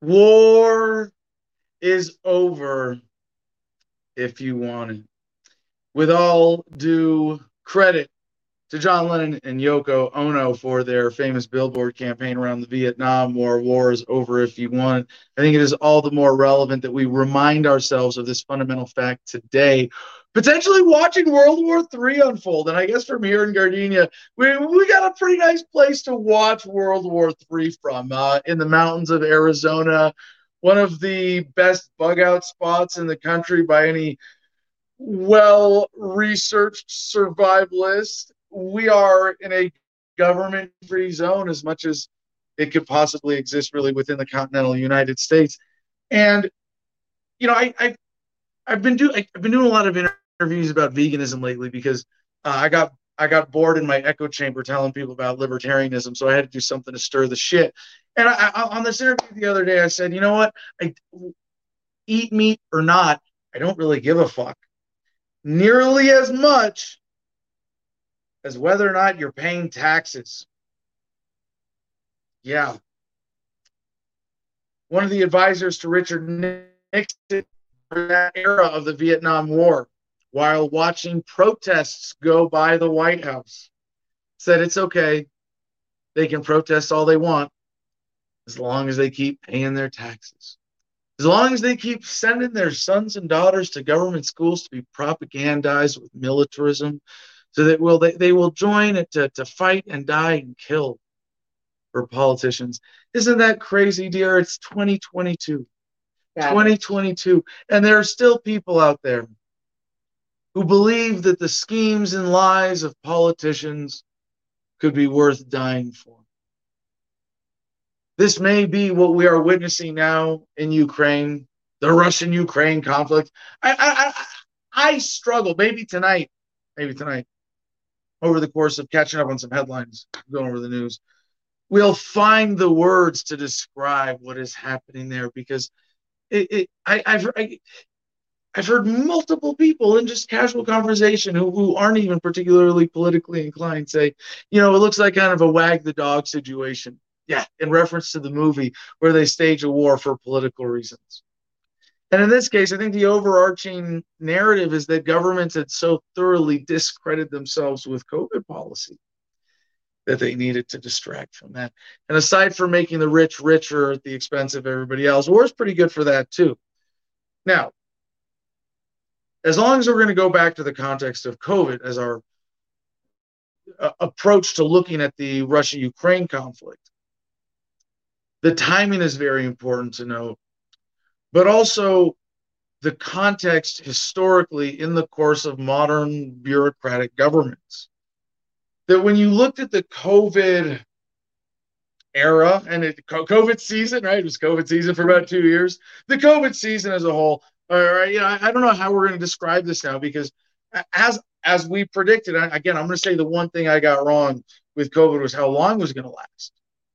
War is over if you want it. With all due credit to John Lennon and Yoko Ono for their famous billboard campaign around the Vietnam War, war is over if you want. I think it is all the more relevant that we remind ourselves of this fundamental fact today potentially watching World War III unfold. And I guess from here in Gardenia, we, we got a pretty nice place to watch World War III from uh, in the mountains of Arizona. One of the best bug out spots in the country by any well researched survivalist. We are in a government free zone as much as it could possibly exist really within the continental United States. And, you know, I, I I've been doing I've been doing a lot of interviews about veganism lately because uh, I got I got bored in my echo chamber telling people about libertarianism, so I had to do something to stir the shit. And I, I, on this interview the other day, I said, you know what? I eat meat or not, I don't really give a fuck. Nearly as much as whether or not you're paying taxes. Yeah. One of the advisors to Richard Nixon for that era of the Vietnam War while watching protests go by the White House. Said it's okay. They can protest all they want as long as they keep paying their taxes. As long as they keep sending their sons and daughters to government schools to be propagandized with militarism, so that will they, they will join it to, to fight and die and kill for politicians. Isn't that crazy, dear? It's 2022. 2022. And there are still people out there who believe that the schemes and lies of politicians could be worth dying for. This may be what we are witnessing now in Ukraine, the Russian Ukraine conflict. I, I, I, I struggle, maybe tonight, maybe tonight, over the course of catching up on some headlines, going over the news, we'll find the words to describe what is happening there because it, it I, I've, I, I've heard multiple people in just casual conversation who, who aren't even particularly politically inclined say, you know, it looks like kind of a wag the dog situation. Yeah, in reference to the movie where they stage a war for political reasons. And in this case, I think the overarching narrative is that governments had so thoroughly discredited themselves with COVID policy that they needed to distract from that. And aside from making the rich richer at the expense of everybody else, war is pretty good for that too. Now, as long as we're going to go back to the context of COVID as our uh, approach to looking at the Russia Ukraine conflict, the timing is very important to note, but also the context historically in the course of modern bureaucratic governments. That when you looked at the COVID era and it, COVID season, right? It was COVID season for about two years. The COVID season as a whole or you know, I, don't know how we're going to describe this now because as as we predicted, again, I'm going to say the one thing I got wrong with COVID was how long it was going to last.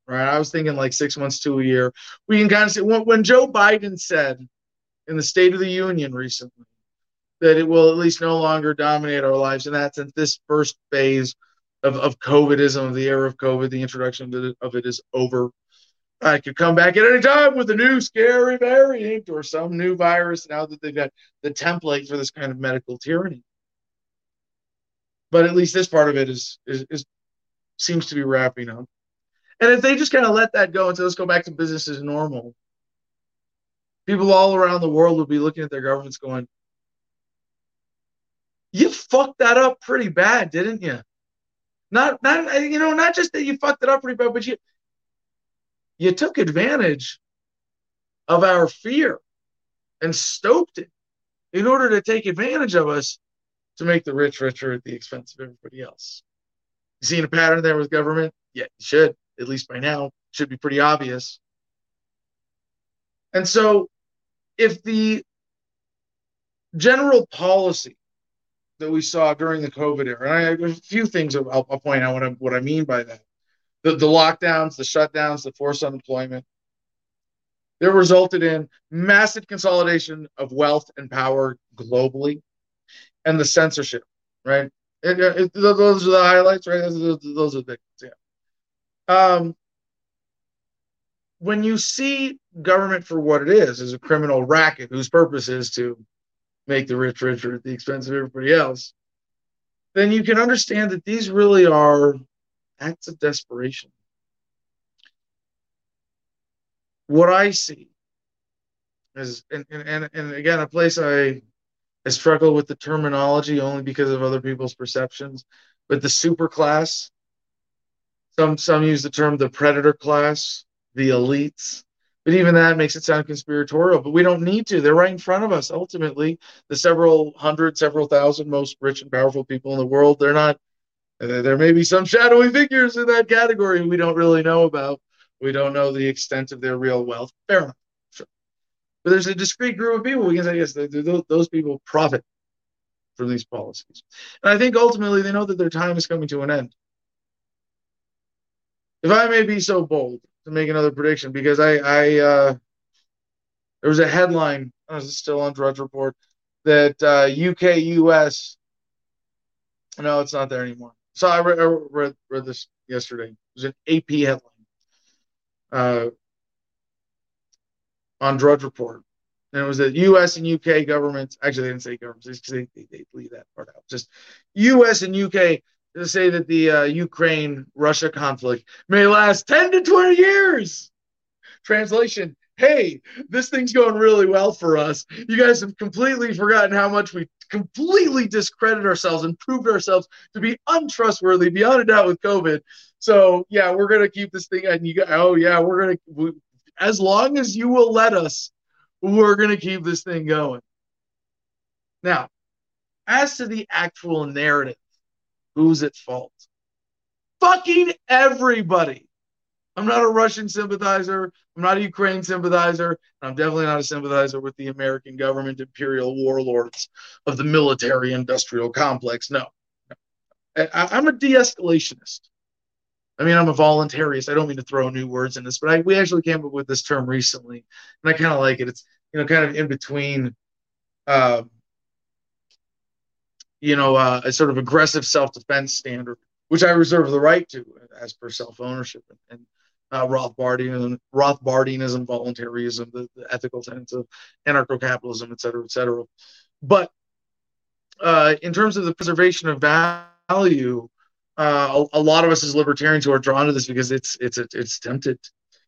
Right? I was thinking like six months to a year. We can kind of see when, when Joe Biden said in the State of the Union recently that it will at least no longer dominate our lives, and that's in this first phase of, of COVIDism, of the era of COVID, the introduction of it, is over. I could come back at any time with a new scary variant or some new virus now that they've got the template for this kind of medical tyranny. But at least this part of it is, is, is seems to be wrapping up. And if they just kind of let that go and say, let's go back to business as normal, people all around the world will be looking at their governments going, you fucked that up pretty bad, didn't you? Not, not, you know, not just that you fucked it up pretty bad, but you, you took advantage of our fear and stoked it in order to take advantage of us to make the rich richer at the expense of everybody else. You seen a pattern there with government? Yeah, you should, at least by now. Should be pretty obvious. And so, if the general policy that we saw during the COVID era, and I have a few things I'll, I'll point out what I, what I mean by that the, the lockdowns, the shutdowns, the forced unemployment, that resulted in massive consolidation of wealth and power globally and the censorship, right? It, it, those are the highlights, right? Those, those are the things, yeah. Um, when you see government for what it is, as a criminal racket whose purpose is to make the rich richer at the expense of everybody else, then you can understand that these really are acts of desperation. What I see is, and, and, and again, a place I, I struggle with the terminology only because of other people's perceptions, but the super class, some, some use the term the predator class, the elites, but even that makes it sound conspiratorial. But we don't need to. They're right in front of us. Ultimately, the several hundred, several thousand most rich and powerful people in the world, they're not. There may be some shadowy figures in that category we don't really know about. We don't know the extent of their real wealth. Fair enough. Sure. But there's a discrete group of people we can say, yes, those people profit from these policies. And I think ultimately they know that their time is coming to an end. If I may be so bold, to make another prediction because I, I uh, there was a headline. I was still on Drudge Report that uh, UK US. No, it's not there anymore. So I read, I read, read this yesterday. It was an AP headline uh, on Drudge Report, and it was that U.S. and UK governments. Actually, they didn't say governments they, they, they leave that part out. Just U.S. and UK to say that the uh, Ukraine Russia conflict may last 10 to 20 years. Translation Hey, this thing's going really well for us. You guys have completely forgotten how much we completely discredit ourselves and proved ourselves to be untrustworthy beyond a doubt with COVID. So, yeah, we're going to keep this thing. And you go, oh, yeah, we're going to, as long as you will let us, we're going to keep this thing going. Now, as to the actual narrative, Who's at fault? Fucking everybody. I'm not a Russian sympathizer. I'm not a Ukraine sympathizer. And I'm definitely not a sympathizer with the American government imperial warlords of the military industrial complex. No. I, am a de escalationist. I mean, I'm a voluntarist. I don't mean to throw new words in this, but I, we actually came up with this term recently, and I kind of like it. It's you know kind of in between um, you know, uh, a sort of aggressive self-defense standard, which I reserve the right to as per self-ownership and, and uh, Rothbardian, Rothbardianism, voluntarism, the, the, ethical tenets of anarcho-capitalism, et cetera, et cetera. But uh, in terms of the preservation of value, uh, a, a, lot of us as libertarians who are drawn to this because it's it's it's tempted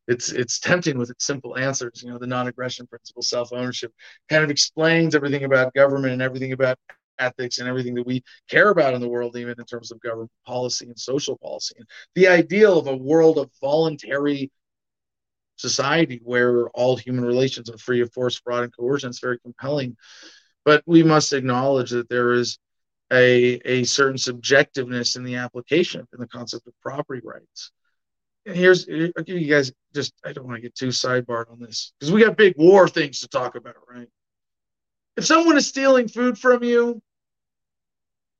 it's it's tempting with its simple answers. You know, the non-aggression principle, self-ownership, kind of explains everything about government and everything about ethics and everything that we care about in the world, even in terms of government policy and social policy. And the ideal of a world of voluntary society where all human relations are free of force, fraud, and coercion is very compelling. But we must acknowledge that there is a, a certain subjectiveness in the application in the concept of property rights. And here's I'll give you guys just I don't want to get too sidebarred on this because we got big war things to talk about, right? If someone is stealing food from you,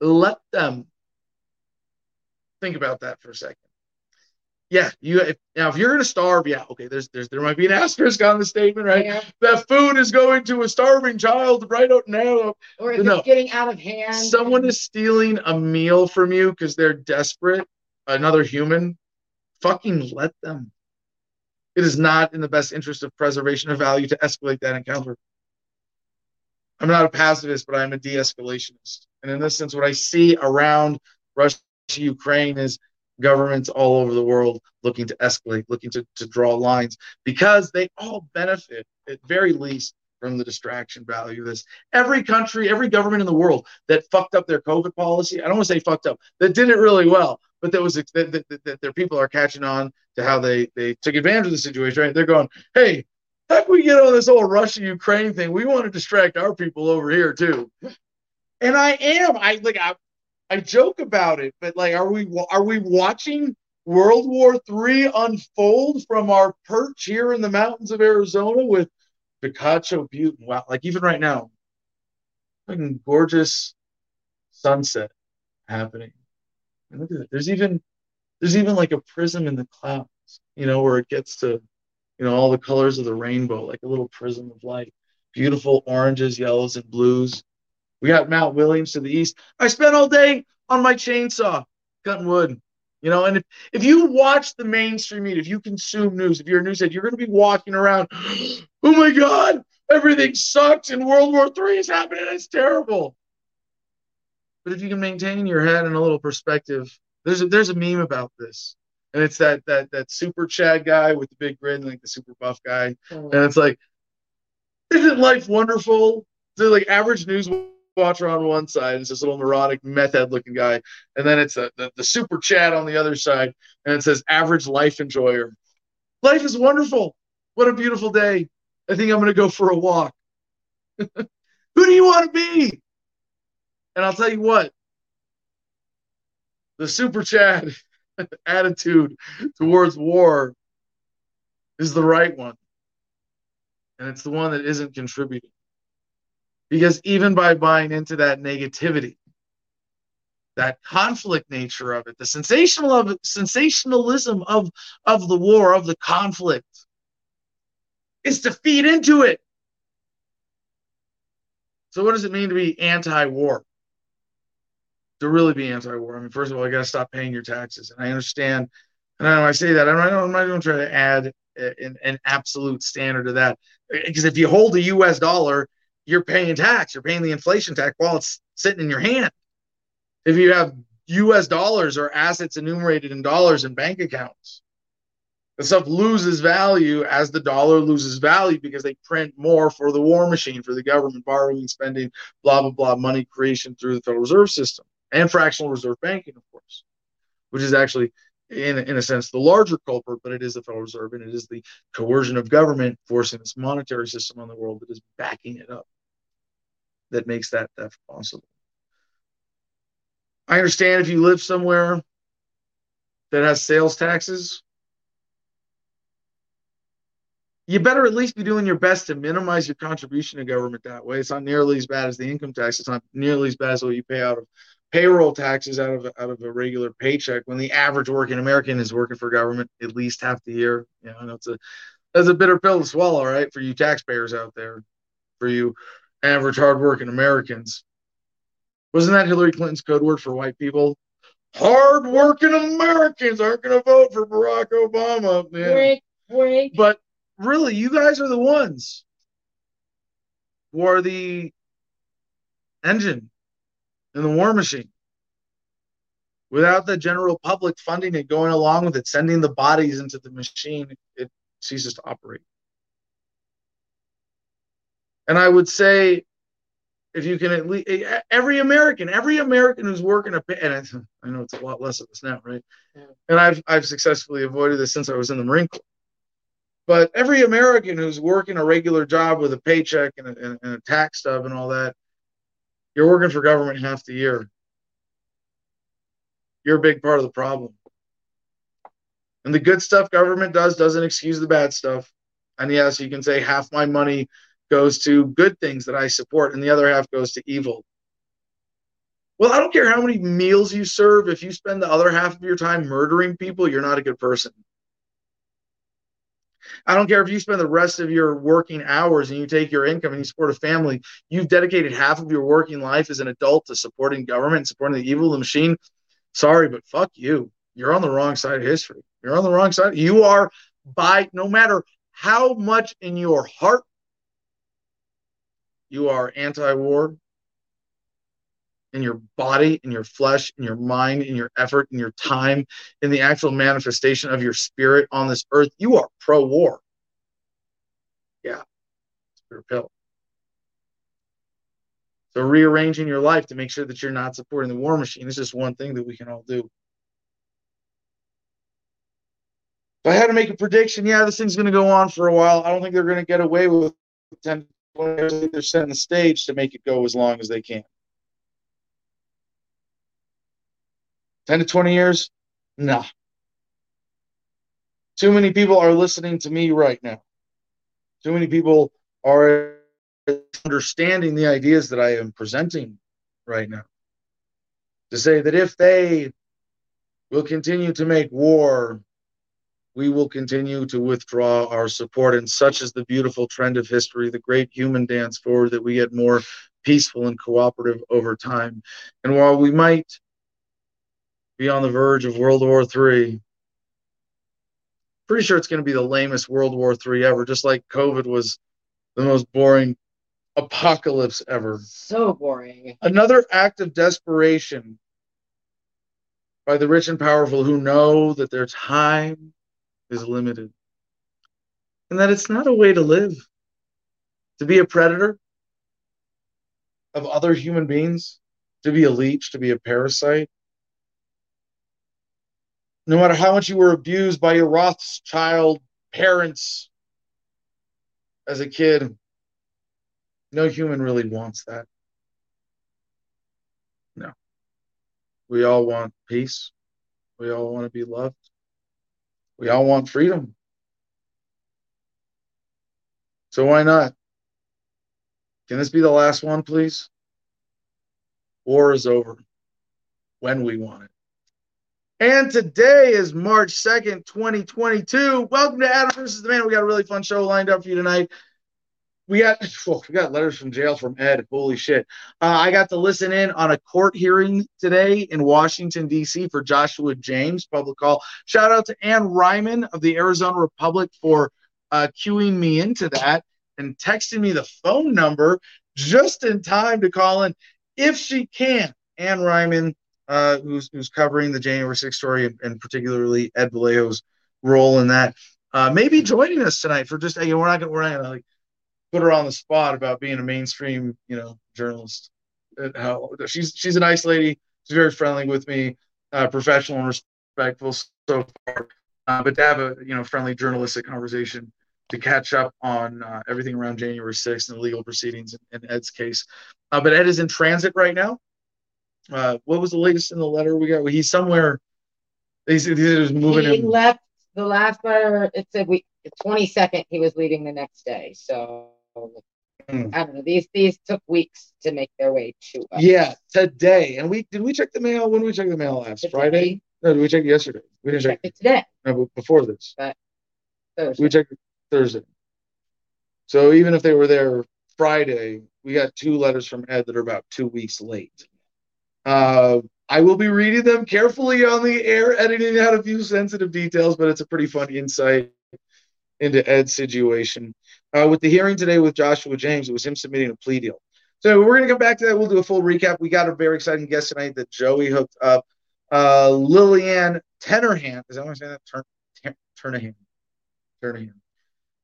let them think about that for a second. Yeah, you if, now if you're gonna starve, yeah, okay. There's there's there might be an asterisk on the statement, right? Yeah. That food is going to a starving child right out now. Or if no. it's getting out of hand. Someone is stealing a meal from you because they're desperate. Another human, fucking let them. It is not in the best interest of preservation of value to escalate that encounter. I'm not a pacifist, but I'm a de-escalationist. And in this sense, what I see around Russia, Ukraine is governments all over the world looking to escalate, looking to, to draw lines because they all benefit at very least from the distraction value of this. Every country, every government in the world that fucked up their COVID policy, I don't want to say fucked up, that did it really well, but that was that, that, that, that their people are catching on to how they they took advantage of the situation, right? They're going, hey, how can we get on this whole Russia Ukraine thing? We want to distract our people over here too. And I am. I like I, I joke about it, but like, are we are we watching World War III unfold from our perch here in the mountains of Arizona with Picacho Butte? Wow, like even right now, fucking gorgeous sunset happening. And look at it. There's even there's even like a prism in the clouds, you know, where it gets to you know, all the colors of the rainbow, like a little prism of light. Beautiful oranges, yellows, and blues. We got Mount Williams to the east. I spent all day on my chainsaw, cutting wood. You know, and if, if you watch the mainstream media, if you consume news, if you're a newshead, you're going to be walking around, oh my God, everything sucks and World War III is happening. It's terrible. But if you can maintain your head and a little perspective, there's a, there's a meme about this, and it's that that that super Chad guy with the big grin, like the super buff guy, oh. and it's like, isn't life wonderful? So like average news watcher on one side, is this little neurotic meth head looking guy, and then it's a, the the super Chad on the other side, and it says average life enjoyer. Life is wonderful. What a beautiful day. I think I'm going to go for a walk. Who do you want to be? And I'll tell you what, the super Chad attitude towards war is the right one. And it's the one that isn't contributing. Because even by buying into that negativity, that conflict nature of it, the sensational of sensationalism of, of the war, of the conflict, is to feed into it. So, what does it mean to be anti war? To really be anti-war. I mean, first of all, you got to stop paying your taxes. And I understand, and I, say that, I'm not even trying to add an, an absolute standard to that. Because if you hold a U.S. dollar, you're paying tax. You're paying the inflation tax while it's sitting in your hand. If you have U.S. dollars or assets enumerated in dollars in bank accounts, the stuff loses value as the dollar loses value because they print more for the war machine, for the government borrowing, spending, blah, blah, blah, money creation through the Federal Reserve System and fractional reserve banking, of course, which is actually, in, in a sense, the larger culprit, but it is the Federal Reserve and it is the coercion of government forcing this monetary system on the world that is backing it up that makes that theft possible. I understand if you live somewhere that has sales taxes, you better at least be doing your best to minimize your contribution to government that way. It's not nearly as bad as the income tax. It's not nearly as bad as what you pay out of payroll taxes out of out of a regular paycheck when the average working American is working for government at least half the year. You know, it's a that's a bitter pill to swallow, right? For you taxpayers out there, for you average hardworking Americans. Wasn't that Hillary Clinton's code word for white people? Hardworking Americans aren't going to vote for Barack Obama. Man. But really, you guys are the ones who are the engine in the war machine. Without the general public funding it, going along with it, sending the bodies into the machine, it ceases to operate. And I would say, if you can at least, every American, every American who's working a, and I know it's a lot less of us now, right? Yeah. And I've I've successfully avoided this since I was in the Marine Corps. But every American who's working a regular job with a paycheck and a, and a tax stub and all that, you're working for government half the year. You're a big part of the problem. And the good stuff government does doesn't excuse the bad stuff. And yes, you can say half my money goes to good things that I support, and the other half goes to evil. Well, I don't care how many meals you serve. If you spend the other half of your time murdering people, you're not a good person. I don't care if you spend the rest of your working hours and you take your income and you support a family. You've dedicated half of your working life as an adult to supporting government, supporting the evil of the machine. Sorry, but fuck you. You're on the wrong side of history. You're on the wrong side. You are by no matter how much in your heart you are anti-war, in your body, in your flesh, in your mind, in your effort, in your time, in the actual manifestation of your spirit on this earth, you are pro war. Yeah, spirit pill. So rearranging your life to make sure that you're not supporting the war machine is just one thing that we can all do. If I had to make a prediction, yeah, this thing's going to go on for a while. I don't think they're going to get away with 10, 20 years. They're setting the stage to make it go as long as they can. 10 to 20 years? Nah. Too many people are listening to me right now. Too many people are understanding the ideas that I am presenting right now. To say that if they will continue to make war, we will continue to withdraw our support. And such is the beautiful trend of history, the great human dance forward, that we get more peaceful and cooperative over time. And while we might be on the verge of World War III. Pretty sure it's going to be the lamest World War III ever, just like COVID was the most boring apocalypse ever. So boring. Another act of desperation by the rich and powerful who know that their time is limited and that it's not a way to live. To be a predator of other human beings, to be a leech, to be a parasite. No matter how much you were abused by your Rothschild parents as a kid, no human really wants that. No. We all want peace. We all want to be loved. We all want freedom. So why not? Can this be the last one, please? War is over when we want it. And today is March 2nd, 2022. Welcome to Adam versus the Man. We got a really fun show lined up for you tonight we got oh, we got letters from jail from Ed. Holy shit! Uh, I got to listen in on a court hearing today in Washington D.C. for Joshua James public call. Shout out to Anne Ryman of the Arizona Republic for uh, queuing me into that and texting me the phone number just in time to call in if she can. Anne Ryman, uh, who's who's covering the January 6th story and, and particularly Ed Vallejo's role in that. Uh, maybe joining us tonight for just you know, we're not gonna we're not gonna like put her on the spot about being a mainstream, you know, journalist. How she's she's a nice lady. She's very friendly with me, uh, professional and respectful so far. Uh, but to have a you know friendly journalistic conversation to catch up on uh, everything around January 6th and the legal proceedings in, in Ed's case. Uh, but Ed is in transit right now. Uh, what was the latest in the letter we got? He's somewhere. He's, moving. He left the last letter. It said we the 22nd. He was leaving the next day. So Mm. I don't know. These these took weeks to make their way to us. Yeah, today. And we did we check the mail? When did we check the mail last? Today. Friday? No, did we check yesterday? We didn't check it today. No, before this. But Thursday. We checked Thursday. So even if they were there Friday, we got two letters from Ed that are about two weeks late. Uh, I will be reading them carefully on the air, editing out a few sensitive details, but it's a pretty fun insight into Ed's situation. Uh, with the hearing today with Joshua James, it was him submitting a plea deal. So we're going to come back to that. We'll do a full recap. We got a very exciting guest tonight that Joey hooked up. Uh, Lillian Tenerhan. Is that what I'm saying? That? Turn, Turnahan. Turnahan.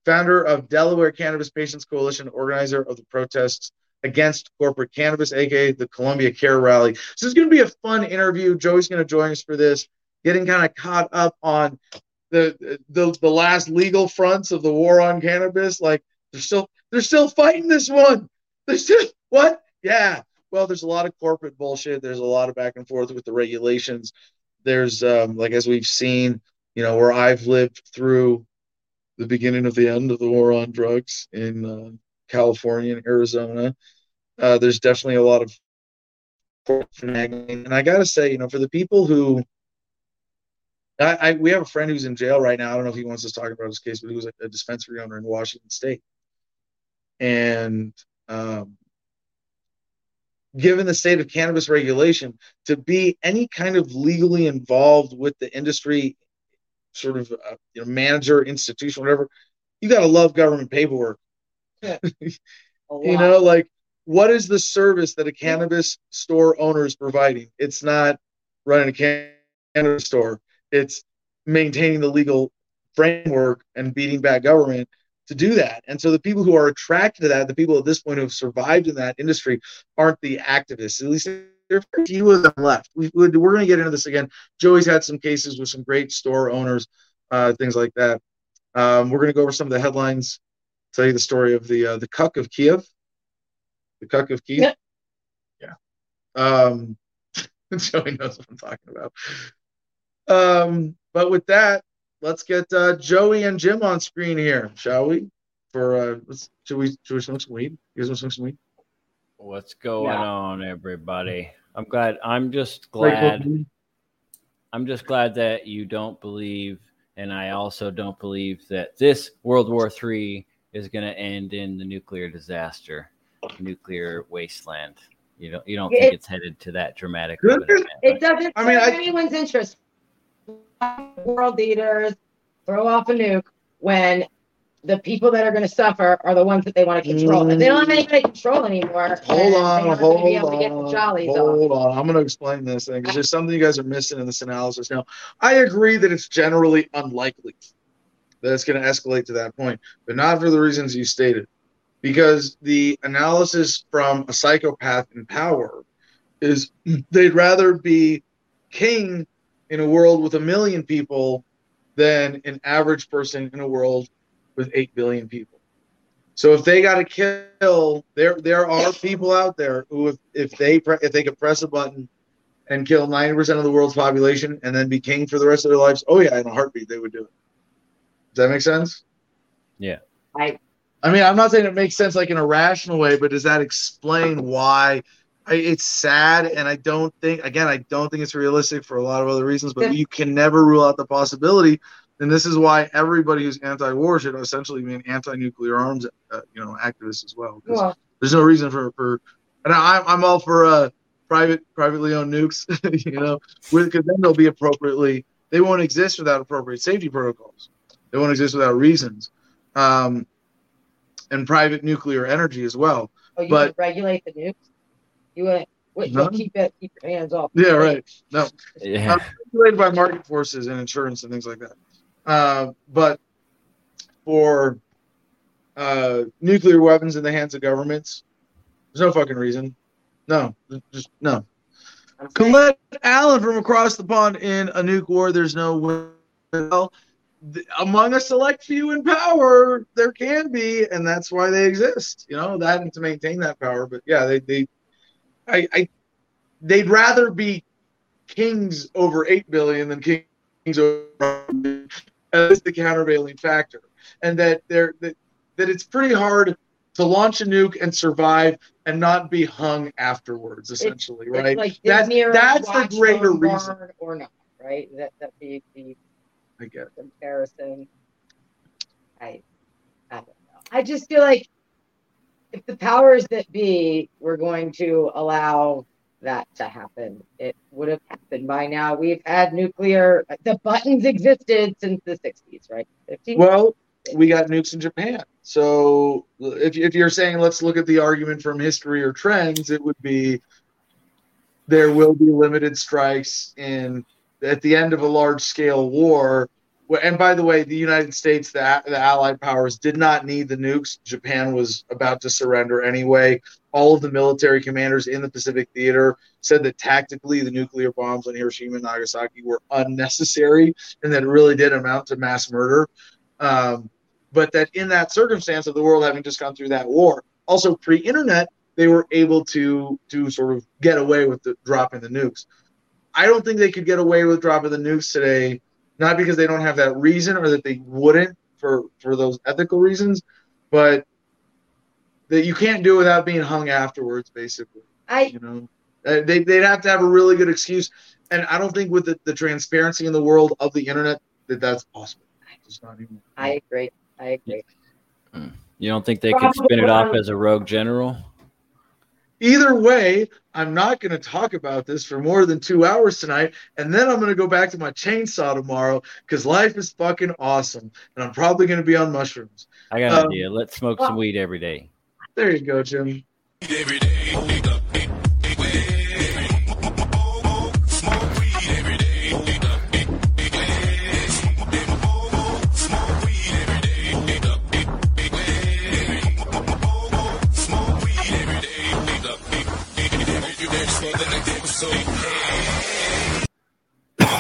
Founder of Delaware Cannabis Patients Coalition, organizer of the protests against corporate cannabis, aka the Columbia Care Rally. So it's going to be a fun interview. Joey's going to join us for this, getting kind of caught up on the the the last legal fronts of the war on cannabis. Like they're still they're still fighting this one. They're still what? Yeah. Well, there's a lot of corporate bullshit. There's a lot of back and forth with the regulations. There's um, like as we've seen, you know, where I've lived through the beginning of the end of the war on drugs in uh, California and Arizona. Uh, there's definitely a lot of and I gotta say, you know, for the people who I, I, we have a friend who's in jail right now. I don't know if he wants us talking about his case, but he was a, a dispensary owner in Washington State. And um, given the state of cannabis regulation, to be any kind of legally involved with the industry, sort of uh, you know, manager, institution, whatever, you got to love government paperwork. You know, like what is the service that a cannabis store owner is providing? It's not running a cannabis store it's maintaining the legal framework and beating back government to do that. And so the people who are attracted to that, the people at this point who have survived in that industry, aren't the activists. At least there are few of them left. We, are going to get into this again. Joey's had some cases with some great store owners, uh, things like that. Um, we're going to go over some of the headlines, tell you the story of the uh, the Cuck of Kiev. The Cuck of Kiev. Yeah. yeah. Um, Joey knows what I'm talking about. Um, but with that, let's get uh, Joey and Jim on screen here, shall we? For uh, let's, should we should we smoke some weed? You guys want to smoke some weed? What's going yeah. on, everybody? I'm glad. I'm just glad. I'm just glad that you don't believe, and I also don't believe that this World War III is going to end in the nuclear disaster, nuclear wasteland. You don't you don't think it's headed to that dramatic? It doesn't I mean, I, anyone's interest. World leaders throw off a nuke when the people that are going to suffer are the ones that they want to control. Mm. If they don't have anybody to control anymore, hold on, hold on, hold off. on. I'm going to explain this thing because there's something you guys are missing in this analysis. Now, I agree that it's generally unlikely that it's going to escalate to that point, but not for the reasons you stated. Because the analysis from a psychopath in power is they'd rather be king in a world with a million people than an average person in a world with 8 billion people. So if they got to kill, there there are people out there who, if, if they pre- if they could press a button and kill 90% of the world's population and then be king for the rest of their lives, oh yeah, in a heartbeat they would do it. Does that make sense? Yeah. I I mean, I'm not saying it makes sense like in a rational way, but does that explain why I, it's sad? And I don't think, again, I don't think it's realistic for a lot of other reasons, but you can never rule out the possibility and this is why everybody who's anti-war should essentially be an anti-nuclear arms, uh, you know, activist as well. well there's no reason for for, and I'm I'm all for uh, private privately owned nukes, you know, because then they'll be appropriately. They won't exist without appropriate safety protocols. They won't exist without reasons, um, and private nuclear energy as well. Oh, you but regulate the nukes. You would. Wait, no? keep it, keep your hands off. Yeah, right. No, yeah. Uh, regulated by market forces and insurance and things like that. Uh, but for uh, nuclear weapons in the hands of governments, there's no fucking reason. No, just no. Colette Allen from across the pond in a nuke war. There's no well, among a select few in power, there can be, and that's why they exist. You know that and to maintain that power. But yeah, they they, I, I they'd rather be kings over eight billion than kings over as the countervailing factor, and that there that, that it's pretty hard to launch a nuke and survive and not be hung afterwards. Essentially, it's, right? It's like that's that's the greater reason, or not, right? That that the the I get comparison. I I don't know. I just feel like if the powers that be were going to allow that to happen. It would have happened by now. We've had nuclear, the buttons existed since the 60s, right? 15? Well, we got nukes in Japan. So if, if you're saying let's look at the argument from history or trends, it would be there will be limited strikes in at the end of a large scale war and by the way, the United States, the, the Allied powers, did not need the nukes. Japan was about to surrender anyway. All of the military commanders in the Pacific Theater said that tactically the nuclear bombs on Hiroshima and Nagasaki were unnecessary and that it really did amount to mass murder. Um, but that in that circumstance of the world having just gone through that war, also pre-internet, they were able to to sort of get away with the dropping the nukes. I don't think they could get away with dropping the nukes today not because they don't have that reason or that they wouldn't for for those ethical reasons, but that you can't do it without being hung afterwards. Basically, I you know uh, they they'd have to have a really good excuse, and I don't think with the, the transparency in the world of the internet that that's possible. It's not even. I agree. I agree. You don't think they could spin it off as a rogue general? Either way, I'm not going to talk about this for more than two hours tonight. And then I'm going to go back to my chainsaw tomorrow because life is fucking awesome. And I'm probably going to be on mushrooms. I got an um, idea. Let's smoke some weed every day. There you go, Jim. Every day.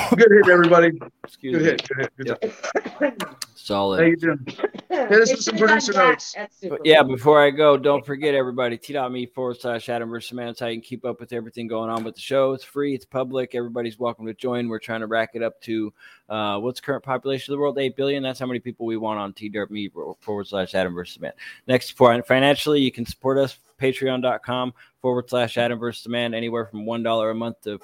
good hit, everybody. Excuse good me. hit. Good hit. Good yep. Solid. How you doing? Hit us with some producer notes. But yeah, before I go, don't forget everybody, t.me forward slash Adam versus Man. That's how you can keep up with everything going on with the show. It's free, it's public. Everybody's welcome to join. We're trying to rack it up to uh, what's current population of the world? 8 billion. That's how many people we want on t.me forward slash Adam versus Man. Next, for financially, you can support us patreon.com forward slash Adam versus Man, anywhere from $1 a month to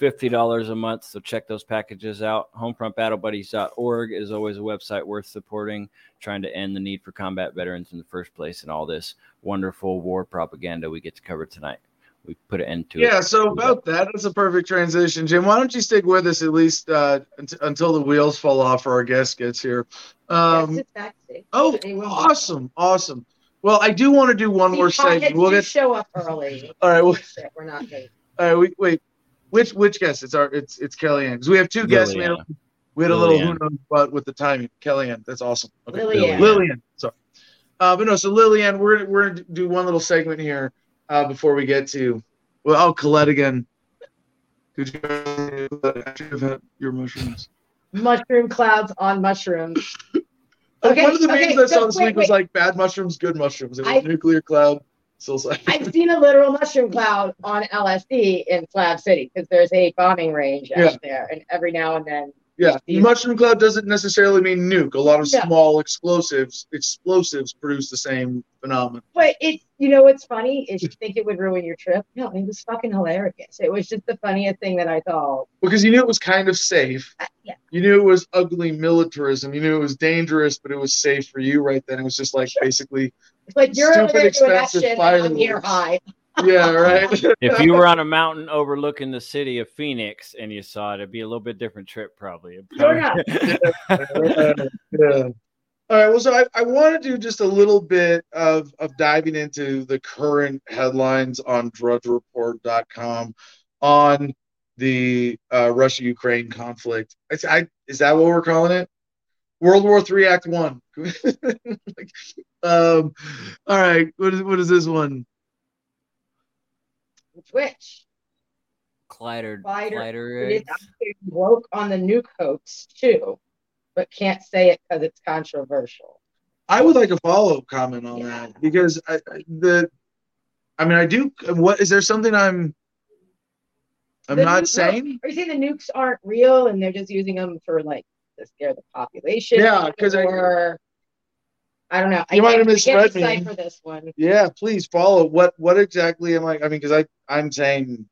$50 a month. So check those packages out. Homefrontbattlebuddies.org is always a website worth supporting, trying to end the need for combat veterans in the first place and all this wonderful war propaganda we get to cover tonight. we put an end to yeah, it. Yeah, so about that, that's a perfect transition, Jim. Why don't you stick with us at least uh, until the wheels fall off or our guest gets here? Um, oh, awesome, awesome. Well, I do want to do one more segment. We'll get show up early. All right, well, we're not late. All right, wait, wait. Which which guest? It's our it's it's Kellyanne because we have two guests. We had, a, we had a little who knows what with the timing. Kellyanne, that's awesome. Okay. Lillian. Lillian. Sorry. Uh, but no, so Lillian, we're we're gonna do one little segment here uh, before we get to well, oh, Colette again. Did you have your mushrooms? Mushroom clouds on mushrooms. Okay, One of the memes okay, I saw this wait, week was like bad mushrooms, good mushrooms. It was I, nuclear cloud. I've seen a literal mushroom cloud on LSD in Slab City because there's a bombing range out yeah. there, and every now and then yeah, mushroom cloud doesn't necessarily mean nuke. A lot of yeah. small explosives explosives produce the same phenomenon. But it, you know, what's funny is you think it would ruin your trip. No, it was fucking hilarious. It was just the funniest thing that I thought. Because you knew it was kind of safe. Uh, yeah. You knew it was ugly militarism. You knew it was dangerous, but it was safe for you right then. It was just like sure. basically. Like you're stupid, expensive shit, I'm here high yeah, right. if you were on a mountain overlooking the city of Phoenix and you saw it, it'd be a little bit different trip, probably. Sure yeah. yeah. All right. Well, so I, I want to do just a little bit of, of diving into the current headlines on drudgereport.com on the uh, Russia Ukraine conflict. I, I, is that what we're calling it? World War Three Act One. like, um, all right. What is what is this one? Which? Kleider, Kleider, it woke on the nuke hoax too, but can't say it because it's controversial. I would like a follow up comment on yeah. that because I, the, I mean, I do. What is there something I'm? I'm the not saying. Are you saying the nukes aren't real and they're just using them for like to scare the population? Yeah, because I. I don't know. You I might have misread me. For this one. Yeah, please follow. What what exactly am I? I mean, because I I'm saying.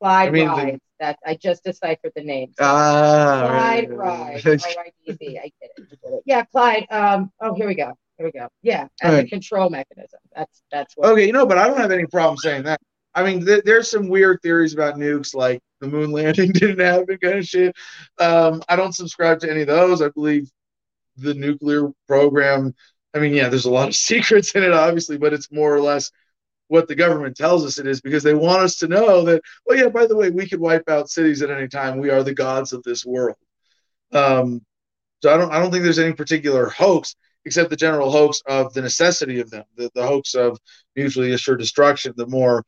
Clyde I mean, Ride. The, that I just deciphered the name. Ah. Clyde Ride. R-I-D-B. I get it. Yeah, Clyde. Um. Oh, here we go. Here we go. Yeah, as right. a control mechanism. That's that's what. Okay, you know, but I don't have any problem saying that. I mean, th- there's some weird theories about nukes, like the moon landing didn't happen, kind of shit. Um, I don't subscribe to any of those. I believe the nuclear program. I mean, yeah, there's a lot of secrets in it, obviously, but it's more or less what the government tells us it is because they want us to know that, well, yeah, by the way, we could wipe out cities at any time. We are the gods of this world. Um, so I don't, I don't think there's any particular hoax except the general hoax of the necessity of them, the, the hoax of mutually assured destruction, the more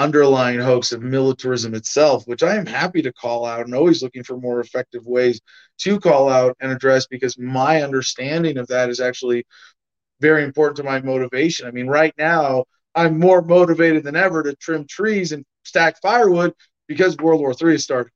underlying hoax of militarism itself, which I am happy to call out and always looking for more effective ways to call out and address because my understanding of that is actually very important to my motivation. I mean, right now, I'm more motivated than ever to trim trees and stack firewood because World War III has started.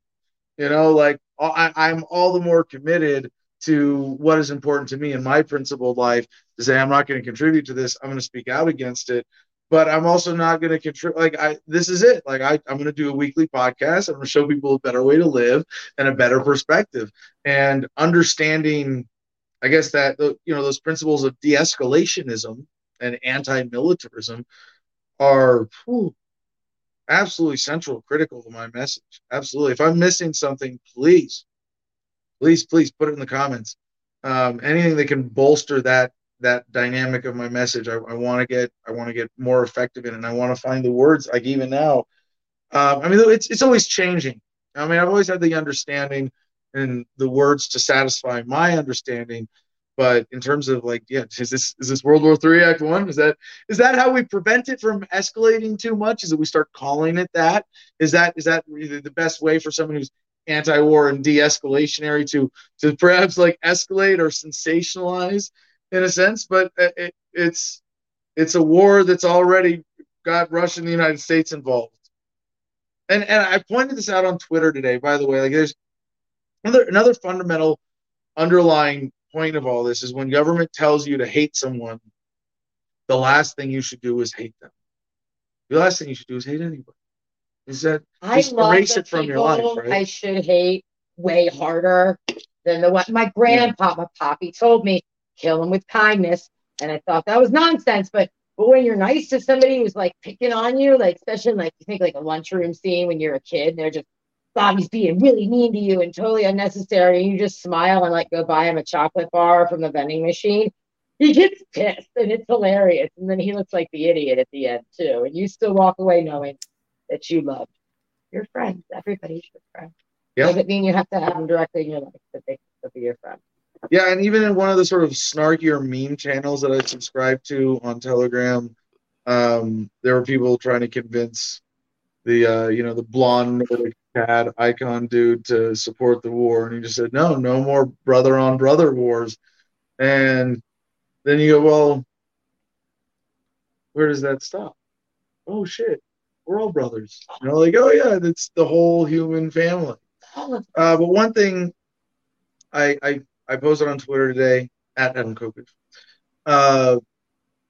You know, like I, I'm all the more committed to what is important to me in my principled life to say I'm not going to contribute to this. I'm going to speak out against it but I'm also not going to contribute. Like I, this is it. Like I, I'm going to do a weekly podcast. I'm going to show people a better way to live and a better perspective, and understanding, I guess that you know those principles of de-escalationism and anti-militarism are whew, absolutely central, critical to my message. Absolutely. If I'm missing something, please, please, please put it in the comments. Um, anything that can bolster that that dynamic of my message. I, I want to get I want to get more effective in it. And I want to find the words like even now. Um, I mean, it's it's always changing. I mean, I've always had the understanding and the words to satisfy my understanding. But in terms of like, yeah, is this is this World War Three Act One? Is that is that how we prevent it from escalating too much? Is that we start calling it that? Is that is that the best way for someone who's anti-war and de-escalationary to to perhaps like escalate or sensationalize in a sense, but it, it's it's a war that's already got Russia and the United States involved. And and I pointed this out on Twitter today, by the way. Like there's another another fundamental underlying point of all this is when government tells you to hate someone, the last thing you should do is hate them. The last thing you should do is hate anybody. Is that I just erase it from your life, right? I should hate way harder than the one my grandpa, yeah. Poppy told me kill him with kindness. And I thought that was nonsense, but But when you're nice to somebody who's like picking on you, like especially like you think like a lunchroom scene when you're a kid, and they're just Bobby's being really mean to you and totally unnecessary, and you just smile and like go buy him a chocolate bar from the vending machine. He gets pissed and it's hilarious. And then he looks like the idiot at the end too. And you still walk away knowing that you loved your friends. Everybody's your friend. Yeah. Doesn't mean you have to have them directly in your life, but they can be your friend. Yeah, and even in one of the sort of snarkier meme channels that I subscribe to on Telegram, um, there were people trying to convince the uh, you know the blonde Nordic cat icon dude to support the war, and he just said, "No, no more brother on brother wars." And then you go, "Well, where does that stop?" Oh shit, we're all brothers. You know, like, oh yeah, that's the whole human family. Uh, but one thing I, I I posted on Twitter today at Adam Kokesh. Uh,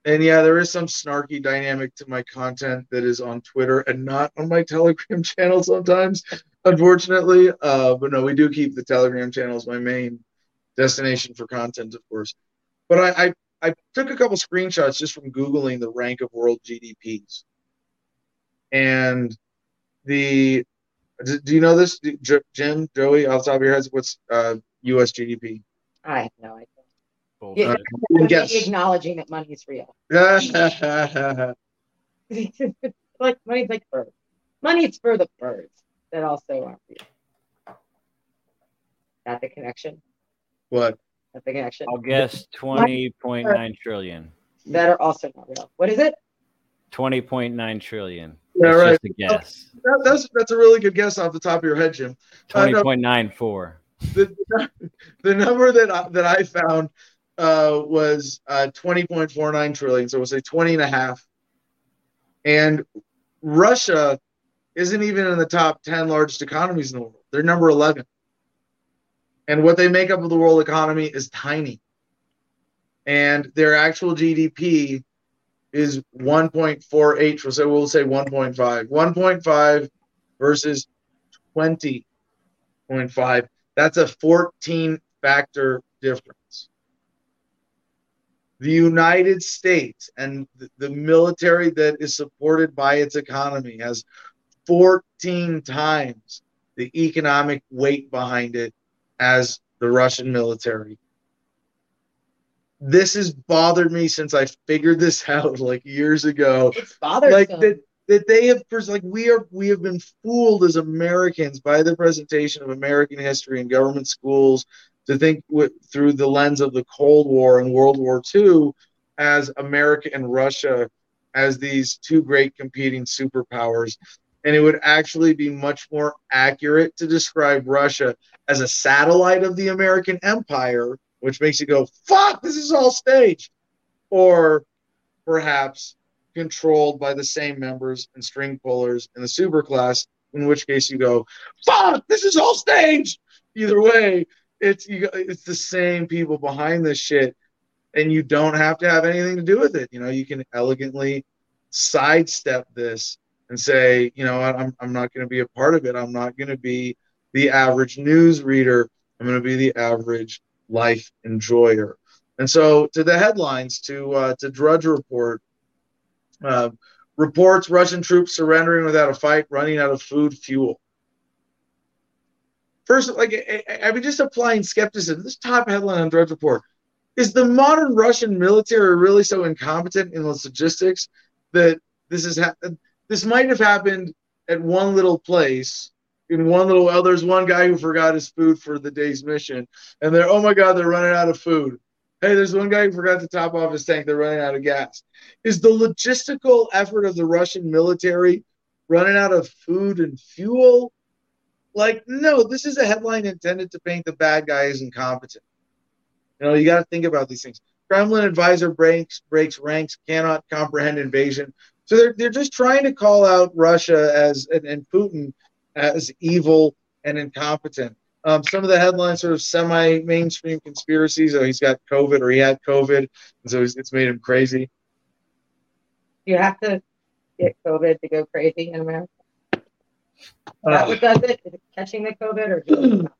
and yeah, there is some snarky dynamic to my content that is on Twitter and not on my Telegram channel sometimes, unfortunately. Uh, but no, we do keep the Telegram channel as my main destination for content, of course. But I, I, I took a couple screenshots just from Googling the rank of world GDPs. And the do you know this, Jim, Joey, off the top of your heads? What's uh, U.S. GDP? I have no idea. Yeah, uh, acknowledging that money is real. like money's like birds. Money's for the birds that also aren't real. That the connection. What? That the connection. I'll guess twenty point nine trillion. That are also not real. What is it? Twenty point nine trillion. Yeah, that's right. Just a guess. That, that's that's a really good guess off the top of your head, Jim. Twenty point nine four. The, the number that I, that I found uh, was uh, 20.49 trillion. So we'll say 20 and a half. And Russia isn't even in the top 10 largest economies in the world. They're number 11. And what they make up of the world economy is tiny. And their actual GDP is 1.48. So we'll say 1.5. 1.5 versus 20.5. That's a 14 factor difference. The United States and the military that is supported by its economy has 14 times the economic weight behind it as the Russian military. This has bothered me since I figured this out like years ago. It's bothersome. Like that they have like we are we have been fooled as Americans by the presentation of American history in government schools to think through the lens of the Cold War and World War II as America and Russia as these two great competing superpowers. And it would actually be much more accurate to describe Russia as a satellite of the American empire, which makes you go, fuck, this is all staged. Or perhaps controlled by the same members and string pullers in the super class, in which case you go, fuck, this is all staged. Either way, it's you, it's the same people behind this shit, and you don't have to have anything to do with it. You know, you can elegantly sidestep this and say, you know, I'm I'm not going to be a part of it. I'm not going to be the average news reader. I'm going to be the average life enjoyer. And so, to the headlines, to uh, to Drudge Report, uh, reports Russian troops surrendering without a fight, running out of food, fuel. First, like I, mean, just applying skepticism. This top headline on Drudge Report is the modern Russian military really so incompetent in logistics that this is ha- this might have happened at one little place in one little well there's one guy who forgot his food for the day's mission and they're oh my god they're running out of food hey there's one guy who forgot to top off his tank they're running out of gas is the logistical effort of the Russian military running out of food and fuel? Like, no, this is a headline intended to paint the bad guy as incompetent. You know, you got to think about these things. Kremlin advisor breaks breaks ranks, cannot comprehend invasion. So they're they're just trying to call out Russia as and, and Putin as evil and incompetent. Um, some of the headlines sort of semi-mainstream conspiracies. Oh, he's got COVID or he had COVID, and so it's made him crazy you have to get COVID to go crazy in America? Is that uh, what does it? Is it catching the COVID or?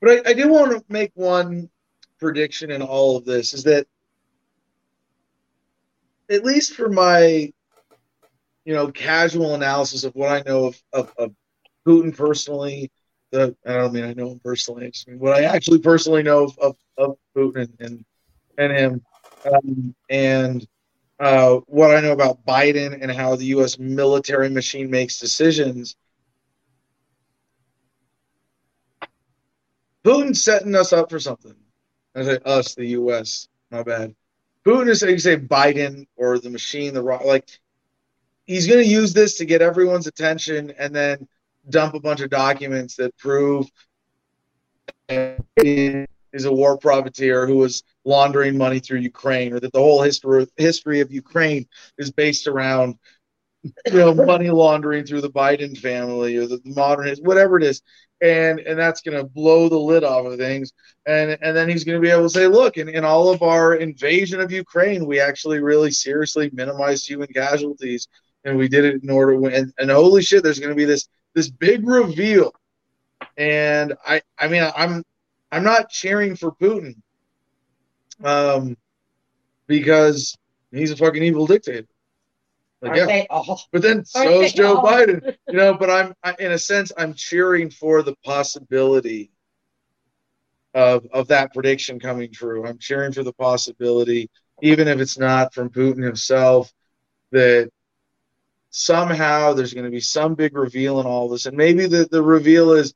but I, I do want to make one prediction in all of this is that at least for my, you know, casual analysis of what I know of, of, of Putin personally, the I don't mean I know him personally. I just mean what I actually personally know of, of, of Putin and and him, um, and uh, what I know about Biden and how the U.S. military machine makes decisions. Putin's setting us up for something. I say us, the U.S. My bad. Putin is you say Biden or the machine, the like. He's going to use this to get everyone's attention, and then dump a bunch of documents that prove is a war profiteer who was laundering money through Ukraine, or that the whole history history of Ukraine is based around you know money laundering through the Biden family or the modern whatever it is, and and that's going to blow the lid off of things, and and then he's going to be able to say, look, in, in all of our invasion of Ukraine, we actually really seriously minimized human casualties, and we did it in order. To, and, and holy shit, there's going to be this this big reveal, and I I mean I'm I'm not cheering for Putin, um, because he's a fucking evil dictator. Like, yeah. But then so is Joe all? Biden, you know. But I'm I, in a sense I'm cheering for the possibility of of that prediction coming true. I'm cheering for the possibility, even if it's not from Putin himself, that somehow there's going to be some big reveal in all this, and maybe the the reveal is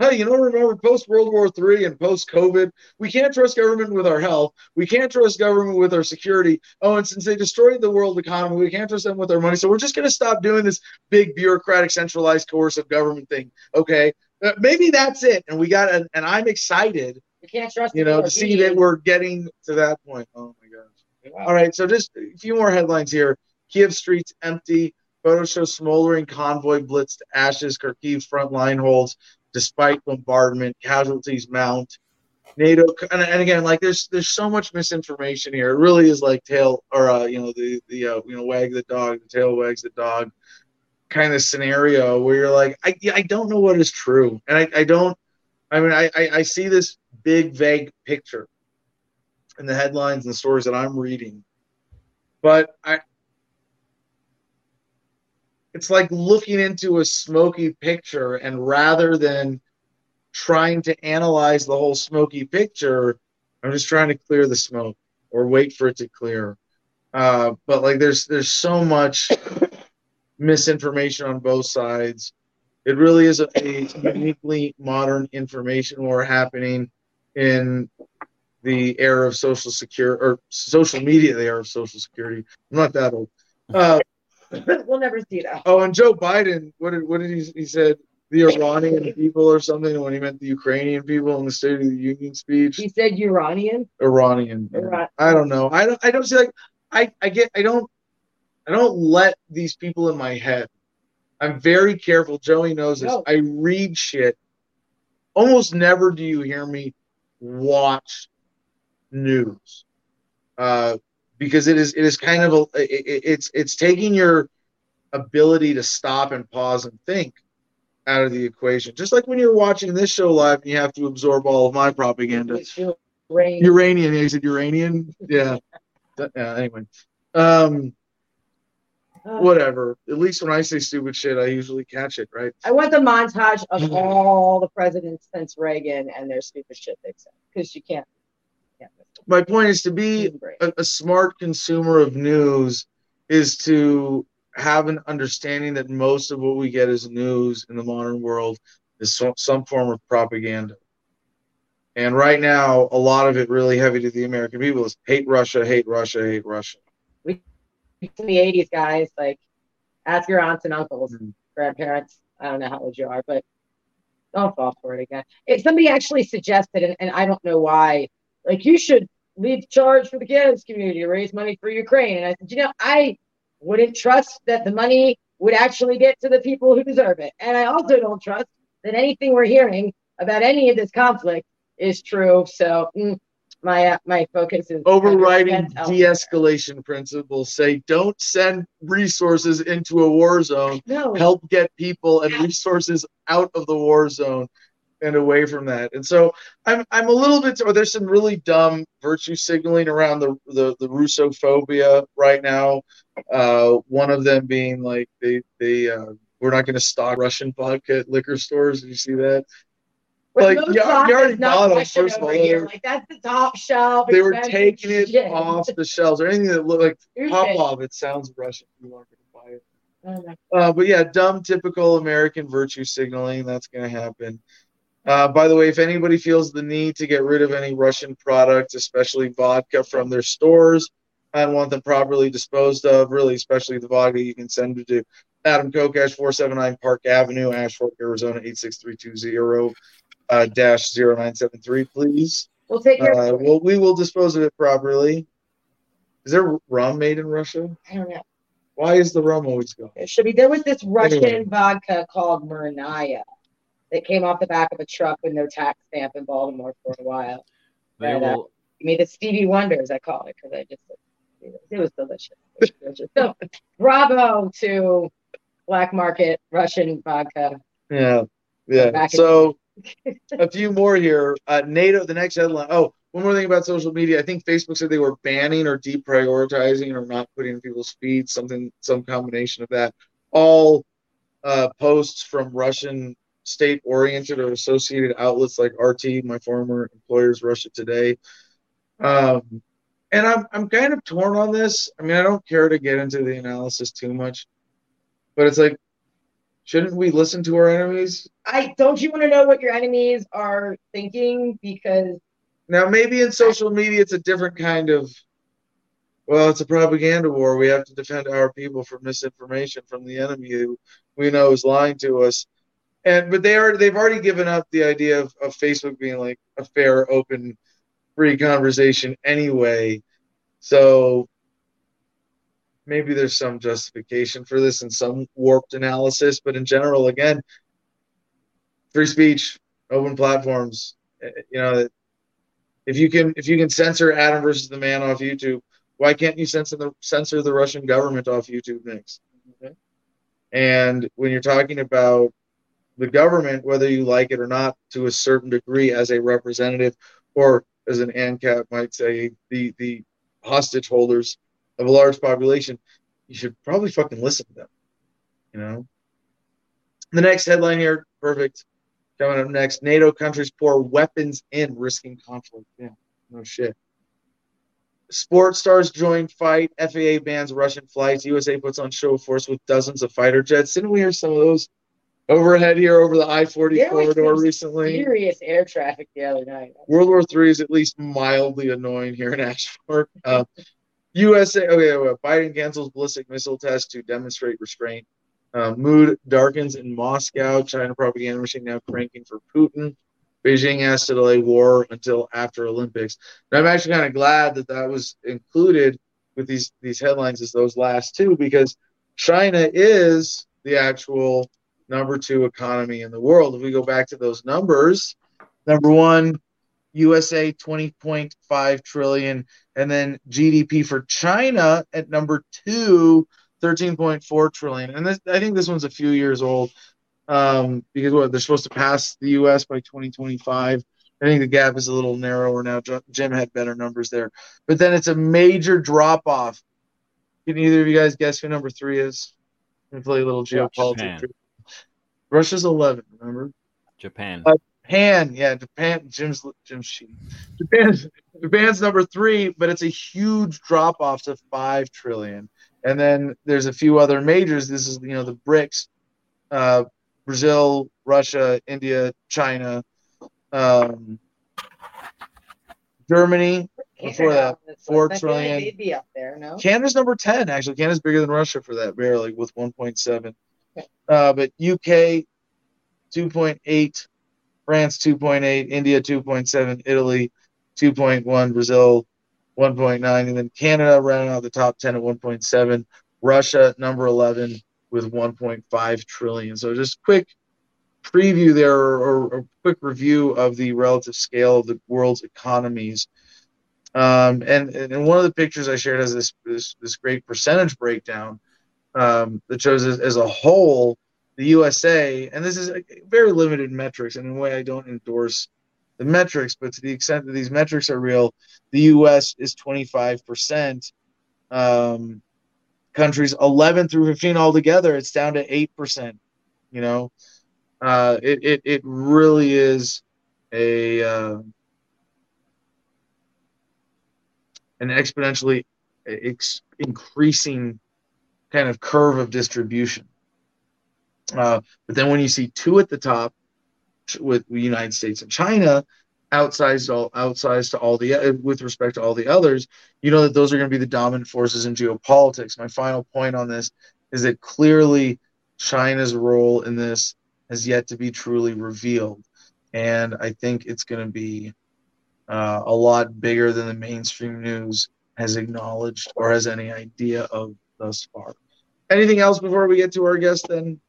hey, you know, remember post World War III and post COVID, we can't trust government with our health. We can't trust government with our security. Oh, and since they destroyed the world economy, we can't trust them with our money. So we're just going to stop doing this big bureaucratic, centralized, coercive government thing. Okay, uh, maybe that's it. And we got, and, and I'm excited. We can't trust. You know, to see that we're getting to that point. Oh my gosh. Wow. All right, so just a few more headlines here. Kiev streets empty. Photos show smoldering convoy blitzed ashes. Kharkiv front line holds despite bombardment, casualties mount. NATO and, and again, like there's there's so much misinformation here. It really is like tail or uh, you know the the uh, you know wag the dog, the tail wags the dog kind of scenario where you're like I I don't know what is true, and I, I don't. I mean, I, I I see this big vague picture in the headlines and the stories that I'm reading, but I it's like looking into a smoky picture and rather than trying to analyze the whole smoky picture i'm just trying to clear the smoke or wait for it to clear. Uh, but like there's there's so much misinformation on both sides. It really is a, a uniquely modern information war happening in the era of social security or social media the era of social security. I'm not that old. Uh, we'll never see that. Oh, and Joe Biden, what did what did he he said? The Iranian people or something when he meant the Ukrainian people in the State of the Union speech. He said Iranian. Iranian. Iran- I don't know. I don't. I don't see like. I I get. I don't. I don't let these people in my head. I'm very careful. Joey knows this. No. I read shit. Almost never do you hear me watch news. Uh, because it is it is kind of a it, it's it's taking your ability to stop and pause and think out of the equation. Just like when you're watching this show live and you have to absorb all of my propaganda. Uranian. Uranian. Yeah, you said Uranian. Yeah. yeah. Anyway, um, uh, whatever. At least when I say stupid shit, I usually catch it. Right. I want the montage of all the presidents since Reagan and their stupid shit they said because you can't my point is to be a, a, smart consumer of news is to have an understanding that most of what we get as news in the modern world is so, some form of propaganda. And right now, a lot of it really heavy to the American people is hate Russia, hate Russia, hate Russia. We in the 80s, guys, like ask your aunts and uncles, mm-hmm. grandparents. I don't know how old you are, but don't fall for it again. If somebody actually suggested, and, and I don't know why like you should lead the charge for the cannabis community, raise money for Ukraine. And I said, you know, I wouldn't trust that the money would actually get to the people who deserve it. And I also don't trust that anything we're hearing about any of this conflict is true. So mm, my uh, my focus is overriding de-escalation principles. Say don't send resources into a war zone. No. Help get people and resources out of the war zone and away from that. And so I'm I'm a little bit or there's some really dumb virtue signaling around the the, the Russophobia right now. Uh, one of them being like they they uh, we're not going to stock Russian vodka at liquor stores. Did you see that? like you, you already bought them. First of all, like that's the top shelf. They were taking it shit. off the shelves or anything that looked like Popov. It sounds Russian. You aren't going to buy it. Uh, but yeah, dumb, typical American virtue signaling. That's going to happen. Uh, by the way, if anybody feels the need to get rid of any Russian products, especially vodka from their stores, and want them properly disposed of, really, especially the vodka, you can send it to Adam Kokesh, 479 Park Avenue, Ash Fork, Arizona, 86320 uh, dash 0973, please. We'll take care uh, well, we will dispose of it properly. Is there rum made in Russia? I don't know. Why is the rum always gone? It should be. There was this Russian anyway. vodka called Murnaya that came off the back of a truck with no tax stamp in Baltimore for a while. They but, uh, will... uh, made the Stevie Wonders, I call it, because I just it was delicious. It was delicious. so, bravo to black market Russian vodka. Yeah, yeah. So, a few more here. Uh, NATO, the next headline. Oh, one more thing about social media. I think Facebook said they were banning or deprioritizing or not putting in people's feeds, something, some combination of that. All uh, posts from Russian state oriented or associated outlets like RT, my former employer's Russia Today. Um, and I'm, I'm kind of torn on this. I mean, I don't care to get into the analysis too much, but it's like, shouldn't we listen to our enemies? I don't you want to know what your enemies are thinking? Because now maybe in social media it's a different kind of well, it's a propaganda war. We have to defend our people from misinformation from the enemy who we know is lying to us and but they are they've already given up the idea of, of Facebook being like a fair, open, free conversation anyway. So maybe there's some justification for this and some warped analysis, but in general, again, free speech, open platforms. Eh, you know, if you can if you can censor Adam versus the man off YouTube, why can't you censor the censor the Russian government off YouTube next? Okay. And when you're talking about the government, whether you like it or not, to a certain degree as a representative, or as an ANCAP might say, the the hostage holders of a large population, you should probably fucking listen to them. You know. The next headline here, perfect. Coming up next, NATO countries pour weapons in, risking conflict. Yeah, no shit. Sports stars join fight. FAA bans Russian flights. USA puts on show of force with dozens of fighter jets. Didn't we hear some of those overhead here over the I forty corridor recently. Serious air traffic the other night. World War Three is at least mildly annoying here in Ash Fork. Uh, USA. Okay, well, Biden cancels ballistic missile test to demonstrate restraint. Uh, mood darkens in Moscow. China propaganda machine now cranking for Putin. Beijing asked to delay war until after Olympics. And I'm actually kind of glad that that was included with these these headlines as those last two because China is the actual number two economy in the world. If we go back to those numbers, number one, USA 20.5 trillion, and then GDP for China at number two, 13.4 trillion. And this, I think this one's a few years old um, because what they're supposed to pass the US by 2025. I think the gap is a little narrower now. Jim had better numbers there, but then it's a major drop off. Can either of you guys guess who number three is? play a little geopolitics. Russia's 11, remember? Japan. Uh, Japan, yeah, Japan. Jim's Jim's sheet. Japan's Japan's number three, but it's a huge drop off to five trillion. And then there's a few other majors. This is you know the BRICS, uh, Brazil, Russia, India, China, um, Germany. Before that, four trillion. They'd be up there, no? Canada's number ten. Actually, Canada's bigger than Russia for that, barely with 1.7. Uh, but UK 2.8, France 2.8, India 2.7, Italy 2.1, Brazil 1.9, and then Canada rounding out the top 10 at 1.7, Russia number 11 with 1.5 trillion. So just quick preview there or, or, quick review of the relative scale of the world's economies. Um, and, and one of the pictures I shared has this, this, this great percentage breakdown um, that shows as, as, a whole, the USA, and this is very limited metrics, and in a way I don't endorse the metrics, but to the extent that these metrics are real, the US is 25%. Um, countries 11 through 15 altogether, it's down to 8%. You know, uh, it, it, it really is a uh, an exponentially ex- increasing kind of curve of distribution. Uh, but then when you see two at the top with the United States and China, outsized all outsized to all the uh, with respect to all the others, you know that those are going to be the dominant forces in geopolitics. My final point on this is that clearly China's role in this has yet to be truly revealed, and I think it's going to be uh, a lot bigger than the mainstream news has acknowledged or has any idea of thus far. Anything else before we get to our guest, then,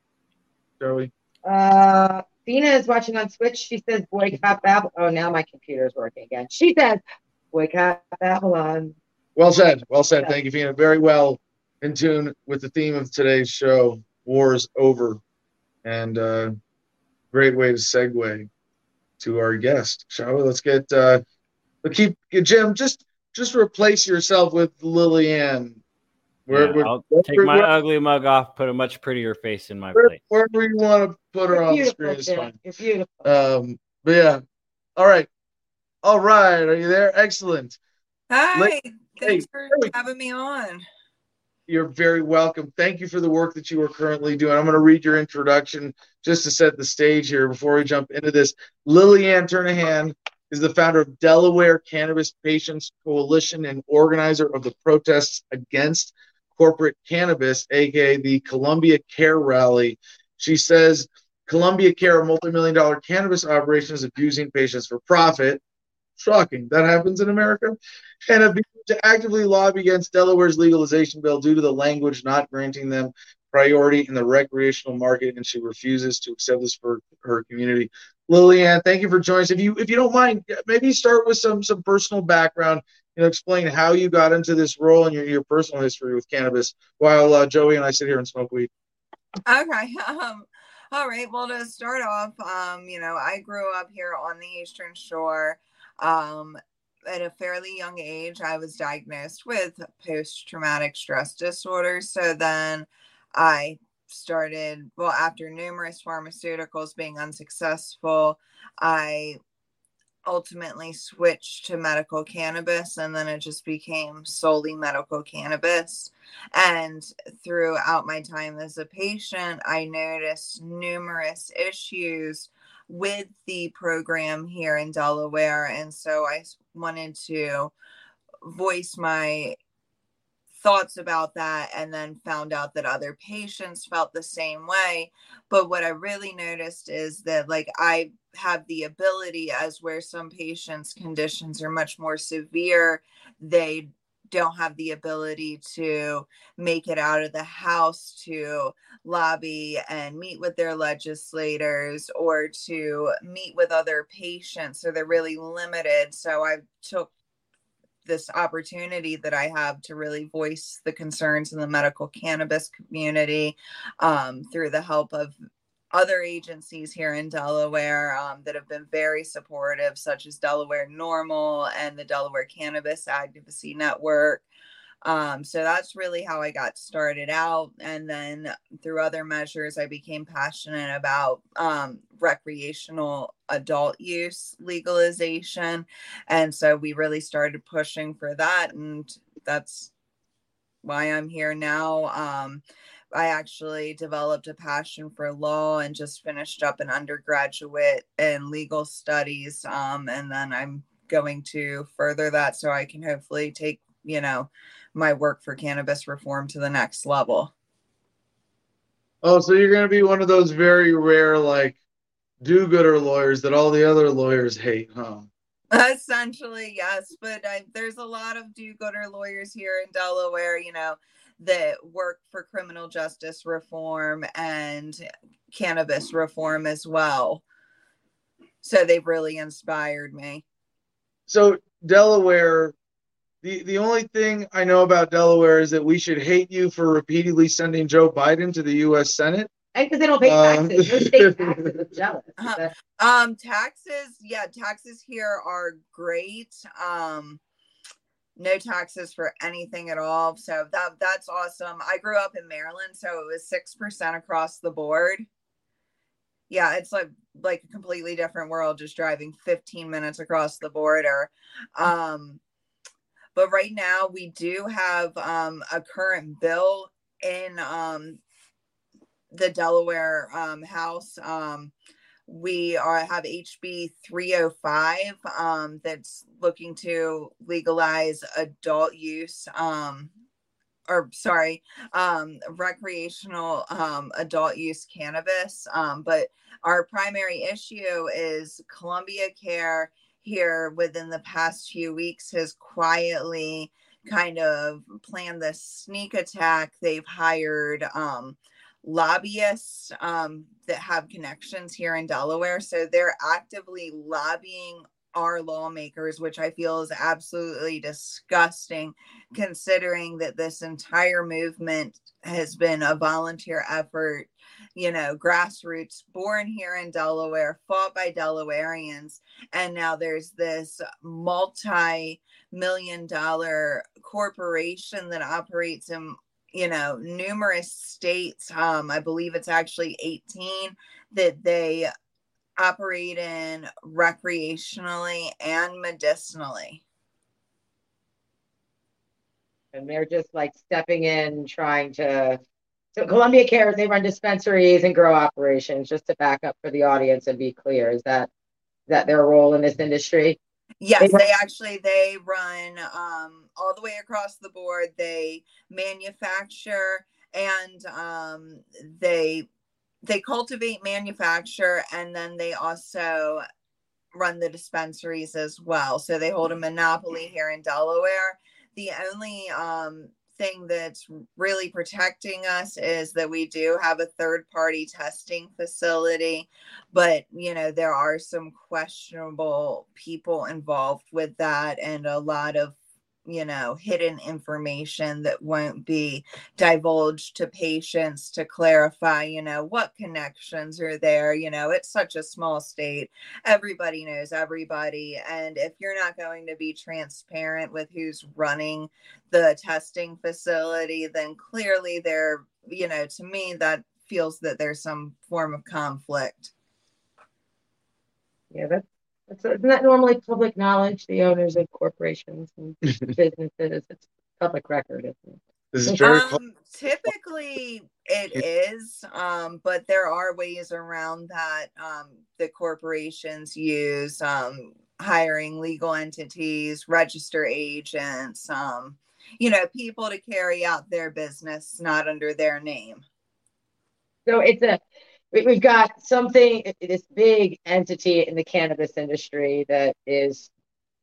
Joey? Uh, Fina is watching on Switch. She says boycott Babylon. Oh, now my computer's working again. She says boycott Babylon. Well said. Well said. Thank you, Fina. Very well in tune with the theme of today's show. War is over, and uh, great way to segue to our guest. Shall we? Let's get. Uh, keep Jim. Just just replace yourself with Lillian we're, yeah, we're, I'll take my ugly mug off, put a much prettier face in my place. Wherever you want to put her You're on the screen is fine. You're beautiful. Um, but yeah. All right. All right. Are you there? Excellent. Hi. Let, Thanks hey, for hey. having me on. You're very welcome. Thank you for the work that you are currently doing. I'm going to read your introduction just to set the stage here before we jump into this. Lillian Turnahan is the founder of Delaware Cannabis Patients Coalition and organizer of the protests against corporate cannabis, aka the Columbia Care Rally. She says Columbia Care, a multi-million dollar cannabis operation, is abusing patients for profit. Shocking. That happens in America. And to actively lobby against Delaware's legalization bill due to the language not granting them priority in the recreational market, and she refuses to accept this for her community. Lillian, thank you for joining us. If you if you don't mind, maybe start with some some personal background you know, explain how you got into this role and your, your personal history with cannabis while uh, Joey and I sit here and smoke weed. Okay. Um, all right. Well, to start off, um, you know, I grew up here on the Eastern Shore. Um, at a fairly young age, I was diagnosed with post traumatic stress disorder. So then I started, well, after numerous pharmaceuticals being unsuccessful, I ultimately switched to medical cannabis and then it just became solely medical cannabis. And throughout my time as a patient, I noticed numerous issues with the program here in Delaware. And so I wanted to voice my thoughts about that and then found out that other patients felt the same way. But what i really noticed is that like i have the ability as where some patients conditions are much more severe they don't have the ability to make it out of the house to lobby and meet with their legislators or to meet with other patients so they're really limited. So i took this opportunity that I have to really voice the concerns in the medical cannabis community um, through the help of other agencies here in Delaware um, that have been very supportive, such as Delaware NORML and the Delaware Cannabis Advocacy Network. Um, so that's really how I got started out. And then through other measures, I became passionate about um, recreational adult use legalization. And so we really started pushing for that. And that's why I'm here now. Um, I actually developed a passion for law and just finished up an undergraduate in legal studies. Um, and then I'm going to further that so I can hopefully take, you know, my work for cannabis reform to the next level. Oh, so you're going to be one of those very rare, like, do gooder lawyers that all the other lawyers hate, huh? Essentially, yes. But I, there's a lot of do gooder lawyers here in Delaware, you know, that work for criminal justice reform and cannabis reform as well. So they've really inspired me. So, Delaware the the only thing I know about Delaware is that we should hate you for repeatedly sending Joe Biden to the U.S. Senate. And because they don't pay Um, taxes. No state taxes. I'm jealous. Uh-huh. Um, taxes, yeah, taxes here are great. Um, no taxes for anything at all. So that that's awesome. I grew up in Maryland, so it was six percent across the board. Yeah, it's like like a completely different world just driving 15 minutes across the border. Um, but right now we do have um, a current bill in um, the Delaware um, House. Um, we are have HB 305 um, that's looking to legalize adult use um, or sorry um, recreational um, adult use cannabis um, but our primary issue is columbia care here within the past few weeks has quietly kind of planned this sneak attack they've hired um, lobbyists um, that have connections here in Delaware. So they're actively lobbying our lawmakers, which I feel is absolutely disgusting, considering that this entire movement has been a volunteer effort, you know, grassroots, born here in Delaware, fought by Delawareans. And now there's this multi million dollar corporation that operates in you know numerous states um i believe it's actually 18 that they operate in recreationally and medicinally and they're just like stepping in, trying to. So Columbia Cares, they run dispensaries and grow operations. Just to back up for the audience and be clear, is that is that their role in this industry? yes They they, actually they run um all the way across the board they manufacture and um they they cultivate manufacture and then they also run the dispensaries as well so they hold a monopoly here in delaware the only um thing that's really protecting us is that we do have a third party testing facility but you know there are some questionable people involved with that and a lot of you know hidden information that won't be divulged to patients to clarify you know what connections are there you know it's such a small state. Everybody knows everybody and if you're not going to be transparent with who's running the testing facility then clearly there you know to me that feels that there's some form of conflict. Yeah, that's, that's isn't that normally public knowledge? The owners of corporations and businesses, it's public record, isn't it? This is very um, typically it is um, but there are ways around that um, that corporations use um, hiring legal entities register agents um, you know people to carry out their business not under their name So it's a we, we've got something this big entity in the cannabis industry that is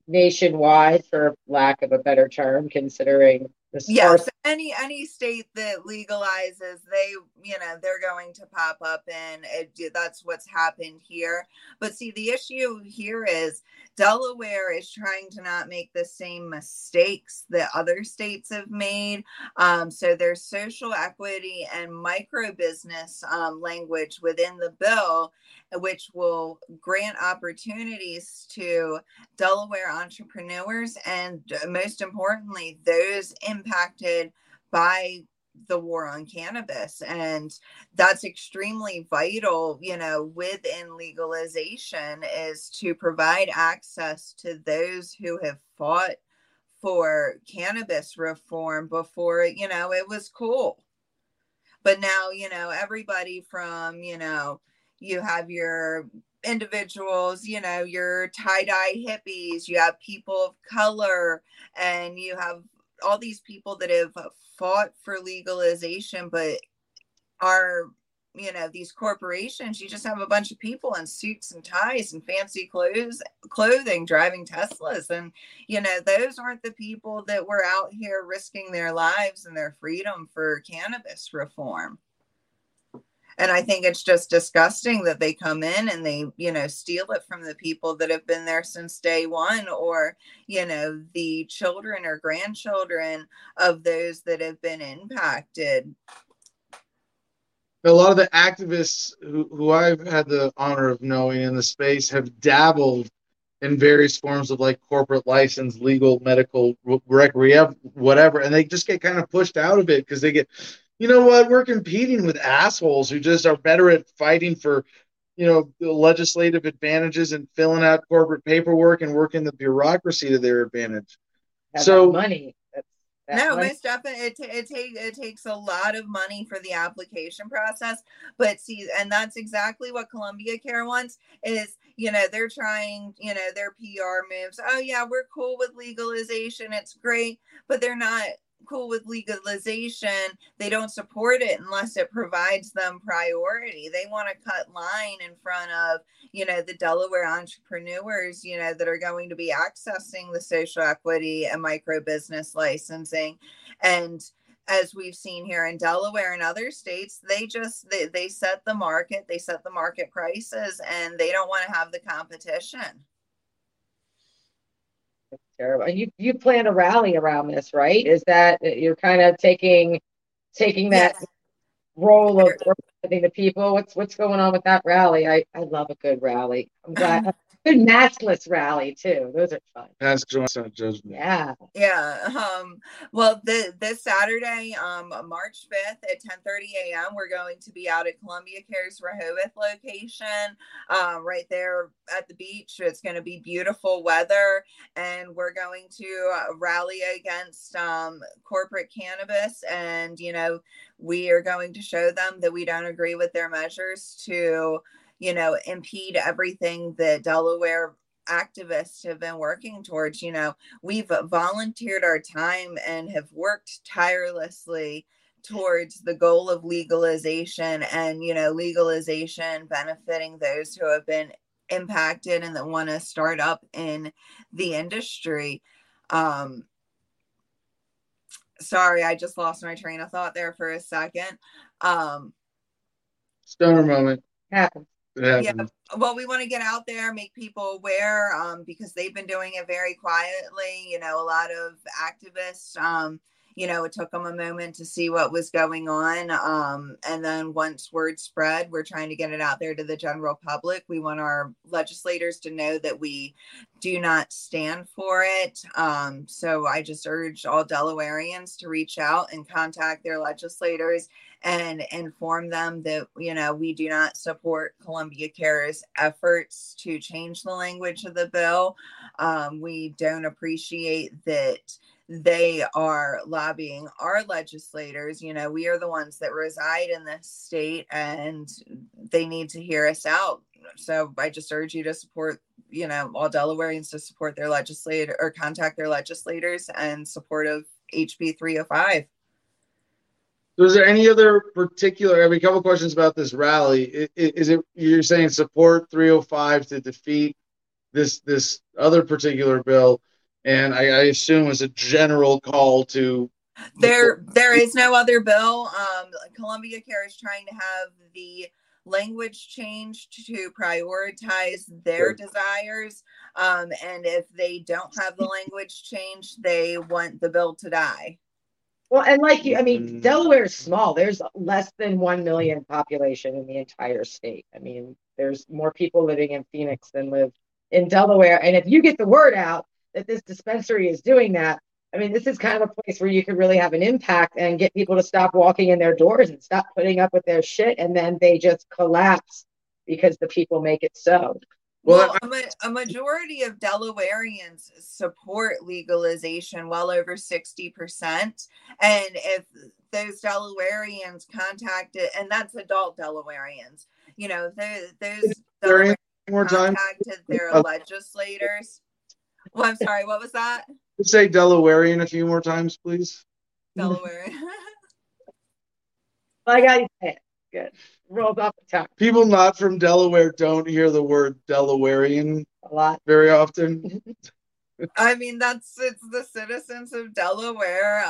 nationwide, for lack of a better term, considering yes sparse any any state that legalizes they you know they're going to pop up and it, that's what's happened here. But see the issue here is delaware is trying to not make the same mistakes that other states have made. Um, so there's social equity and micro business um, language within the bill which will grant opportunities to Delaware entrepreneurs and uh, most importantly, those impacted by the war on cannabis. And that's extremely vital, you know, within legalization is to provide access to those who have fought for cannabis reform before, you know, it was cool. But now, you know, everybody from, you know, you have your individuals, you know, your tie dye hippies, you have people of color, and you have all these people that have fought for legalization, but are, you know, these corporations, you just have a bunch of people in suits and ties and fancy clothes, clothing driving Teslas. And, you know, those aren't the people that were out here risking their lives and their freedom for cannabis reform and i think it's just disgusting that they come in and they you know steal it from the people that have been there since day one or you know the children or grandchildren of those that have been impacted. A lot of the activists who, who I've had the honor of knowing in the space have dabbled in various forms of like corporate license, legal, medical, rec, whatever, and they just get kind of pushed out of it because they get, you know what, we're competing with assholes who just are better at fighting for, you know, the legislative advantages and filling out corporate paperwork and working the bureaucracy to their advantage. so money no, most definitely. It, it, take, it takes a lot of money for the application process. But see, and that's exactly what Columbia Care wants is, you know, they're trying, you know, their PR moves. Oh, yeah, we're cool with legalization. It's great. But they're not cool with legalization. They don't support it unless it provides them priority. They want to cut line in front of, you know, the Delaware entrepreneurs, you know, that are going to be accessing the social equity and micro business licensing. And as we've seen here in Delaware and other states, they just they, they set the market, they set the market prices and they don't want to have the competition terrible. You you plan a rally around this, right? Is that you're kind of taking taking that yes. role of organizing the people? What's what's going on with that rally? I I love a good rally. I'm glad. good maskless rally too. Those are fun. That's judgment. Yeah. Yeah. Um, well, the, this Saturday, um, March 5th at 10 30 a.m., we're going to be out at Columbia Cares Rehoboth location, um, right there at the beach. It's going to be beautiful weather, and we're going to uh, rally against um, corporate cannabis. And, you know, we are going to show them that we don't agree with their measures to you know, impede everything that Delaware activists have been working towards. You know, we've volunteered our time and have worked tirelessly towards the goal of legalization and, you know, legalization benefiting those who have been impacted and that want to start up in the industry. Um, sorry, I just lost my train of thought there for a second. Um, Stoner moment. Happens yeah. Well we want to get out there make people aware um, because they've been doing it very quietly you know a lot of activists um, you know it took them a moment to see what was going on um, and then once word spread we're trying to get it out there to the general public. We want our legislators to know that we do not stand for it um, so i just urge all delawareans to reach out and contact their legislators and inform them that you know we do not support Columbia Care's efforts to change the language of the bill. Um, we don't appreciate that they are lobbying our legislators. You know, we are the ones that reside in this state and they need to hear us out. So I just urge you to support, you know, all Delawareans to support their legislator or contact their legislators and support of HB 305. So is there any other particular? I have a couple questions about this rally. Is, it you're saying support 305 to defeat this this other particular bill, and I, I assume it's a general call to. There, there is no other bill. Um, Columbia Care is trying to have the language changed to prioritize their desires. Um, and if they don't have the language changed, they want the bill to die. Well, and like you, I mean, mm. Delaware is small. There's less than 1 million population in the entire state. I mean, there's more people living in Phoenix than live in Delaware. And if you get the word out that this dispensary is doing that, I mean, this is kind of a place where you could really have an impact and get people to stop walking in their doors and stop putting up with their shit. And then they just collapse because the people make it so. Well, well a, a, majority of Delawareans support legalization, well over 60%. And if those Delawareans contacted, and that's adult Delawareans, you know, those, those Delawareans more time. contacted their uh, legislators. Well, I'm sorry, what was that? Say Delawarean a few more times, please. Delaware. I got you. Good rolled off the tongue. People not from Delaware don't hear the word Delawarean a lot very often. I mean, that's it's the citizens of Delaware.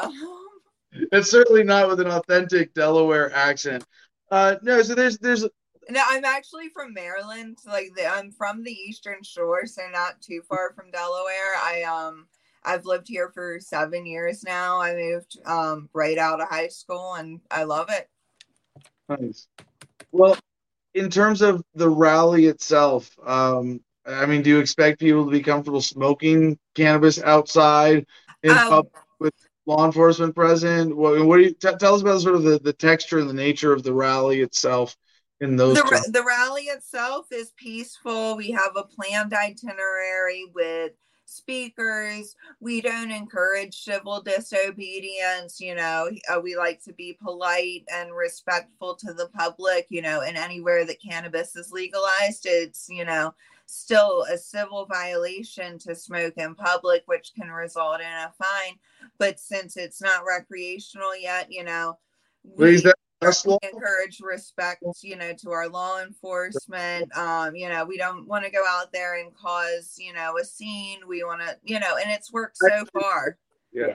it's certainly not with an authentic Delaware accent. Uh, no, so there's there's. No, I'm actually from Maryland. Like the, I'm from the Eastern Shore, so not too far from Delaware. I um I've lived here for seven years now. I moved um right out of high school, and I love it. Nice. Well, in terms of the rally itself, um, I mean, do you expect people to be comfortable smoking cannabis outside in Um, public with law enforcement present? What, what do you t- tell us about sort of the, the texture and the nature of the rally itself in those the, the rally itself is peaceful. We have a planned itinerary with speakers. We don't encourage civil disobedience. You know, uh, we like to be polite and respectful to the public. You know, and anywhere that cannabis is legalized, it's, you know, still a civil violation to smoke in public, which can result in a fine. But since it's not recreational yet, you know, Please, we- that's we encourage respect you know to our law enforcement um you know we don't want to go out there and cause you know a scene we want to you know and it's worked so far Yeah.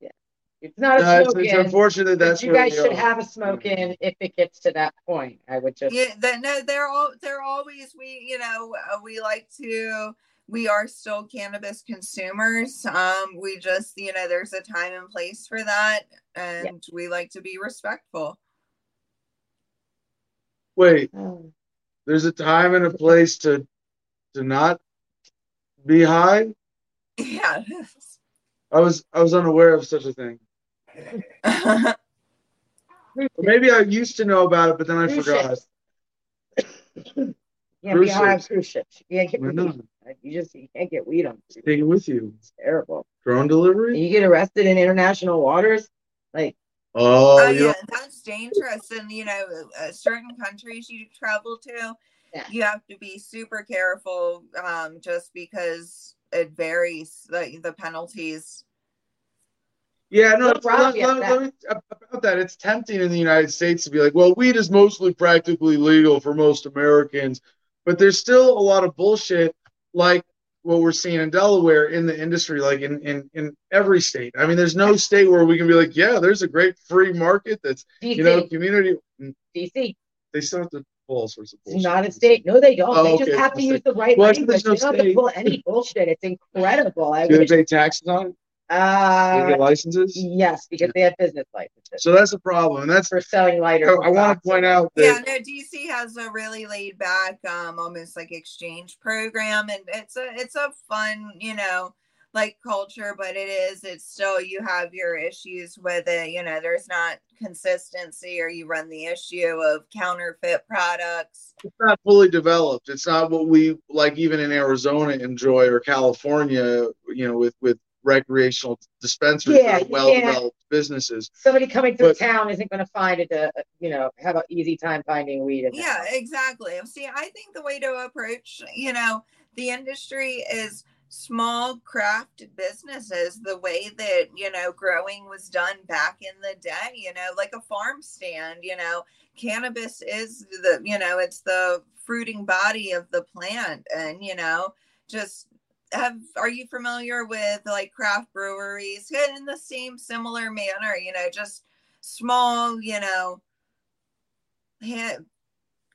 yeah. It's not a No, it's, smoke it's in. unfortunate but that's you guys should are. have a smoke in if it gets to that point. I would just yeah that no they're all they're always we you know uh, we like to we are still cannabis consumers um we just you know there's a time and place for that and we like to be respectful Wait, Oh. there's a time and a place to to not be high. yeah I was I was unaware of such a thing. Maybe I used to know about it, but then I Cruise forgot. ships. You can't Cruise be high on ships. cruise ships. You can't get Why weed. not? You just you can't get weed on. Take it with you. It's terrible. Drone And delivery. you get arrested in international waters. Like Oh, Oh you yeah, that's dangerous. And you know, uh, certain countries you travel to, Yeah. you have to be super careful, um, just because it varies the the penalties. Yeah, no, No let- let- that- let me- about that. It's tempting in the United States to be like, well, weed is mostly practically legal for most Americans, but there's still a lot of bullshit like what we're seeing in Delaware in the industry, like in, in, in every state. I mean, there's no state where we can be like, yeah, there's a great free market that's, DC, you know, community. Mm. DC, They still have to pull all sorts of bullshit. not a state. No, they don't. Oh, they okay, just have to use the right Well, language. no they don't have to pull any bullshit. It's incredible. I Do they pay taxes on it? Do they uh, get licenses? yes, because they have business licenses So that's the problem. And that's, for selling lighter. I, I want to point out that Yeah, no, DC has a really laid back, um, almost like exchange program, and it's a it's a fun, you know, like culture, but it is it's still you have your issues with it. You know, there's not consistency, or you run the issue of counterfeit products. it's not fully developed. It's not what we like even in Arizona enjoy or California, you know, with with recreational dispensaries Yeah, or you well developed businesses. Somebody coming through But- town isn't going to find it. To, you know, have an easy time finding weed. In Yeah, town. exactly. See, I think the way to approach, you know, the industry is small craft businesses the way that you know growing was done back in the day you know like a farm stand you know cannabis is the you know it's the fruiting body of the plant and you know just have are you familiar with like craft breweries in the same similar manner you know just small you know ha-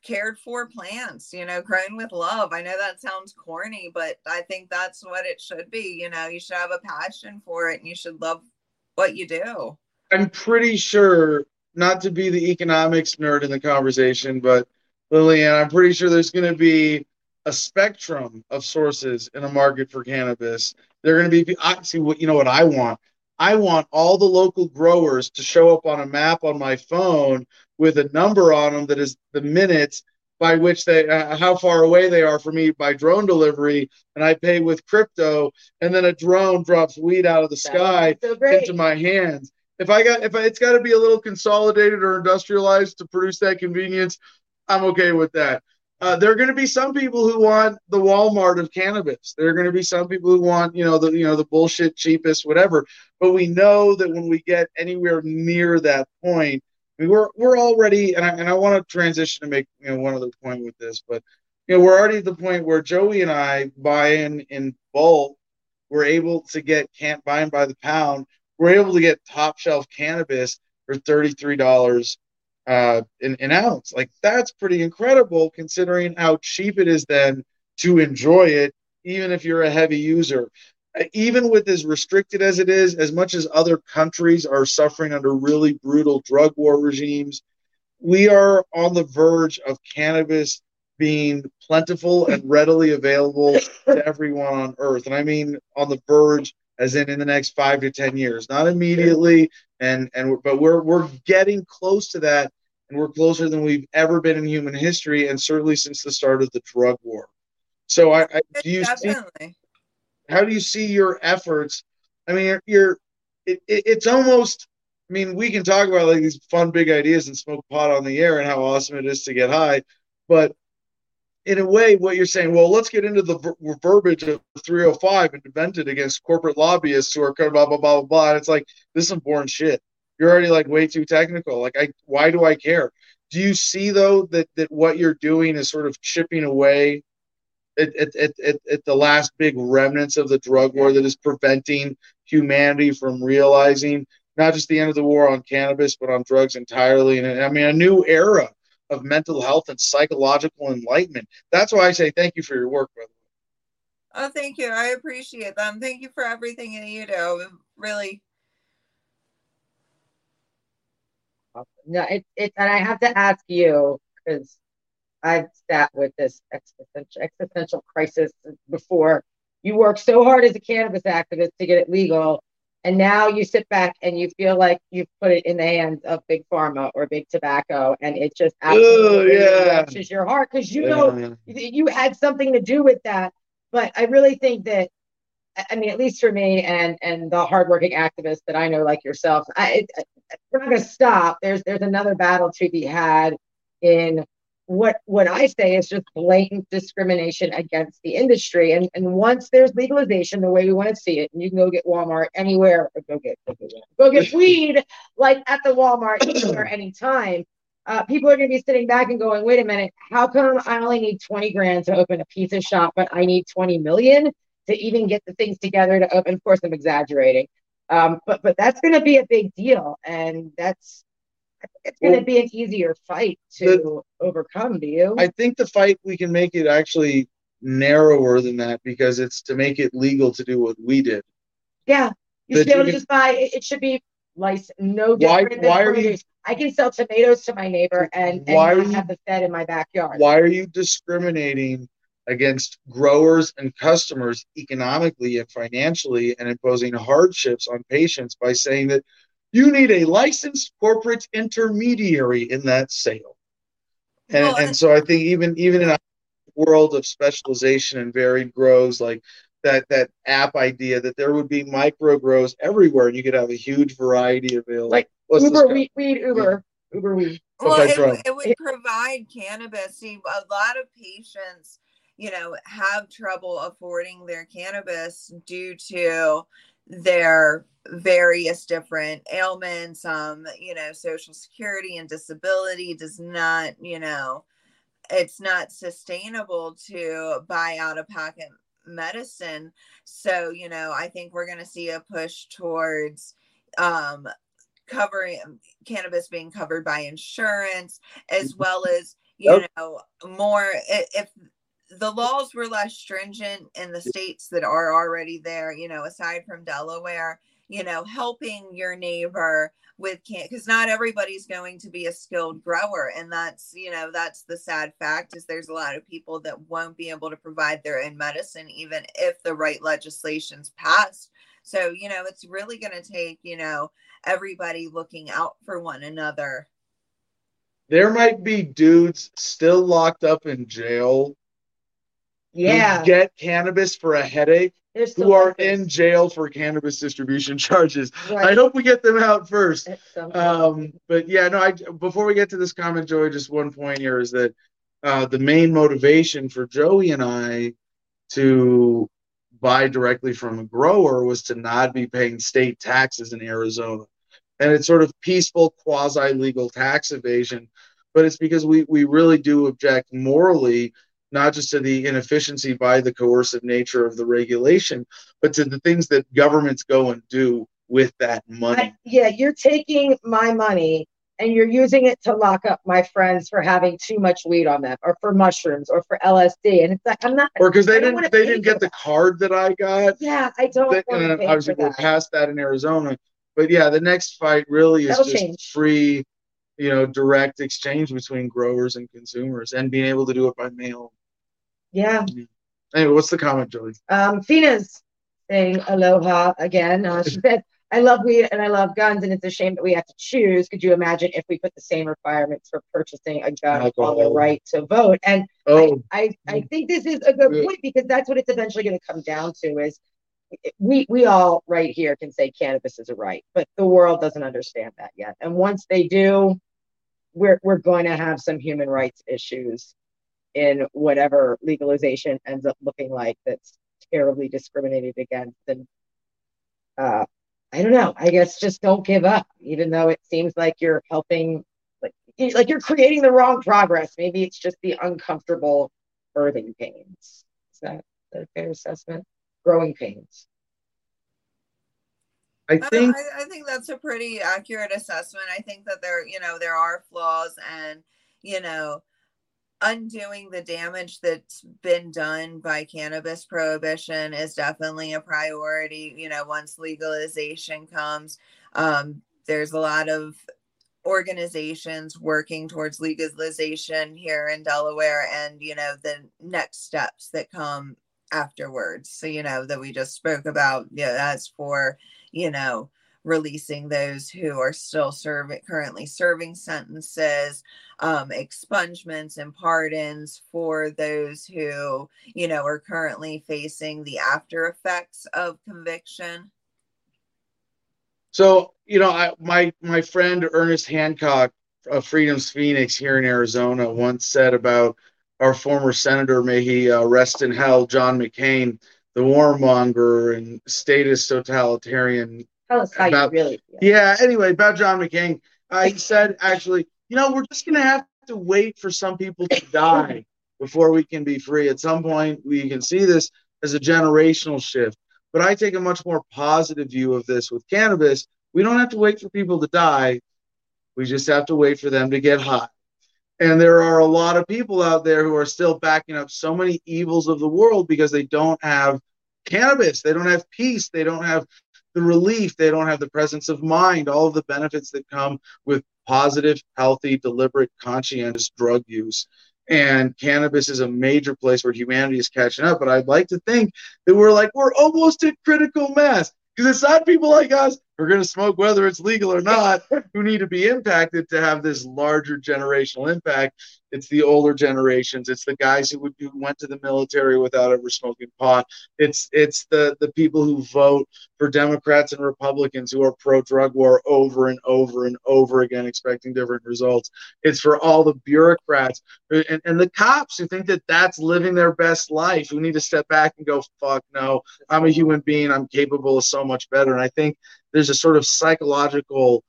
cared for plants, you know, grown with love. I know that sounds corny, but I think that's what it should be. You know, you should have a passion for it and you should love what you do. I'm pretty sure, not to be the economics nerd in the conversation, but Lillian, I'm pretty sure there's going to be a spectrum of sources in a market for cannabis. They're going to be, I see what you know what I want. I want all the local growers to show up on a map on my phone with a number on them that is the minutes by which they uh, how far away they are from me by drone delivery and I pay with crypto and then a drone drops weed out of the That sky so into my hands. If I got if I, it's got to be a little consolidated or industrialized to produce that convenience, I'm okay with that. Uh, there are going to be some people who want the Walmart of cannabis. There are going to be some people who want, you know, the you know the bullshit cheapest, whatever. But we know that when we get anywhere near that point, I mean, we're we're already, and I and I want to transition to make you know one other point with this, but you know we're already at the point where Joey and I buy in bulk. We're able to get can't buy by the pound. We're able to get top shelf cannabis for thirty three dollars uh, an, an ounce. Like that's pretty incredible considering how cheap it is then to enjoy it, even if you're a heavy user. Uh, Even with as restricted as it is, as much as other countries are suffering under really brutal drug war regimes, we are on the verge of cannabis being plentiful and readily available to everyone on earth. And I mean on the verge as in in the next five to ten years, not immediately. And and but we're we're getting close to that, and we're closer than we've ever been in human history, and certainly since the start of the drug war. So I, I do you Definitely. see how do you see your efforts? I mean, you're, you're it, it, it's almost. I mean, we can talk about like these fun big ideas and smoke pot on the air and how awesome it is to get high, but in a way, what you're saying, well, let's get into the ver- verbiage of 305 and it against corporate lobbyists who are blah blah blah blah blah. And it's like this is boring shit. You're already like way too technical. Like, I why do I care? Do you see though that that what you're doing is sort of chipping away at, at, at, at, the last big remnants of the drug war that is preventing humanity from realizing not just the end of the war on cannabis, but on drugs entirely. And I mean, a new era of mental health and psychological enlightenment. That's why I say thank you for your work, brother. Oh, thank you. I appreciate them. Thank you for everything that you do. Really. No, it, it, and I have to ask you because I've sat with this existential, existential crisis before. You work so hard as a cannabis activist to get it legal, and now you sit back and you feel like you've put it in the hands of big pharma or big tobacco, and it just absolutely yeah. touches your heart because you yeah. know you had something to do with that. But I really think that, I mean, at least for me and and the hardworking activists that I know, like yourself, I, it, we're not going to stop. There's there's another battle to be had in what what I say is just blatant discrimination against the industry. And and once there's legalization, the way we want to see it, and you can go get Walmart anywhere, or go get go get, go get weed like at the Walmart anywhere, anytime. Uh, people are going to be sitting back and going, wait a minute, how come I only need 20 grand to open a pizza shop, but I need 20 million to even get the things together to open? Of course, I'm exaggerating. Um, but but that's going to be a big deal, and that's it's going to well, be an easier fight to the, overcome. Do you? I think the fight we can make it actually narrower than that because it's to make it legal to do what we did. Yeah, you should be able to just buy. It should be licensed. No different why, why are you? I can sell tomatoes to my neighbor and, and why not you, have the Fed in my backyard. Why are you discriminating against growers and customers economically and financially and imposing hardships on patients by saying that you need a licensed corporate intermediary in that sale. And, well, and so I think even even in a world of specialization and varied grows, like that that app idea that there would be micro grows everywhere and you could have a huge variety available. Like Uber weed, weed, Uber, yeah. Uber weed. Well, it, it would provide cannabis. See, a lot of patients, you know, have trouble affording their cannabis due to their various different ailments um you know social security and disability does not you know it's not sustainable to buy out of pocket medicine so you know i think we're going to see a push towards um covering cannabis being covered by insurance as mm-hmm. well as you know more if the laws were less stringent in the states that are already there, you know, aside from Delaware, you know, helping your neighbor with can because not everybody's going to be a skilled grower. And that's, you know, that's the sad fact is there's a lot of people that won't be able to provide their own medicine, even if the right legislation's passed. So, you know, it's really going to take, you know, everybody looking out for one another. There might be dudes still locked up in jail yeah. get cannabis for a headache who are in jail for cannabis distribution charges. Right. I hope we get them out first. Um, but yeah, no, I before we get to this comment, Joey, just one point here is that uh, the main motivation for Joey and I to buy directly from a grower was to not be paying state taxes in Arizona. And it's sort of peaceful, quasi legal tax evasion. But it's because we, we really do object morally not just to the inefficiency by the coercive nature of the regulation, but to the things that governments go and do with that money. I, yeah, you're taking my money and you're using it to lock up my friends for having too much weed on them or for mushrooms or for LSD. And it's like I'm not or because they didn't they didn't get that. the card that I got. Yeah, I don't uh, that, and obviously we're past that in Arizona. But yeah, the next fight really is That'll just change. free you know, direct exchange between growers and consumers and being able to do it by mail. Yeah. Anyway, what's the comment, Julie? Um, Fina's saying aloha again. Uh, she said, I love weed and I love guns, and it's a shame that we have to choose. Could you imagine if we put the same requirements for purchasing a gun Alcohol. on the right to vote? And oh. I, I, I think this is a good point because that's what it's eventually going to come down to is we we all right here can say cannabis is a right, but the world doesn't understand that yet. And once they do, we're we're going to have some human rights issues in whatever legalization ends up looking like that's terribly discriminated against and uh, I don't know. I guess just don't give up, even though it seems like you're helping, like like you're creating the wrong progress. Maybe it's just the uncomfortable birthing pains. Is that a fair assessment? Growing pains. I think I, I, think that's a pretty accurate assessment. I think that there, you know, there are flaws and, you know, undoing the damage that's been done by cannabis prohibition is definitely a priority. You know, once legalization comes, um, there's a lot of organizations working towards legalization here in Delaware and, you know, the next steps that come afterwards. So, you know, that we just spoke about, yeah, as for, you know, releasing those who are still serving currently serving sentences um, expungements and pardons for those who you know are currently facing the after effects of conviction? So you know I, my my friend ernest hancock of freedom's phoenix here in arizona once said about our former senator may he uh, rest in hell john mccain the warmonger and statist totalitarian Tell us how about, you really feel. Yeah, anyway, about John McCain. Uh, he said, actually, you know, we're just going to have to wait for some people to die before we can be free. At some point, we can see this as a generational shift. But I take a much more positive view of this with cannabis. We don't have to wait for people to die. We just have to wait for them to get high. And there are a lot of people out there who are still backing up so many evils of the world because they don't have cannabis. They don't have peace. They don't have the relief, they don't have the presence of mind, all of the benefits that come with positive, healthy, deliberate, conscientious drug use. And cannabis is a major place where humanity is catching up. But I'd like to think that we're like, we're almost at critical mass because it's not people like us are going to smoke whether it's legal or not. Who need to be impacted to have this larger generational impact. It's the older generations. It's the guys who, would, who went to the military without ever smoking pot. It's it's the the people who vote for democrats and republicans who are pro drug war over and over and over again expecting different results. It's for all the bureaucrats and, and the cops who think that that's living their best life who need to step back and go fuck no. I'm a human being. I'm capable of so much better. And i think there's a sort of psychological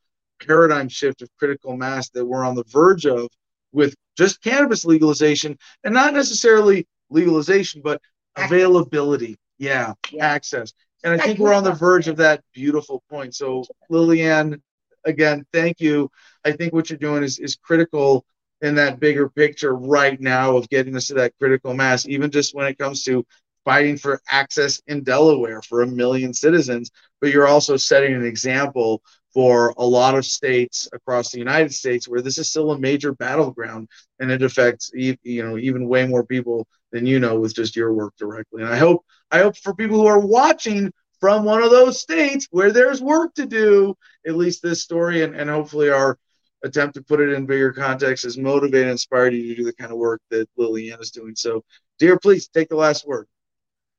paradigm shift of critical mass that we're on the verge of with just cannabis legalization and not necessarily legalization, but availability. Yeah, yeah. access. And I think we're on the verge of that beautiful point. So, Lillian, again, thank you. I think what you're doing is, is critical in that bigger picture right now of getting us to that critical mass, even just when it comes to fighting for access in Delaware for a million citizens, but you're also setting an example for a lot of states across the United States where this is still a major battleground and it affects you know even way more people than you know with just your work directly. And I hope I hope for people who are watching from one of those states where there's work to do, at least this story and, and hopefully our attempt to put it in bigger context has motivated and inspired you to do the kind of work that Lillian is doing. So, dear, please take the last word.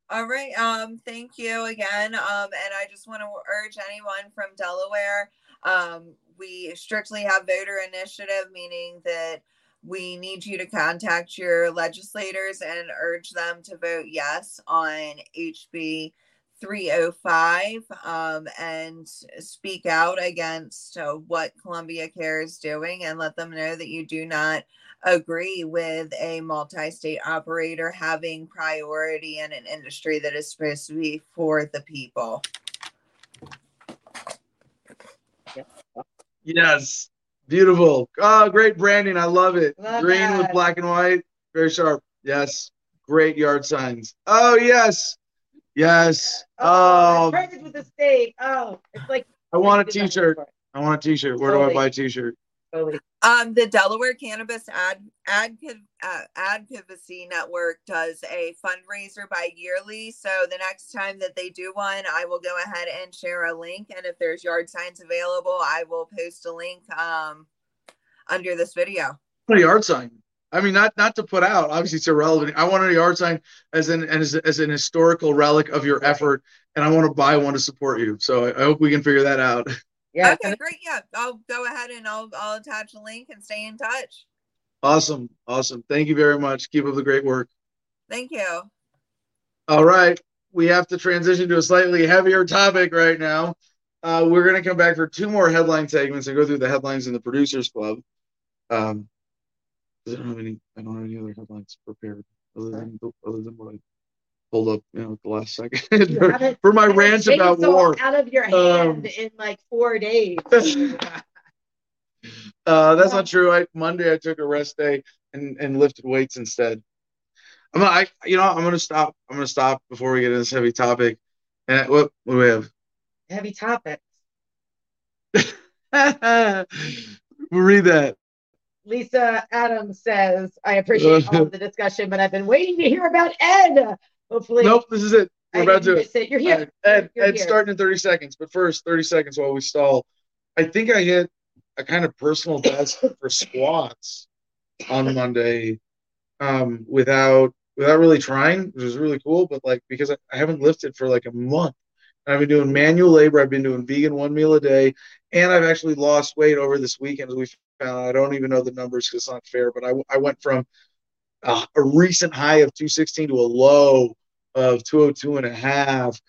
All right. Um, thank you again. Um, and I just want to urge anyone from Delaware. Um, we strictly have voter initiative, meaning that we need you to contact your legislators and urge them to vote yes on HB 305 um, and speak out against uh, what Columbia Care is doing and let them know that you do not agree with a multi state operator having priority in an industry that is supposed to be for the people. Yes, beautiful. Oh, great branding. I love it. Love Green that. with black and white. Very sharp. Yes. Great yard signs. Oh, yes. Yes. Oh, oh. with the state. Oh, it's like I want a t shirt. I want a t shirt. Where totally. do I buy a t shirt? Totally. Um, the Delaware Cannabis Ad, Ad uh, Advocacy Network does a fundraiser by yearly. So the next time that they do one, I will go ahead and share a link. And if there's yard signs available, I will post a link um, under this video. A yard sign. I mean, not not to put out. Obviously, it's irrelevant. I want a yard sign as an as, as an historical relic of your effort, and I want to buy one to support you. So I hope we can figure that out. Yeah. Okay, great. Yeah, I'll go ahead and I'll I'll attach a link and stay in touch. Awesome, awesome. Thank you very much. Keep up the great work. Thank you. All right, we have to transition to a slightly heavier topic right now. Uh, we're going to come back for two more headline segments and go through the headlines in the producers club. Um, I don't have any. I don't have any other headlines prepared other than other than what I pulled up, you know, at the last second for, for, my rant about war. Out of your hand um, in like four days. uh, that's not true. I Monday I took a rest day and and lifted weights instead. I'm not, I you know I'm gonna stop. I'm gonna stop before we get into this heavy topic. And what what do we have? Heavy topics. we'll read that. Lisa Adams says, I appreciate all of the discussion, but I've been waiting to hear about Ed. Hopefully. Nope, this is it. We're about to. It. You're here. Ed, You're Ed here. starting in 30 seconds, but first, 30 seconds while we stall. I think I hit a kind of personal best for squats on Monday um, without without really trying, which was really cool. But like because I, I haven't lifted for like a month. And I've been doing manual labor. I've been doing vegan one meal a day, and I've actually lost weight over this weekend. As we found, I don't even know the numbers because it's not fair. But I, I went from a, a recent high of 216 to a low of 202 and a half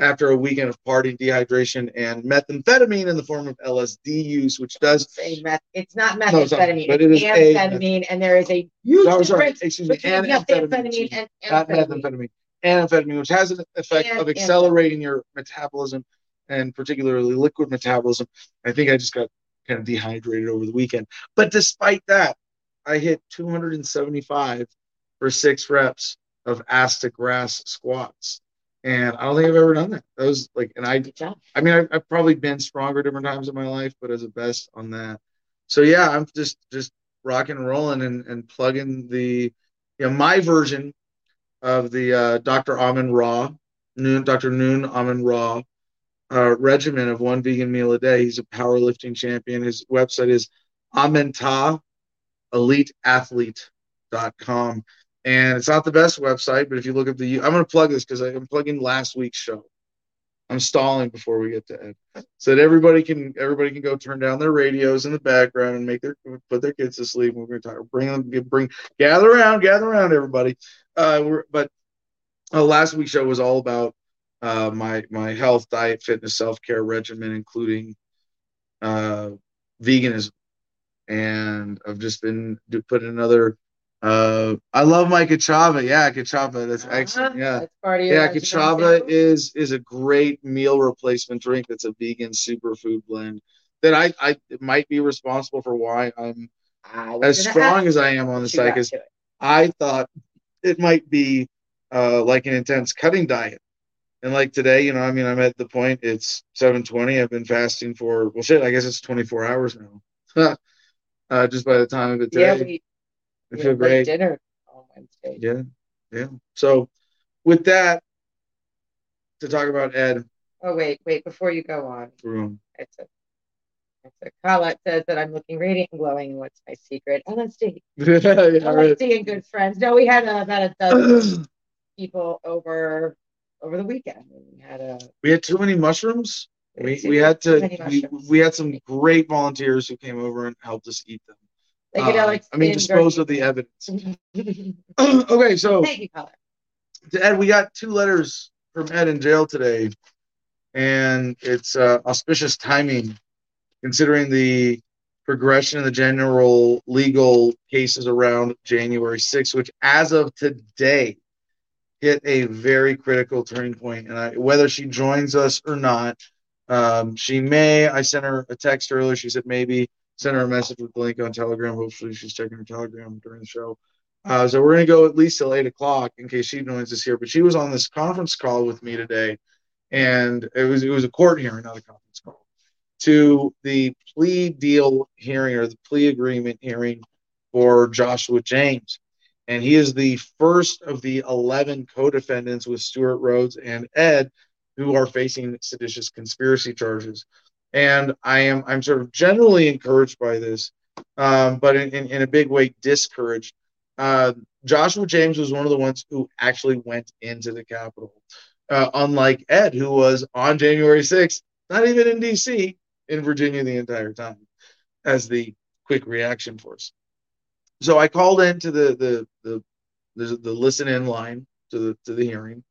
after a weekend of partying, dehydration and methamphetamine in the form of LSD use, which does say meth. It's not methamphetamine, no, but it is amphetamine, and there is a huge no, difference me, between methamphetamine and amphetamine. methamphetamine. Amphetamine, which has an effect and, of accelerating your metabolism and particularly liquid metabolism. I think I just got kind of dehydrated over the weekend. But despite that, I hit 275 for six reps of Asta grass squats. And I don't think I've ever done that. That was like, and I, I mean, I've, I've probably been stronger different times in my life, but as a best on that. So yeah, I'm just, just rocking and rolling and, and plugging the, you know, my version of the uh, Dr. Amin Raw, Nun, Dr. Nun Amin Raw uh, regimen of one vegan meal a day. He's a powerlifting champion. His website is Amenta eliteathlete.com. And it's not the best website, but if you look at the, I'm going to plug this because I'm plugging last week's show. I'm stalling before we get to Ed, so that everybody can everybody can go turn down their radios in the background and make their put their kids to sleep. We're going to talk, bring them, bring gather around, gather around, everybody. Uh, but uh, last week's show was all about uh, my my health, diet, fitness, self care regimen, including uh, veganism and I've just been putting another. Uh, I love my Ka'Chava. Yeah, Ka'Chava. That's uh-huh. excellent. Yeah, that's yeah. Ka'Chava is is a great meal replacement drink. That's a vegan superfood blend that I I might be responsible for why I'm as strong as I am on the site. Because I thought it might be uh, like an intense cutting diet. And like today, you know, I mean, I'm at the point. It's 7:20. I've been fasting for well, shit. I guess it's 24 hours now. uh, just by the time of the day. Yeah, we, I feel great. Dinner on Wednesday. Yeah, yeah. So, with that, to talk about Ed. Oh wait, wait! Before you go on, room. It's a, it's a Colette says that I'm looking radiant and glowing. What's my secret? LSD. yeah, LSD right. and good friends. No, we had uh, about a dozen people over over the weekend. We had a. We had too many mushrooms. We, we had to we, we had some great volunteers who came over and helped us eat them. Like, uh, I mean, dispose of the evidence. okay, so Thank you, to Ed, we got two letters from Ed in jail today, and it's uh, auspicious timing, considering the progression of the general legal cases around January 6th, which, as of today, hit a very critical turning point. And I, whether she joins us or not, um, she may. I sent her a text earlier. She said maybe. Send her a message with the link on Telegram. Hopefully, she's checking her Telegram during the show. Uh, so we're gonna go at least till eight o'clock in case she joins us here. But she was on this conference call with me today, and it was it was a court hearing, not a conference call. to the plea deal hearing or the plea agreement hearing for Joshua James. And he is the first of the 11 co defendants with Stewart Rhodes and Ed who are facing seditious conspiracy charges. And I am I'm sort of generally encouraged by this, um, but in, in, in, a big way discouraged. Uh, Joshua James was one of the ones who actually went into the Capitol, uh, unlike Ed, who was on January 6th, not even in D.C., in Virginia the entire time as the quick reaction force. So I called into the the the the, the listen in line to the to the hearing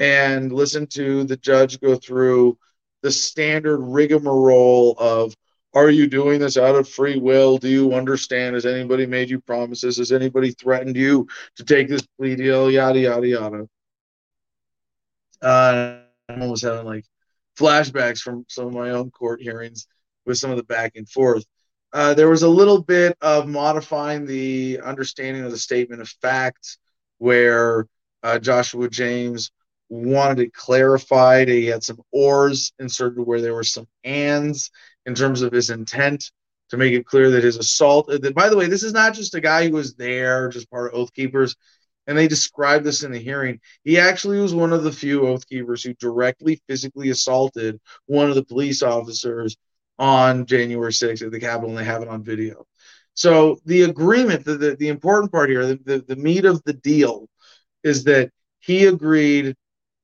and listened to the judge go through the standard rigmarole of are you doing this out of free will? Do you understand? Has anybody made you promises? Has anybody threatened you to take this plea deal? Yada yada yada. Uh, I'm almost having like flashbacks from some of my own court hearings with some of the back and forth. Uh, there was a little bit of modifying the understanding of the statement of facts where uh, Joshua James wanted it clarified. He had some ors inserted where there were some ands in terms of his intent to make it clear that his assault. Uh, that, by the way, this is not just a guy who was there, just part of Oath Keepers. And they described this in the hearing. He actually was one of the few Oath Keepers who directly physically assaulted one of the police officers on January 6th at the Capitol, and they have it on video. So the agreement, the, the, the important part here, the, the, the meat of the deal is that he agreed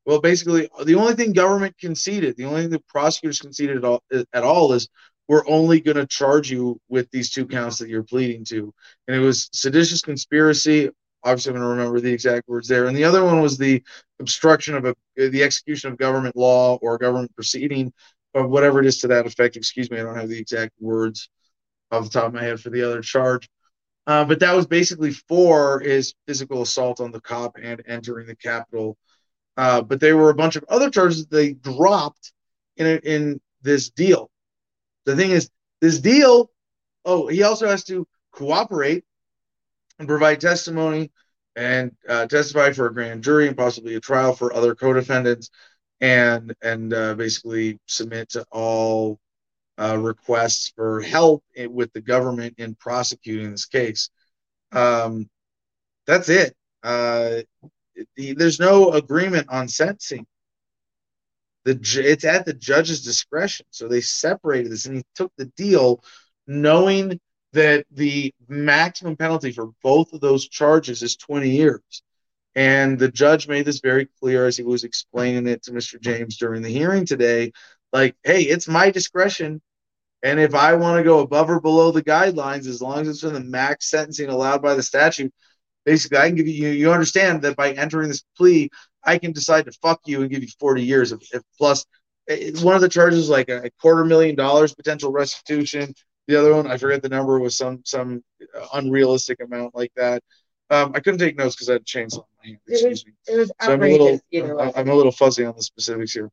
well, basically, the only thing government conceded, the only thing the prosecutors conceded at all, at all is we're only going to charge you with these two counts that you're pleading to. And it was seditious conspiracy. Obviously, I'm going to remember the exact words there. And the other one was the obstruction of a, the execution of government law or government proceeding, or whatever it is to that effect. Excuse me, I don't have the exact words off the top of my head for the other charge. Uh, but that was basically four is physical assault on the cop and entering the Capitol uh, but there were a bunch of other charges they dropped in in this deal. The thing is, this deal. Oh, he also has to cooperate and provide testimony and uh, testify for a grand jury and possibly a trial for other co-defendants, and and uh, basically submit to all uh, requests for help with the government in prosecuting this case. Um, that's it. There's no agreement on sentencing. The it's at the judge's discretion. So they separated this, and he took the deal, knowing that the maximum penalty for both of those charges is 20 years. And the judge made this very clear as he was explaining it to Mr. James during the hearing today. Like, hey, it's my discretion. And if I want to go above or below the guidelines, as long as it's in the max sentencing allowed by the statute, basically I can give you you understand that by entering this plea, I can decide to fuck you and give you 40 years of, of plus it's one of the charges like a quarter million dollars potential restitution. The other one, I forget the number, was some some unrealistic amount like that. Um, I couldn't take notes because I had chainsaw in my hand. Excuse me. It was so I'm a little I'm, a little fuzzy on the specifics here,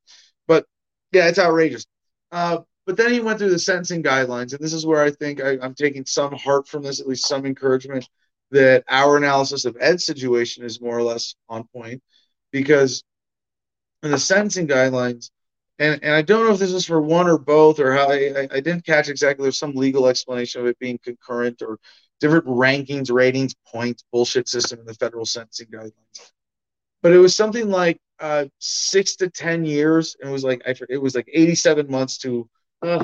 but yeah, it's outrageous. Uh, but then he went through the sentencing guidelines, and this is where I think I, I'm taking some heart from this, at least some encouragement that our analysis of Ed's situation is more or less on point because in the sentencing guidelines, and, and I don't know if this is for one or both or how I, I didn't catch exactly. There's some legal explanation of it being concurrent or different rankings, ratings, points, bullshit system in the federal sentencing guidelines. But it was something like uh, six to ten years, and it was like I it was like 87 months to uh,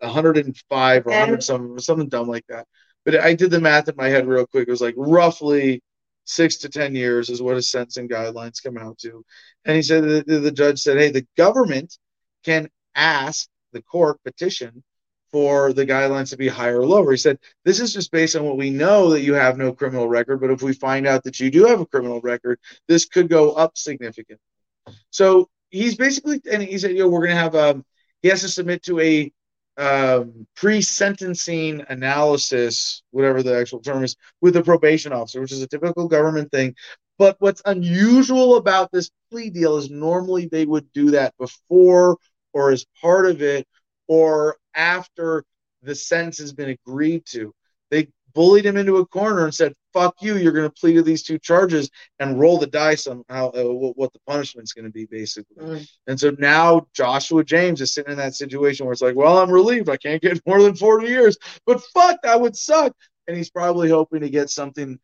105 or 100 something, something dumb like that but I did the math in my head real quick. It was like roughly six to 10 years is what his sentencing guidelines come out to. And he said, the, the judge said, hey, the government can ask the court petition for the guidelines to be higher or lower. He said, This is just based on what we know that you have no criminal record, but if we find out that you do have a criminal record, this could go up significantly. So he's basically, and he said, you know, we're going to have, um, he has to submit to a um, pre-sentencing analysis, whatever the actual term is, with the probation officer, which is a typical government thing. But what's unusual about this plea deal is normally they would do that before or as part of it or after the sentence has been agreed to. Bullied him into a corner and said, "Fuck you, you're going to plead to these two charges and roll the dice on how uh, what the punishment's going to be, basically." Mm. And so now Joshua James is sitting in that situation where it's like, "Well, I'm relieved. I can't get more than 40 years, but fuck, that would suck." And he's probably hoping to get something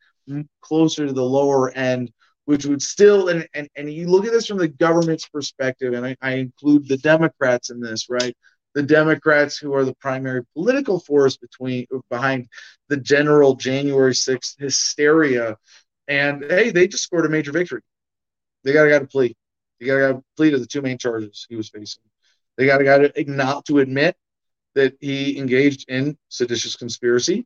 closer to the lower end which would still and, and and you look at this from the government's perspective and I, I, include the democrats in this right the democrats who are the primary political force between behind the general january 6th hysteria. And hey they just scored a major victory. They got a guy to plea they got a guy to to the two main charges he was facing. They got a guy to not to admit that he engaged in seditious conspiracy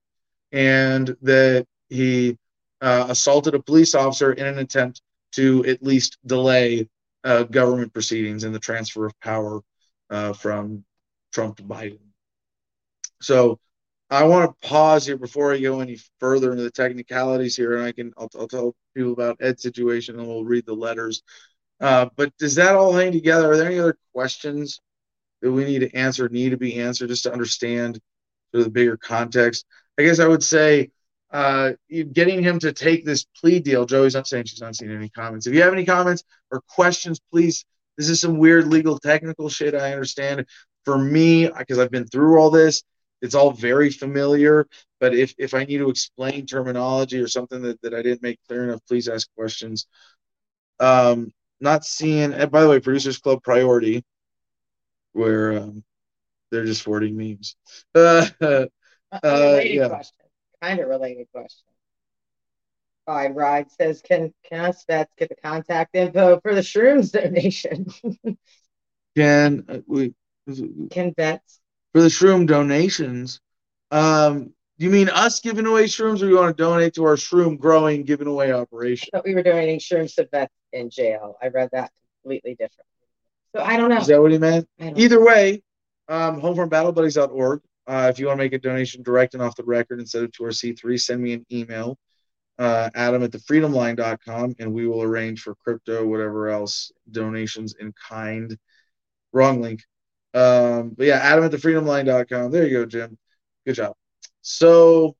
and that he uh, assaulted a police officer in an attempt to at least delay uh, government proceedings and the transfer of power uh, from Trump to Biden. So I want to pause here before I go any further into the technicalities here, and I can I'll, I'll tell people about Ed's situation and we'll read the letters. Uh, but does that all hang together? Are there any other questions that we need to answer, need to be answered, just to understand sort of the bigger context? I guess I would say uh, getting him to take this plea deal. Joey's not saying she's not seeing any comments. If you have any comments or questions, please. This is some weird legal technical shit. I understand. For me, because I've been through all this, it's all very familiar. But if, if I need to explain terminology or something that, that I didn't make clear enough, please ask questions. Um, not seeing, and by the way, Producers Club Priority, where um, they're just forwarding memes. Uh, uh, yeah. Question kind of related question. All right, Ride says, can can us vets get the contact info for the shrooms donation? can uh, we can vets for the shroom donations? Um, you mean us giving away shrooms, or you want to donate to our shroom growing giving away operation? I thought we were donating shrooms to vets in jail. I read that completely different. So I don't know. Is that what he meant? Either way, um, homefrontbattlebuddies.org uh, if you want to make a donation direct and off the record instead of to our C3, send me an email, uh, adam at thefreedomline.com, and we will arrange for crypto, whatever else, donations in kind. Wrong link. Um, but yeah, adam at thefreedomline.com. There you go, Jim. Good job. So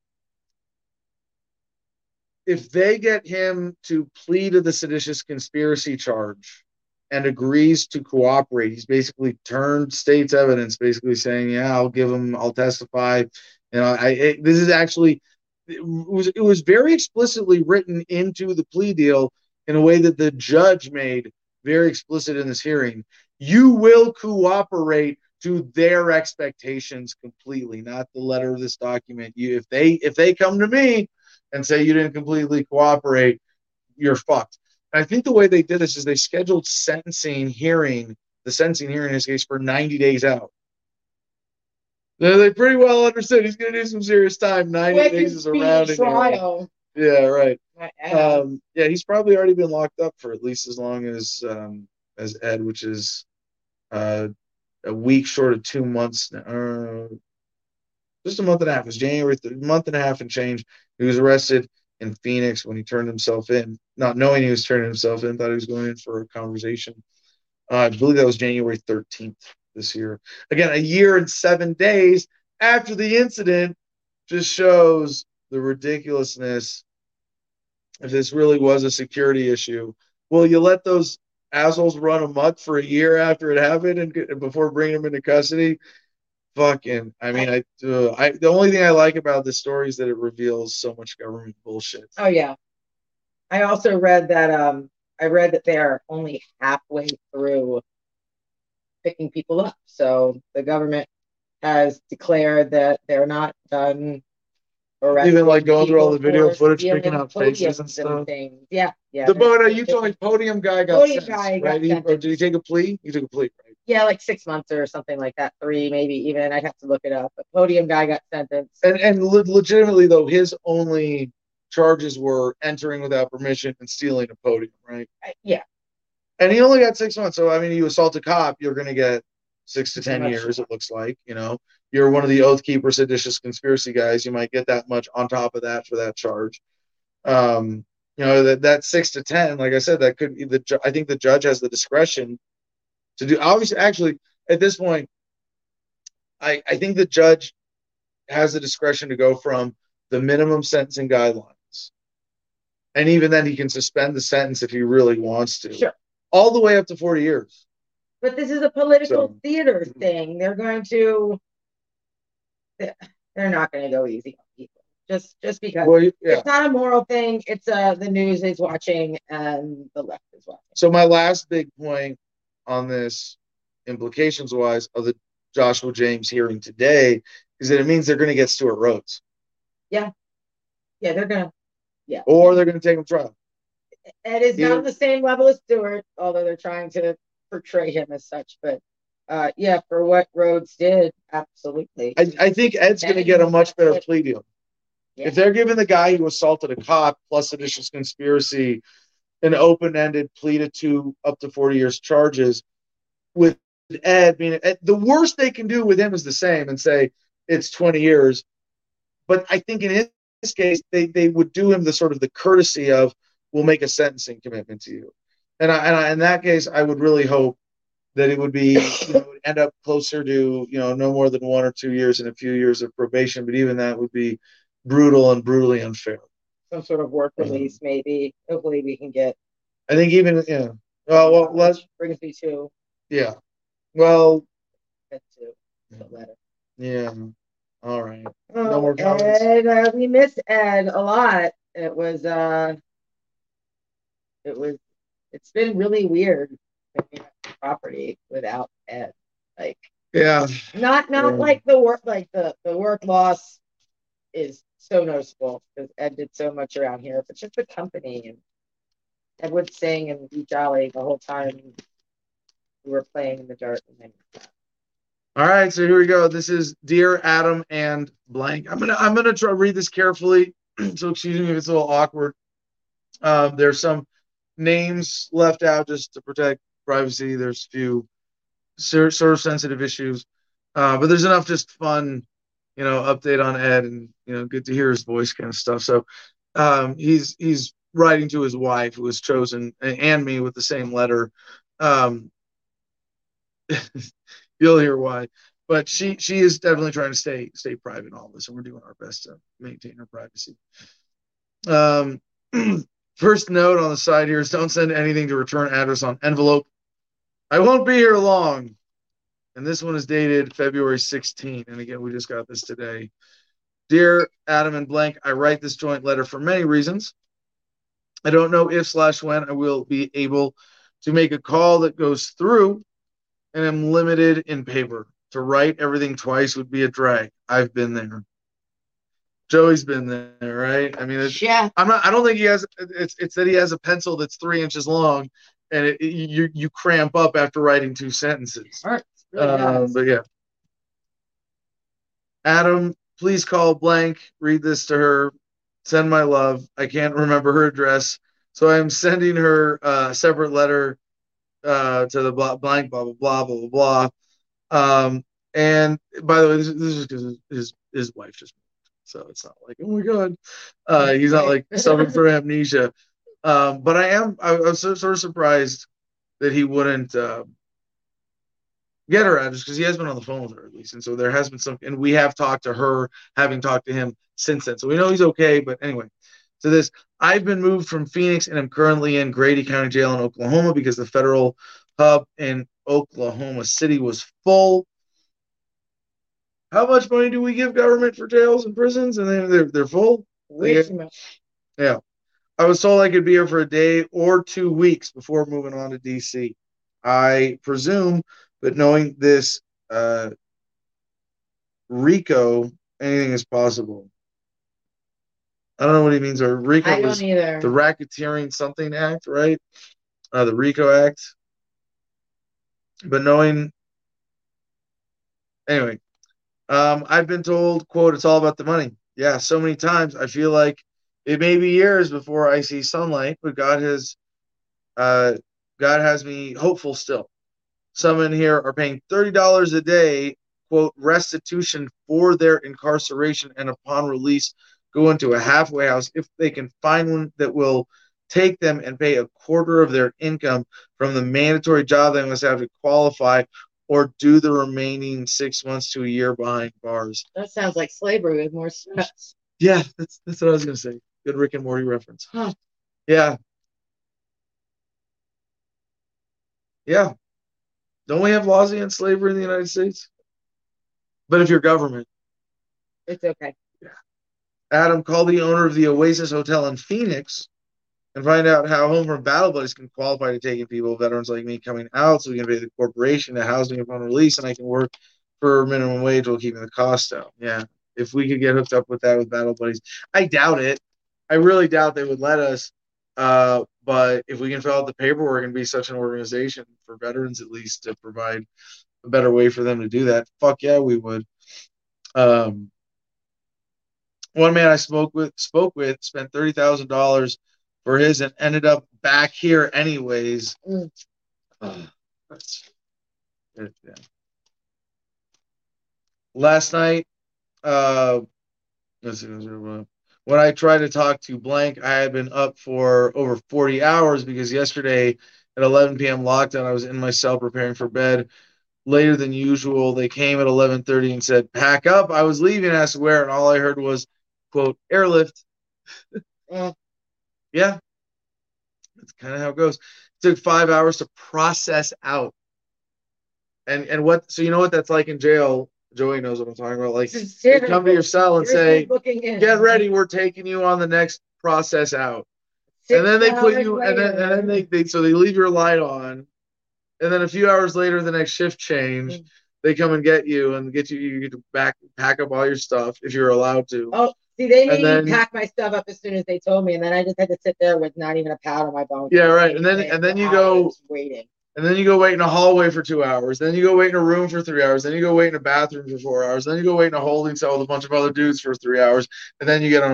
if they get him to plead to the seditious conspiracy charge, and agrees to cooperate. He's basically turned state's evidence, basically saying, "Yeah, I'll give him, I'll testify." You know, I it, this is actually it was it was very explicitly written into the plea deal in a way that the judge made very explicit in this hearing. You will cooperate to their expectations completely, not the letter of this document. You if they if they come to me and say you didn't completely cooperate, you're fucked. And I think the way they did this is they scheduled sentencing hearing, the sentencing hearing in this case, for 90 days out. They pretty well understood he's going to do some serious time. 90 days is around. Trial. Yeah, right. Um, yeah, he's probably already been locked up for at least as long as um, as Ed, which is uh, a week short of two months. Uh, just a month and a half. It was January, th- month and a half and change. He was arrested in Phoenix when he turned himself in, not knowing he was turning himself in, thought he was going in for a conversation. Uh, I believe that was January 13th this year. Again, a year and seven days after the incident just shows the ridiculousness. If this really was a security issue, will you let those assholes run amok for a year after it happened and before bringing them into custody? fucking i mean i uh, i the only thing i like about this story is that it reveals so much government bullshit. Oh yeah. I also read that um i read that they're only halfway through picking people up. So the government has declared that they're not done even like going through all the video footage picking out faces and stuff and yeah yeah the but you told me podium guy got podium sentenced, guy right he, or did he take a plea he took a plea right yeah, like six months or something like that, three maybe even. I'd have to look it up. But podium guy got sentenced. And and le- legitimately though, his only charges were entering without permission and stealing a podium, right? Yeah. And he only got six months. So I mean, you assault a cop, you're going to get six to ten years. It looks like you know you're one of the oath keeper seditious conspiracy guys. You might get that much on top of that for that charge. Um, you know that that six to ten, like I said, that could be the. I think the judge has the discretion to do. Obviously, actually, at this point, I, I think the judge has the discretion to go from the minimum sentencing guidelines. And even then, he can suspend the sentence if he really wants to. Sure. All the way up to 40 years. But this is a political So- theater thing. They're going to. They're not going to go easy on people. Just, just because Well, yeah. it's not a moral thing. It's uh the news is watching and the left is watching. So my last big point on this, implications wise, of the Joshua James hearing today, is that it means they're going to get Stewart Rhodes, Yeah, yeah, they're gonna. Yeah. Or they're going to take him to trial. Ed is not the same level as Stewart, although they're trying to portray him as such. But uh, yeah, for what Rhodes did, absolutely. I, I think Ed's going to get a much better plea deal. Yeah. If they're giving the guy who assaulted a cop plus seditious conspiracy an open-ended plea to two up to 40 years charges with Ed being Ed, the worst they can do with him is the same and say it's 20 years. But I think in his case, they, they would do him the sort of the courtesy of we'll make a sentencing commitment to you. And I, and I, in that case, I would really hope that it would be you know, end up closer to you know no more than one or two years and a few years of probation. But even that would be brutal and brutally unfair. Some sort of work release, maybe. Hopefully, we can get. I think even yeah. Well, well, let's brings me to yeah. Well, get to the letter. yeah. All right. Oh, more comments? Ed, uh, we miss Ed a lot. It was uh, it was. It's been really weird property without Ed. Like Yeah. not not Yeah. like the work like the the work loss is so noticeable because Ed did so much around here, but just the company and Ed would sing and be jolly the whole time we were playing in the dirt. And then, All right, so here we go. This is dear Adam and blank. I'm gonna I'm gonna try to read this carefully. so excuse me if it's a little awkward. Um, there's some names left out just to protect privacy. There's a few sort sort of sensitive issues, uh, but there's enough just fun, you know, update on Ed and you know, good to hear his voice kind of stuff. So um, he's he's writing to his wife who was chosen and me with the same letter. Um, you'll hear why. But she she is definitely trying to stay stay private in all this, and we're doing our best to maintain her privacy. Um, first note on the side here is don't send anything to return address on envelope. I won't be here long. And this one is dated February 16. And again, we just got this today. Dear Adam and Blank, I write this joint letter for many reasons. I don't know if slash when I will be able to make a call that goes through and I'm limited in paper. To write everything twice would be a drag. I've been there. Joey's been there, right? I mean, it's, yeah, I'm not. I don't think he has. It's it's that he has a pencil that's three inches long, and it, it- you you cramp up after writing two sentences. hurts. Really Um, but yeah, Adam, please call blank. Read this to her. Send my love. I can't remember her address, so I'm sending her a separate letter uh, to the blah, blank blah blah blah blah blah blah. Um, and by the way, this, this is because his his wife just moved, so it's not like oh my god, uh, he's not like suffering from amnesia. Um, but I am I, I was so- sort of surprised that he wouldn't. Uh, get her address because he has been on the phone with her at least, and so there has been some, and we have talked to her, having talked to him since then, so we know he's okay. But anyway, so this, I've been moved from Phoenix and I'm currently in Grady County Jail in Oklahoma because the federal hub in Oklahoma City was full. How much money do we give government for jails and prisons, and then they're they're full? Way too much. Yeah. I was told I could be here for a day or two weeks before moving on to DC. I presume, but knowing this uh, RICO, anything is possible. I don't know what he means. Or RICO I was either. the Racketeering Something Act, right? Uh, the RICO Act. But knowing, anyway, um, I've been told, quote, it's all about the money. Yeah, so many times I feel like it may be years before I see sunlight, but God has, uh, God has me hopeful still. Some in here are paying thirty dollars a day, quote, restitution for their incarceration, and upon release, go into a halfway house if they can find one that will take them and pay a quarter of their income from the mandatory job they must have to qualify or do the remaining six months to a year behind bars. That sounds like slavery with more stress. Yeah, that's that's what I was gonna say. Good Rick and Morty reference. Huh. Yeah. Yeah. Don't we have laws against slavery in the United States? But if you're government, It's okay. Yeah. Adam, call the owner of the Oasis Hotel in Phoenix and find out how Home from Battle Buddies can qualify to taking people, veterans like me, coming out so we can pay the corporation to housing upon release and I can work for minimum wage while keeping the cost down. Yeah. If we could get hooked up with that with Battle Buddies, I doubt it. I really doubt they would let us. Uh, but if we can fill out the paperwork and be such an organization for veterans, at least to provide a better way for them to do that, fuck yeah, we would. Um, one man I spoke with spoke with spent thirty thousand dollars for his and ended up back here anyways. Mm. That's yeah. Last night, uh, let's see, when I tried to talk to Blank, I had been up for over 40 hours because yesterday at 11 p.m. lockdown, I was in my cell preparing for bed later than usual. They came at 11:30 and said, "Pack up." I was leaving, asked where, and all I heard was, "quote airlift." Eh, Yeah, that's kind of how it goes. It took five hours to process out. And and what? So you know what that's like in jail. Joey knows what I'm talking about. Like you come to your cell and say, "Get ready, we're taking you on the next process out." And then they put you, and then, and then they, they so they leave your light on, and then a few hours later, the next shift change, Mm. they come and get you and get you. You get to back pack up all your stuff if you're allowed to. Oh, see, they made then- me pack my stuff up as soon as they told me, and then I just had to sit there with not even a pad on my bones. Yeah, right. And then- and then you go- waiting. And then you go wait in a hallway for two hours. Then you go wait in a room for three hours. Then you go wait in a bathroom for four hours. Then you go wait in a holding cell with a bunch of other dudes for three hours. And then you get on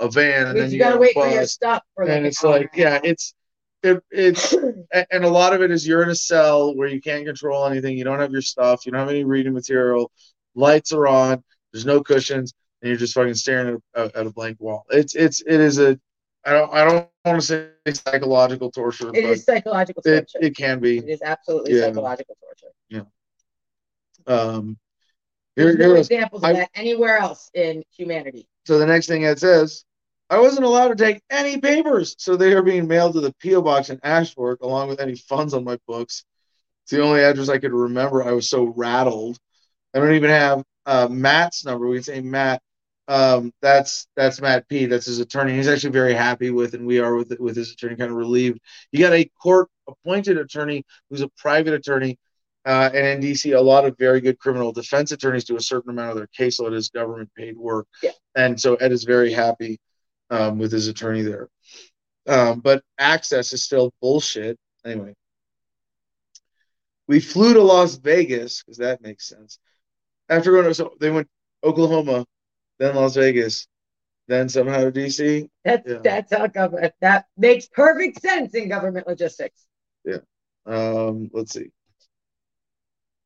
a, a van and then you, you gotta wait for a your stuff for And an it's like, yeah, it's it, it's and a lot of it is you're in a cell where you can't control anything. You don't have your stuff. You don't have any reading material. Lights are on. There's no cushions, and you're just fucking staring at a, at a blank wall. It's it's it is a I don't I don't want to say psychological torture, It is psychological torture. it can be. It is absolutely Yeah. psychological torture. Um, here, There's no it examples of I- that anywhere else in humanity. So the next thing it says, I wasn't allowed to take any papers, so they are being mailed to the PO box in Ash Fork, along with any funds on my books. It's the only address I could remember. I was so rattled. I don't even have uh, Matt's number. We can say Matt. Um, that's that's Matt P. That's his attorney. He's actually very happy with, and we are with with his attorney, kind of relieved. You got a court appointed attorney who's a private attorney. Uh, and in DC, a lot of very good criminal defense attorneys do a certain amount of their caseload as government paid work. Yeah. And so Ed is very happy um, with his attorney there. Um, but access is still bullshit. Anyway, we flew to Las Vegas because that makes sense. After going to, so they went Oklahoma, then Las Vegas, then somehow to DC. That's Yeah. that's how government that makes perfect sense in government logistics. Yeah. Um, let's see.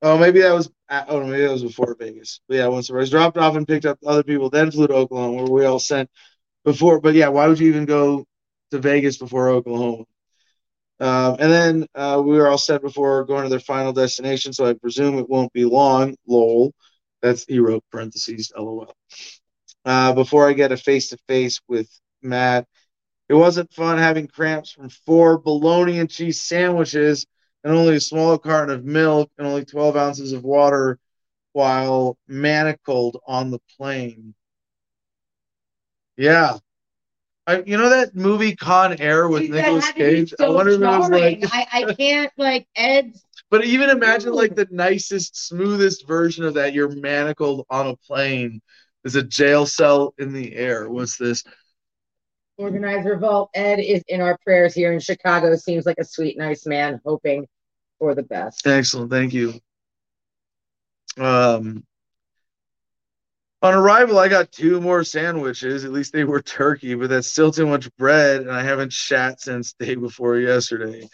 Oh, maybe that was. Oh, maybe that was before Vegas. But yeah, once I was dropped off and picked up other people, then flew to Oklahoma, where we all sent before. But yeah, why would you even go to Vegas before Oklahoma? Um, and then uh, we were all set before going to their final destination, so I presume it won't be long. Lol. That's he wrote parentheses. LOL. Uh, before I get a face to face with Matt, it wasn't fun having cramps from four bologna and cheese sandwiches and only a small carton of milk and only 12 ounces of water while manacled on the plane. Yeah. I, you know that movie Con Air with Dude, Nicolas had to be Cage? I so wonder if it was like, I, I can't like Ed's but even imagine like the nicest, smoothest version of that. You're manacled on a plane. There's a jail cell in the air. What's this? organized revolt. Ed is in our prayers here in Chicago. Seems like a sweet, nice man, hoping for the best. Excellent, thank you. Um, on arrival, I got two more sandwiches. At least they were turkey, but that's still too much bread, and I haven't shat since day before yesterday.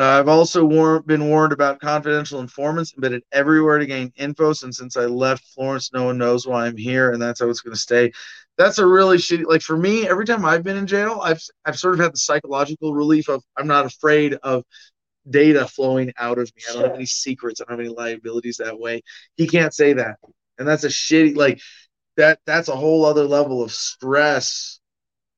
Uh, I've also war- been warned about confidential informants embedded everywhere to gain info. Since since I left Florence, no one knows why I'm here, and that's how it's going to stay. That's a really shitty. Like for me, every time I've been in jail, I've I've sort of had the psychological relief of I'm not afraid of data flowing out of me. I don't have any secrets. I don't have any liabilities that way. He can't say that, and that's a shitty like that that's a whole other level of stress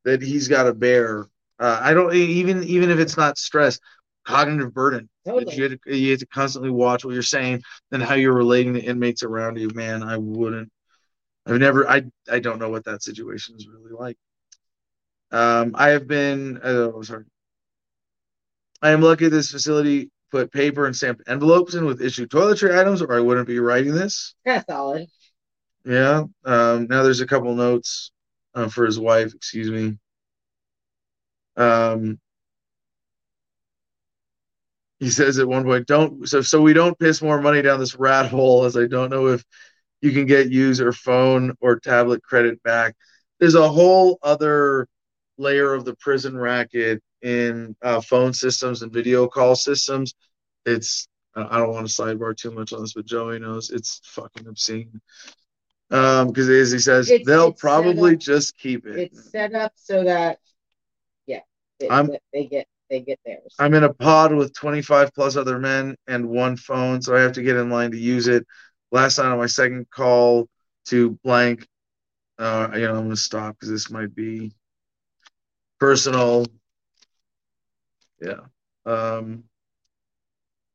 that he's got to bear. Uh, I don't even even if it's not stress, cognitive burden. Totally. You, had to, you had to constantly watch what you're saying and how you're relating to inmates around you. Man, I wouldn't. I've never. I I don't know what that situation is really like. Um, I have been. Oh, sorry. I am lucky this facility put paper and stamped envelopes in with issued toiletry items, or I wouldn't be writing this. Of solid. Yeah. Um, now there's a couple notes uh, for his wife. Excuse me. Um, he says at one point, "Don't so so we don't piss more money down this rat hole, as I don't know if you can get user phone or tablet credit back." There's a whole other layer of the prison racket in uh, phone systems and video call systems. It's I don't want to sidebar too much on this, but Joey knows it's fucking obscene. Um, because as he says, It's- they'll it's probably up- just keep it. It's set up so that, yeah, they, I'm- they get they get theirs. I'm in a pod with 25 plus other men and one phone, so I have to get in line to use it. Last night on my second call to blank, uh, you know, I'm gonna stop because this might be personal. Yeah. Um.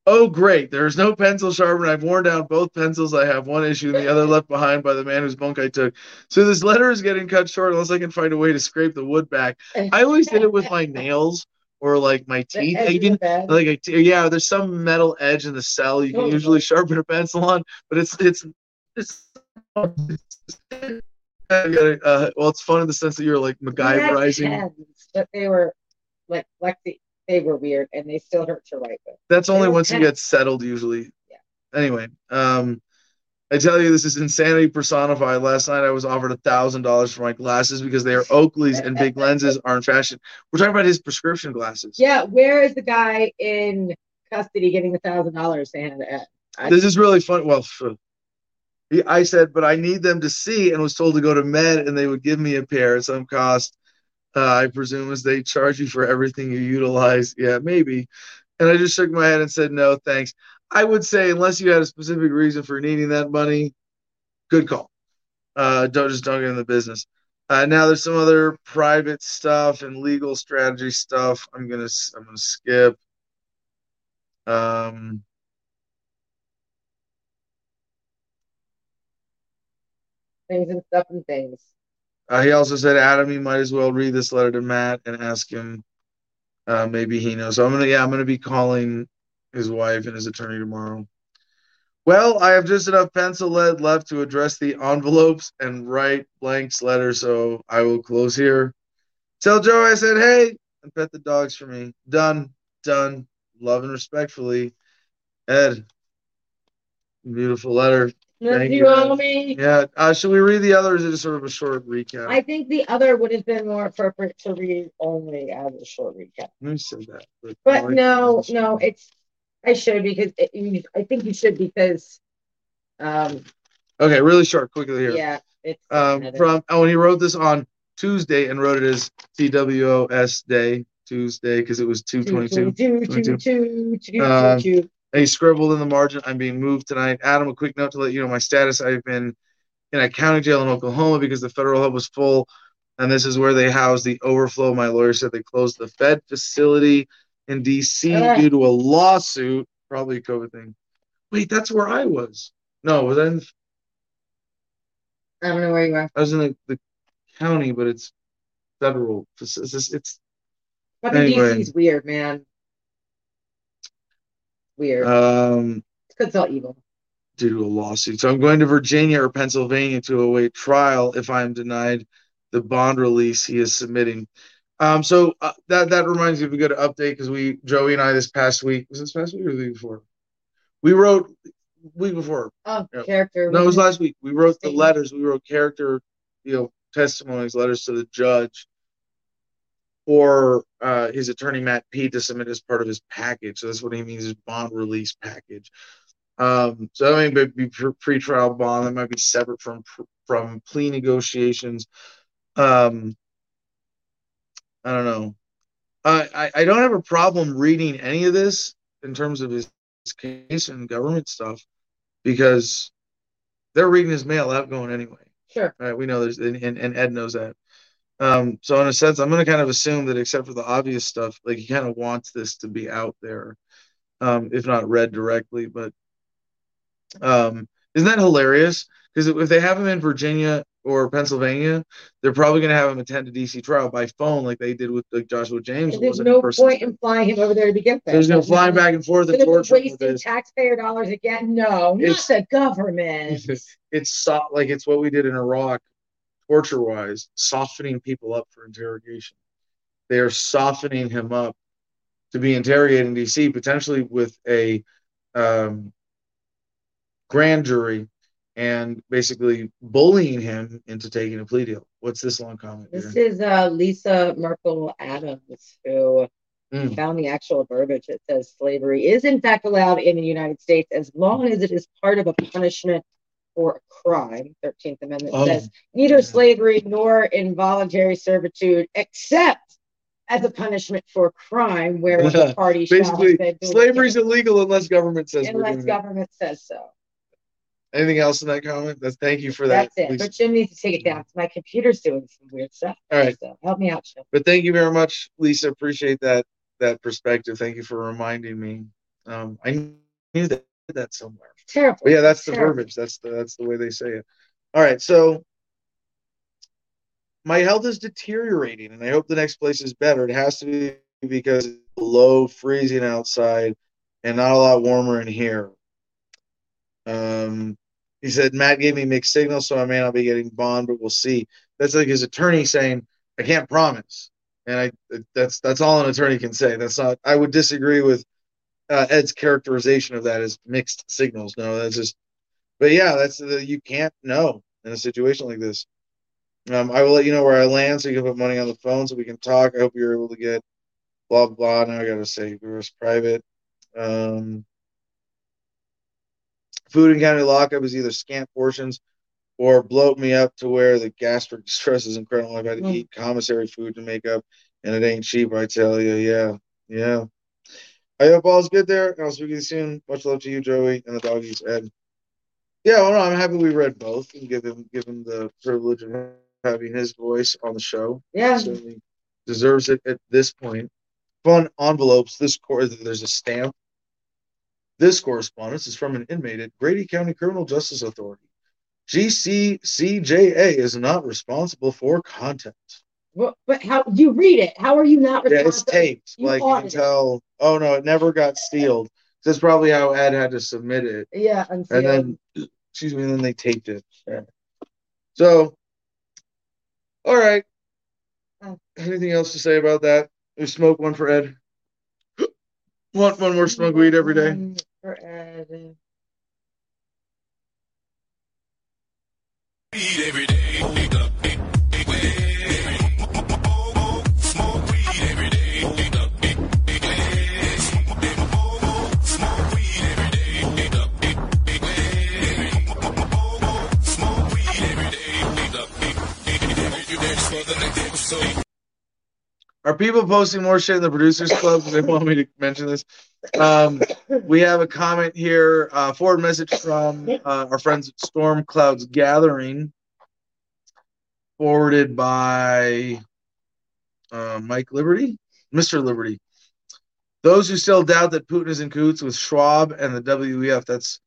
Oh, great! There's no pencil sharpener. I've worn down both pencils. I have one issue and the other left behind by the man whose bunk I took. So this letter is getting cut short unless I can find a way to scrape the wood back. I always did it with my nails or like my teeth. edge I of didn't the like I yeah, there's some metal edge in the cell you can Totally. usually sharpen a pencil on, but it's it's it's. uh, well, it's fun in the sense that you're like MacGyverizing. pens, but they were like Lexi. They were weird, and they still hurt to write with. That's only once you get settled, usually. Yeah. Anyway, um, I tell you, this is insanity personified. Last night, I was offered a thousand dollars for my glasses because they are Oakley's and big lenses are in fashion. We're talking about his prescription glasses. Yeah, where is the guy in custody getting the thousand dollars to hand? I- This is really fun. Well, he- I said, but I need them to see, and was told to go to Med, and they would give me a pair at some cost. Uh, I presume as they charge you for everything you utilize. Yeah, maybe. And I just shook my head and said, no, thanks. I would say, unless you had a specific reason for needing that money, good call. Uh, don't just don't get in the business. Uh, now there's some other private stuff and legal strategy stuff. I'm gonna I'm gonna skip. Um, things and stuff and things. Uh, he also said, Adam, you might as well read this letter to Matt and ask him. Uh, maybe he knows. So I'm gonna, yeah, I'm gonna be calling his wife and his attorney tomorrow. Well, I have just enough pencil lead left to address the envelopes and write blanks letter, so I will close here. Tell Joe I said, hey, and pet the dogs for me. Done, done. Love and respectfully, Ed. Beautiful letter. Thank you you, owe man. me. Yeah. Uh, should we read the other? Or is sort of a short recap? I think the other would have been more appropriate to read only as a short recap. Who said that? I But no, no, it's I should because it, you, I think you should because um Okay, really short, quickly here. yeah it's Um, from oh, and he wrote this on Tuesday and wrote it as TWOS Day Tuesday because it was two twenty two. Um, two, two. And he scribbled in the margin, "I'm being moved tonight." Adam, a quick note to let you know my status. I've been in a county jail in Oklahoma because the federal hub was full, and this is where they house the overflow. My lawyer said they closed the Fed facility in D.C. Ah. due to a lawsuit, probably a COVID thing. Wait, that's where I was. No, was I in I don't know where you are. I was in the, the county, but it's federal. It's, it's, it's Fucking Anyway. DC's weird, man. Weird. um, it's all evil. due to a lawsuit. So I'm going to Virginia or Pennsylvania to await trial if I'm denied the bond release he is submitting. Um, so uh, that that reminds me of a good update because we Joey and I this past week was this past week or the week before? We wrote week before. Oh, character. No, it was last week. We wrote the letters. We wrote character, you know, testimonies, letters to the judge, or uh, his attorney Matt Pete to submit as part of his package. So that's what he means his bond release package. Um, so that may be pre- pre-trial bond. That might be separate from from plea negotiations. Um, I don't know. I, I I don't have a problem reading any of this in terms of his, his case and government stuff because they're reading his mail outgoing anyway. Sure. Right? We know there's and, and, and Ed knows that. Um, so in a sense, I'm going to kind of assume that except for the obvious stuff, like he kind of wants this to be out there, um, if not read directly. But um, isn't that hilarious? Because if they have him in Virginia or Pennsylvania, they're probably going to have him attend a DC trial by phone, like they did with like Joshua James. There's no point in flying him over there to begin with. There's no flying back and forth and torture. wasting taxpayer dollars again. No, It's- not the government. it's so, like it's what we did in Iraq, torture wise, softening people up for interrogation. They are softening him up to be interrogated in DC, potentially with a um, grand jury, and basically bullying him into taking a plea deal. What's this long comment? This here? is uh, Lisa Merkel Adams who Mm. found the actual verbiage that says slavery is in fact allowed in the United States as long as it is part of a punishment for a crime. Thirteenth Amendment Oh, says neither slavery nor involuntary servitude, except as a punishment for crime, where the party shall Basically, been slavery's illegal unless government says unless government says so. Anything else in that comment? That's thank you for that. That's it. But Jim needs to take it down. My computer's doing some weird stuff. All right. So help me out, Jim. but thank you very much, Lisa. Appreciate that that perspective. Thank you for reminding me. Um, I knew that that somewhere. Terrible. But yeah, that's the Terrible. verbiage. That's the that's the way they say it. All right, so my health is deteriorating, and I hope the next place is better. It has to be because it's below freezing outside and not a lot warmer in here. Um, he said Matt gave me mixed signals, so I may not be getting bond, but we'll see. That's like his attorney saying, "I can't promise," and I that's that's all an attorney can say. That's not. I would disagree with uh, Ed's characterization of that as mixed signals. No, that's just. But yeah, that's the you can't know in a situation like this. Um, I will let you know where I land so you can put money on the phone so we can talk. I hope you're able to get blah blah. Now I gotta say yours private. Um, food and county lockup is either scant portions or bloat me up to where the gastric distress is incredible. I've had to Mm. eat commissary food to make up, and it ain't cheap. I tell you, yeah, yeah. I hope all's good there. and I'll speak to you soon. Much love to you, Joey, and the doggies, Ed. Yeah, well, no, I'm happy we read both and give him give him the privilege of having his voice on the show. Yeah. Certainly deserves it at this point. Fun envelopes. This cor- there's a stamp. This correspondence is from an inmate at Grady County Criminal Justice Authority. GCCJA is not responsible for content. Well, but how you read it? How are you not Yeah, it's taped. You like you can it. tell. Oh no, it never got sealed. That's probably how Ed had to submit it. Yeah, and then excuse me, and then they taped it. Yeah. So, all right. Oh. Anything else to say about that? We smoke one for Ed. One one more smoke weed every day. Um, for Ed. Are people posting more shit in the producers club? They want me to mention this. Um, we have a comment here, uh, forward message from uh, our friends at Storm Clouds Gathering, forwarded by uh, Mike Liberty, Mr. Liberty. Those who still doubt that Putin is in coots with Schwab and the WEF, that's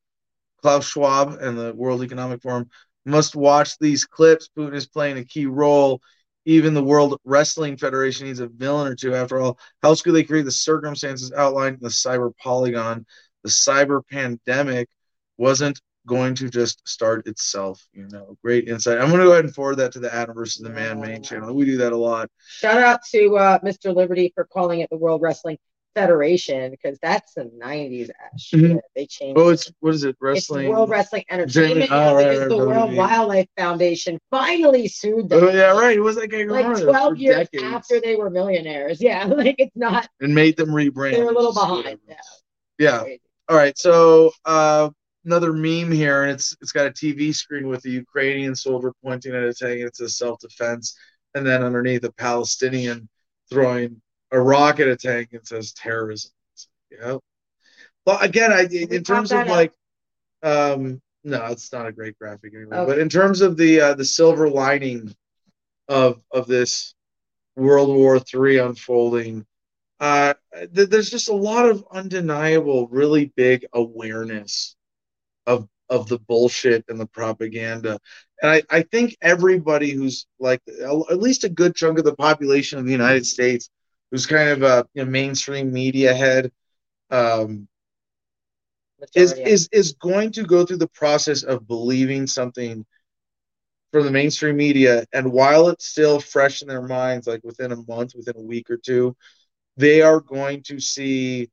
Klaus Schwab and the World Economic Forum, must watch these clips. Putin is playing a key role. Even the World Wrestling Federation needs a villain or two. After all, how else could they create the circumstances outlined in the cyber polygon? The cyber pandemic wasn't going to just start itself. You know, great insight. I'm going to go ahead and forward that to the Adam versus the Man main channel. We do that a lot. Shout out to uh, Mr. Liberty for calling it the World Wrestling Federation because that's the '90s ass shit. Mhm. They changed. Oh, it's what is it? It's Wrestling. World Wrestling Entertainment Oh, right, right, the right, World. Wildlife Foundation finally sued them. Oh yeah, right. It was Like 12 for years decades after they were millionaires. Yeah, like it's not. and made them rebrand. They're a little behind. Yeah. Yeah. All right, so uh, another meme here, and it's it's got a TV screen with a Ukrainian soldier pointing at a tank. It says self defense, and then underneath a Palestinian throwing a rock at a tank. It says terrorism. Yeah. Well, again, I in We terms of that like, um, No, it's not a great graphic anyway. Okay. But in terms of the uh, the silver lining of of this World War III unfolding, uh, th- there's just a lot of undeniable, really big awareness of of the bullshit and the propaganda. And I, I think everybody who's like at least a good chunk of the population of the United States who's kind of a you know, mainstream media head um, is, is is going to go through the process of believing something from the mainstream media and while it's still fresh in their minds like within a month within a week or two they are going to see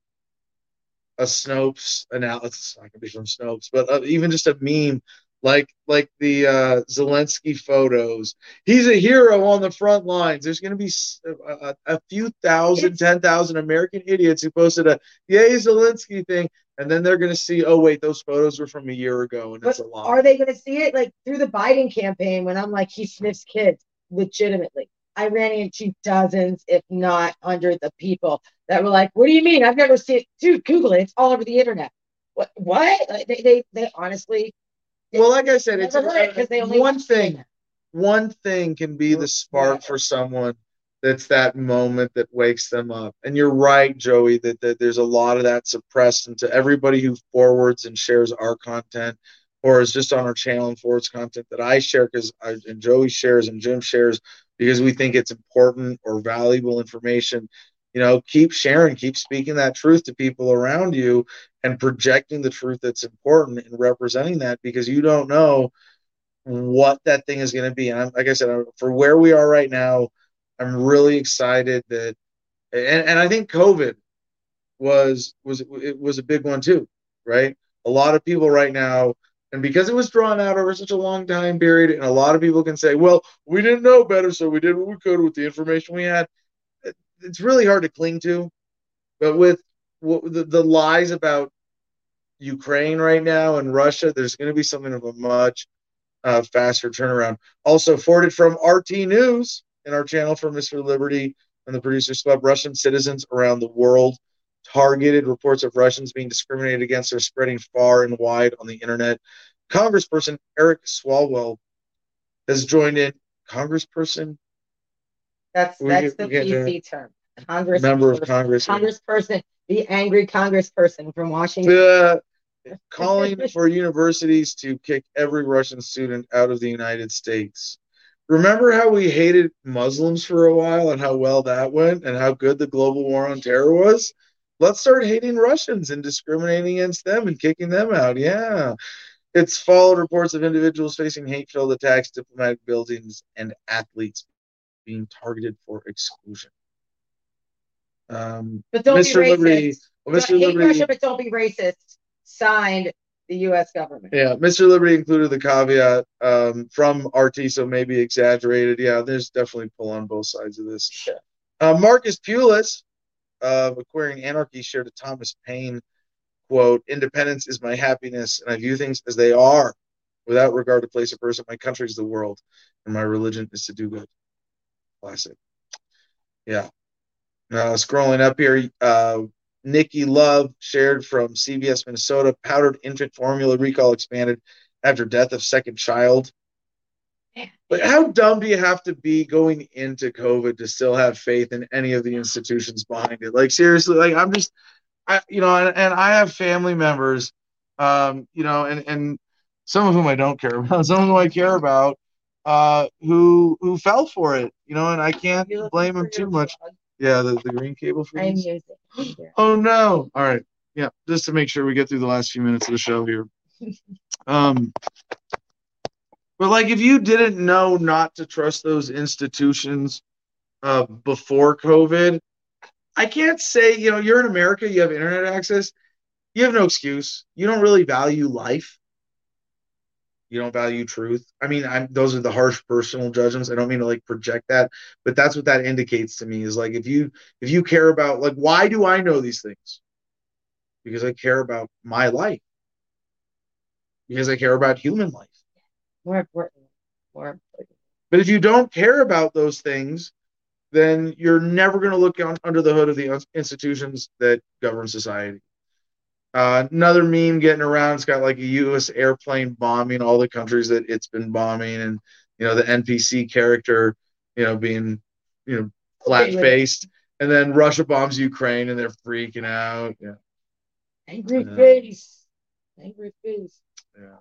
a Snopes analysis. Not gonna be from Snopes, but uh, even just a meme like like the uh, Zelensky photos. He's a hero on the front lines. There's going to be a, a, few thousand, ten thousand American idiots who posted a "Yay Zelensky" thing, and then they're going to see, oh wait, those photos were from a year ago, and it's a lot. Are they going to see it like through the Biden campaign when I'm like, he sniffs kids legitimately? I ran into dozens, if not hundreds, of people that were like, "What do you mean? I've never seen it." Dude, Google it. It's all over the internet. What? What? They they, they honestly. Well, like I said, it's one thing. One thing can be the spark for someone that's that moment that wakes them up. And you're right, Joey, that, that there's a lot of that suppressed. And to everybody who forwards and shares our content or is just on our channel and forwards content that I share because I and Joey shares and Jim shares because we think it's important or valuable information you know keep sharing keep speaking that truth to people around you and projecting the truth that's important and representing that because you don't know what that thing is going to be and I'm, like i said for where we are right now i'm really excited that and, and i think covid was was it was a big one too right a lot of people right now and because it was drawn out over such a long time period, and a lot of people can say, well, we didn't know better, so we did what we could with the information we had. It's really hard to cling to. But with the, the lies about Ukraine right now and Russia, there's going to be something of a much uh, faster turnaround. Also, forwarded from RT News in our channel for Mr. Liberty and the Producers Club, Russian citizens around the world targeted reports of Russians being discriminated against are spreading far and wide on the internet. Congressperson Eric Swalwell has joined in. Congressperson? That's that's the PC term. Congress member of Congress. Congressperson, the angry congressperson from Washington. Uh, calling for universities to kick every Russian student out of the United States. Remember how we hated Muslims for a while and how well that went and how good the global war on terror was? let's start hating Russians and discriminating against them and kicking them out. Yeah. It's followed reports of individuals facing hate filled attacks, diplomatic buildings, and athletes being targeted for exclusion. Um, but don't Mr. be racist. Liberty, well, Mr. Hate Liberty, Russia, but don't be racist. Signed the U.S. government. Yeah, Mr. Liberty included the caveat um, from RT, so maybe exaggerated. Yeah, there's definitely pull on both sides of this. Sure. Uh, Marcus Pulis, of Acquiring Anarchy shared a Thomas Paine quote Independence is my happiness, and I view things as they are without regard to place or person. My country is the world, and my religion is to do good. Classic. Yeah. Now, scrolling up here, uh, Nikki Love shared from CBS Minnesota powdered infant formula recall expanded after death of second child. But how dumb do you have to be going into COVID to still have faith in any of the institutions behind it? Like seriously, like I'm just, I you know, and, and I have family members, um, you know, and and some of whom I don't care about, some of whom I care about, uh, who who fell for it, you know, and I can't blame him too much. Yeah, the, the green cable for I'm using. Oh no! All right, yeah, just to make sure we get through the last few minutes of the show here. Um, but like, if you didn't know not to trust those institutions uh, before COVID, I can't say you know you're in America, you have internet access, you have no excuse. You don't really value life. You don't value truth. I mean, I'm, those are the harsh personal judgments. I don't mean to like project that, but that's what that indicates to me is like if you if you care about like why do I know these things? Because I care about my life. Because I care about human life more important. More important. But if you don't care about those things, then you're never going to look on, under the hood of the institutions that govern society. Uh, another meme getting around. It's got like a U.S. airplane bombing all the countries that it's been bombing, and you know the NPC character, you know, being you know flat faced, and then Russia bombs Ukraine, and they're freaking out. Yeah. Angry yeah. face. Angry face. Yeah.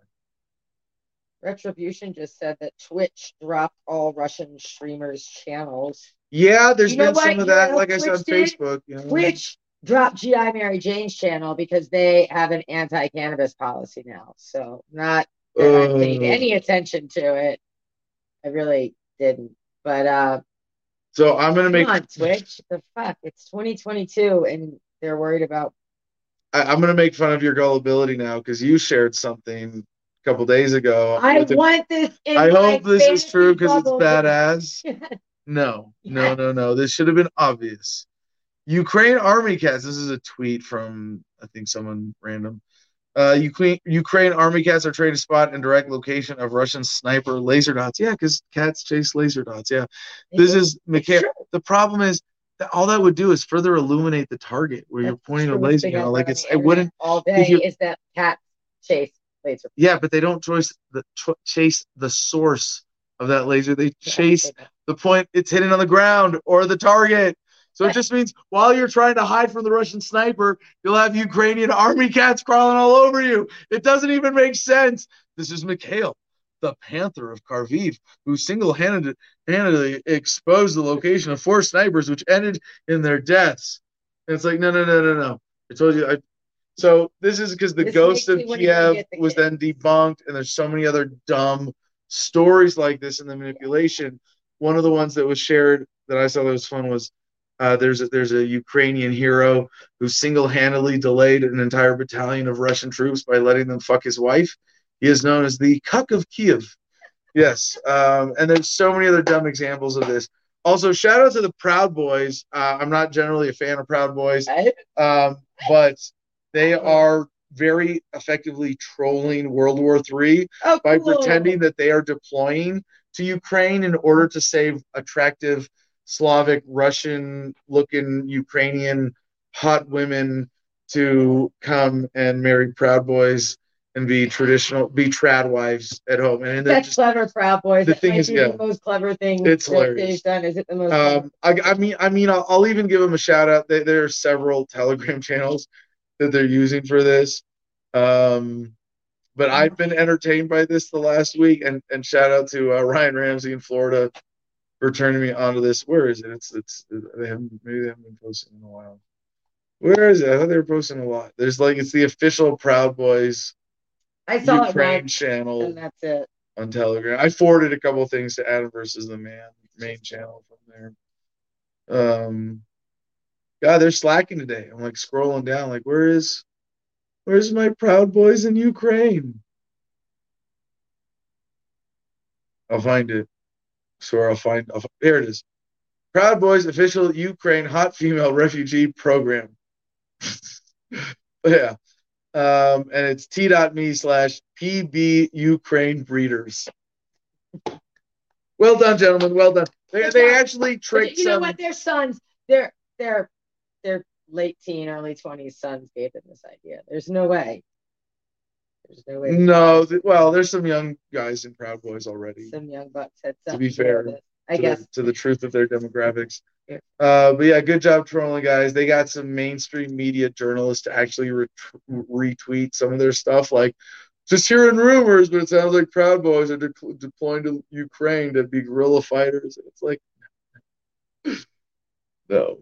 Retribution just said that Twitch dropped all Russian streamers' channels. Yeah, there's you been some of that, like Twitch I said on Facebook. You know? Twitch dropped GI Mary Jane's channel because they have an anti-cannabis policy now. So not that uh, I paid any attention to it. I really didn't. But uh so I'm gonna make on, Twitch. The fuck, it's 2022, and they're worried about. I, am gonna make fun of your gullibility now because you shared something a couple days ago. I want this. I hope this is true because it's badass. no, no, no, no. This should have been obvious. Ukraine Army cats. This is a tweet from I think someone random. Uh, Ukraine, Ukraine Army cats are trained to spot and direct location of Russian sniper laser dots. Yeah, because cats chase laser dots. Yeah, this is. The problem is that all that would do is further illuminate the target where That's you're pointing a laser. You know, like it's it wouldn't all day is that cat chase laser. Yeah, but they don't choice the ch- chase the source of that laser. They chase the point it's hitting on the ground or the target. So it just means while you're trying to hide from the Russian sniper, you'll have Ukrainian army cats crawling all over you. It doesn't even make sense. This is Mikhail, the Panther of Kharkiv, who single-handedly exposed the location of four snipers, which ended in their deaths. And it's like, no, no, no, no, no. I told you. I, so this is because the this ghost of Kiev the was then debunked, and there's so many other dumb stories like this in the manipulation. One of the ones that was shared that I saw that was fun was uh, there's a, there's a Ukrainian hero who single-handedly delayed an entire battalion of Russian troops by letting them fuck his wife. He is known as the Cuck of Kiev. Yes, um, and there's so many other dumb examples of this. Also, shout out to the Proud Boys. Uh, I'm not generally a fan of Proud Boys, um, but they are very effectively trolling World War III oh, by cool. pretending that they are deploying to Ukraine in order to save attractive Slavic, Russian looking Ukrainian hot women to come and marry Proud Boys and be traditional, be trad wives at home. And that's just, clever, Proud Boys. The that thing is, yeah, the most clever thing it's hilarious. done. Is it the most? Um, I, I, mean, I mean, I'll, I'll, even give them a shout out. There, there, are several Telegram channels that they're using for this. Um, but I've been entertained by this the last week, and and shout out to uh, Ryan Ramsey in Florida for turning me onto this. Where is it? It's it's they haven't maybe they haven't been posting in a while. Where is it? I thought they were posting a lot. There's like it's the official Proud Boys. I saw Ukraine it channel. And that's it. On Telegram, I forwarded a couple things to Adam versus the Man main channel from there. Um, God, they're slacking today. I'm like scrolling down, like where is, where's my Proud Boys in Ukraine? I'll find it. So I'll find I'll, here it is. Proud Boys official Ukraine hot female refugee program. yeah. Um, and it's t.me slash pb Ukraine breeders. Well done, gentlemen. Well done. They, they actually tricked. You know what? Their sons, their their their late teen, early twenties sons gave them this idea. There's no way. There's no way. No, th- well, there's some young guys in Proud Boys already. Some young bucks had To be fair, I guess the, to the truth of their demographics. Yeah. Uh, but yeah, good job trolling, guys. They got some mainstream media journalists to actually re- retweet some of their stuff, like just hearing rumors, but it sounds like Proud Boys are de- deploying to Ukraine to be guerrilla fighters. It's like, no.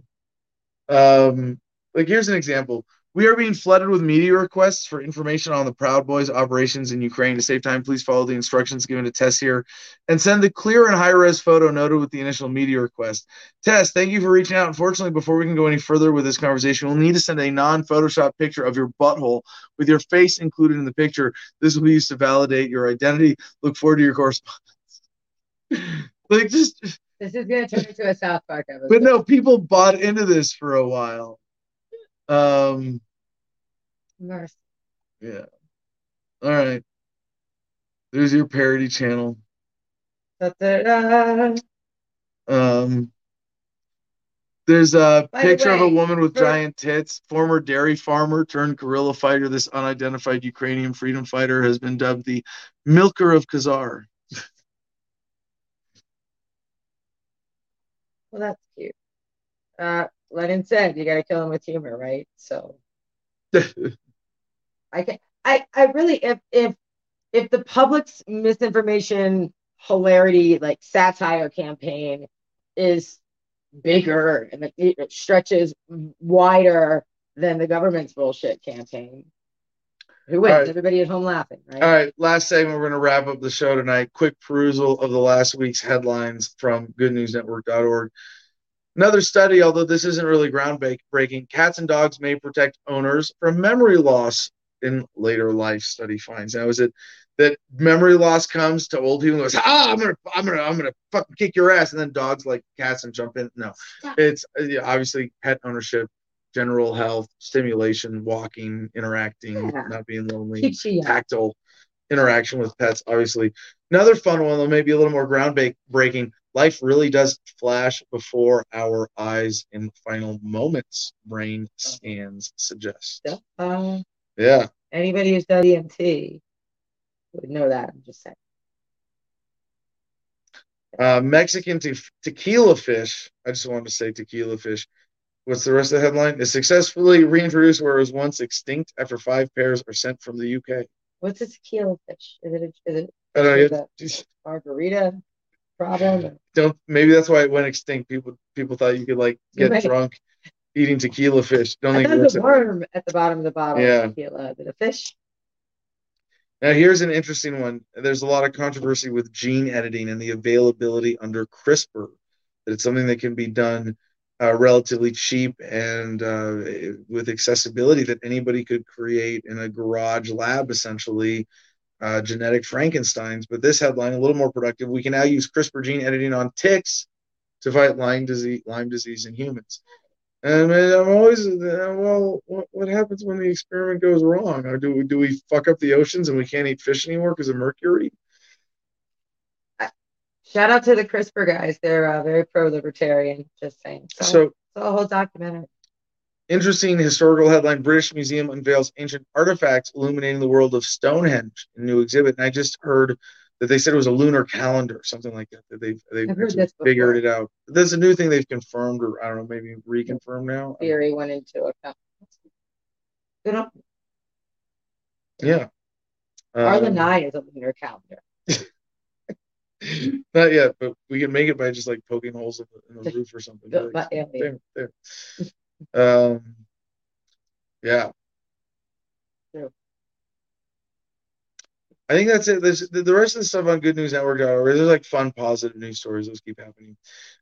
Um, like here's an example. We are being flooded with media requests for information on the Proud Boys operations in Ukraine. To save time, please follow the instructions given to Tess here and send the clear and high res photo noted with the initial media request. Tess, thank you for reaching out. Unfortunately, before we can go any further with this conversation, we'll need to send a non Photoshop picture of your butthole with your face included in the picture. This will be used to validate your identity. Look forward to your correspondence. like, just. This is going to turn into a South Park episode. But no, people bought into this for a while. Um, Mercy. Yeah. All right. There's your parody channel. Da-da-da. Um. There's a By picture of a woman with for- giant tits. Former dairy farmer turned guerrilla fighter. This unidentified Ukrainian freedom fighter has been dubbed the milker of Khazar. Well, that's cute. Uh, Lenin said you got to kill him with humor, right? So I can I I really if if if the public's misinformation hilarity like satire campaign is bigger and it, it stretches wider than the government's bullshit campaign. Who wins? Right. Everybody at home laughing, right? All right, last segment. We're going to wrap up the show tonight. Quick perusal of the last week's headlines from goodnewsnetwork.org. Another study, although this isn't really groundbreaking, cats and dogs may protect owners from memory loss in later life. Study finds. Now, is it that memory loss comes to old people goes, ah, I'm gonna, I'm gonna, I'm gonna fucking kick your ass, and then dogs like cats and jump in? No, it's yeah, obviously pet ownership, general health, stimulation, walking, interacting, Yeah. not being lonely Keeps you young. tactile interaction with pets, obviously. Another fun one, though, maybe a little more groundbreaking. Life really does flash before our eyes in final moments, brain scans suggest. Uh, Yeah. anybody who's done EMT would know that. I'm just saying. Uh, Mexican te- tequila fish, I just wanted to say tequila fish. What's the rest of the headline? Is successfully reintroduced where it was once extinct after five pairs are sent from the UK. What's a tequila fish? Is it a, is it I don't is know. it a margarita problem? don't maybe that's why it went extinct. People people thought you could like get Right. drunk eating tequila fish. Don't I think thought it it works was a way. worm at the bottom of the bottle Yeah. of tequila. It a fish? Now here's an interesting one. There's a lot of controversy with gene editing and the availability under CRISPR. That it's something that can be done uh, relatively cheap and uh, with accessibility that anybody could create in a garage lab, essentially. Uh, genetic Frankenstein's, but this headline a little more productive. We can now use CRISPR gene editing on ticks to fight Lyme disease, Lyme disease in humans. And uh, I'm always uh, well. What, what happens when the experiment goes wrong? Or do we do we fuck up the oceans and we can't eat fish anymore because of mercury? Shout out to the CRISPR guys. They're uh, very pro-libertarian. Just saying. So, So so a whole documentary. Interesting historical headline: British Museum unveils ancient artifacts illuminating the world of Stonehenge. A new exhibit. And I just heard that they said it was a lunar calendar, something like that. That they've they've I've heard actually this figured it out. That's a new thing they've confirmed, or I don't know, maybe reconfirmed now. Theory went into account. Yeah. Our Um, is a lunar calendar. Not yet, but we can make it by just like poking holes in the, in the roof or something. Like, by alien. there, there. Um, yeah. True. I think that's it. There's, the, rest of the stuff on Good News Network, there's like fun, positive news stories. Those keep happening.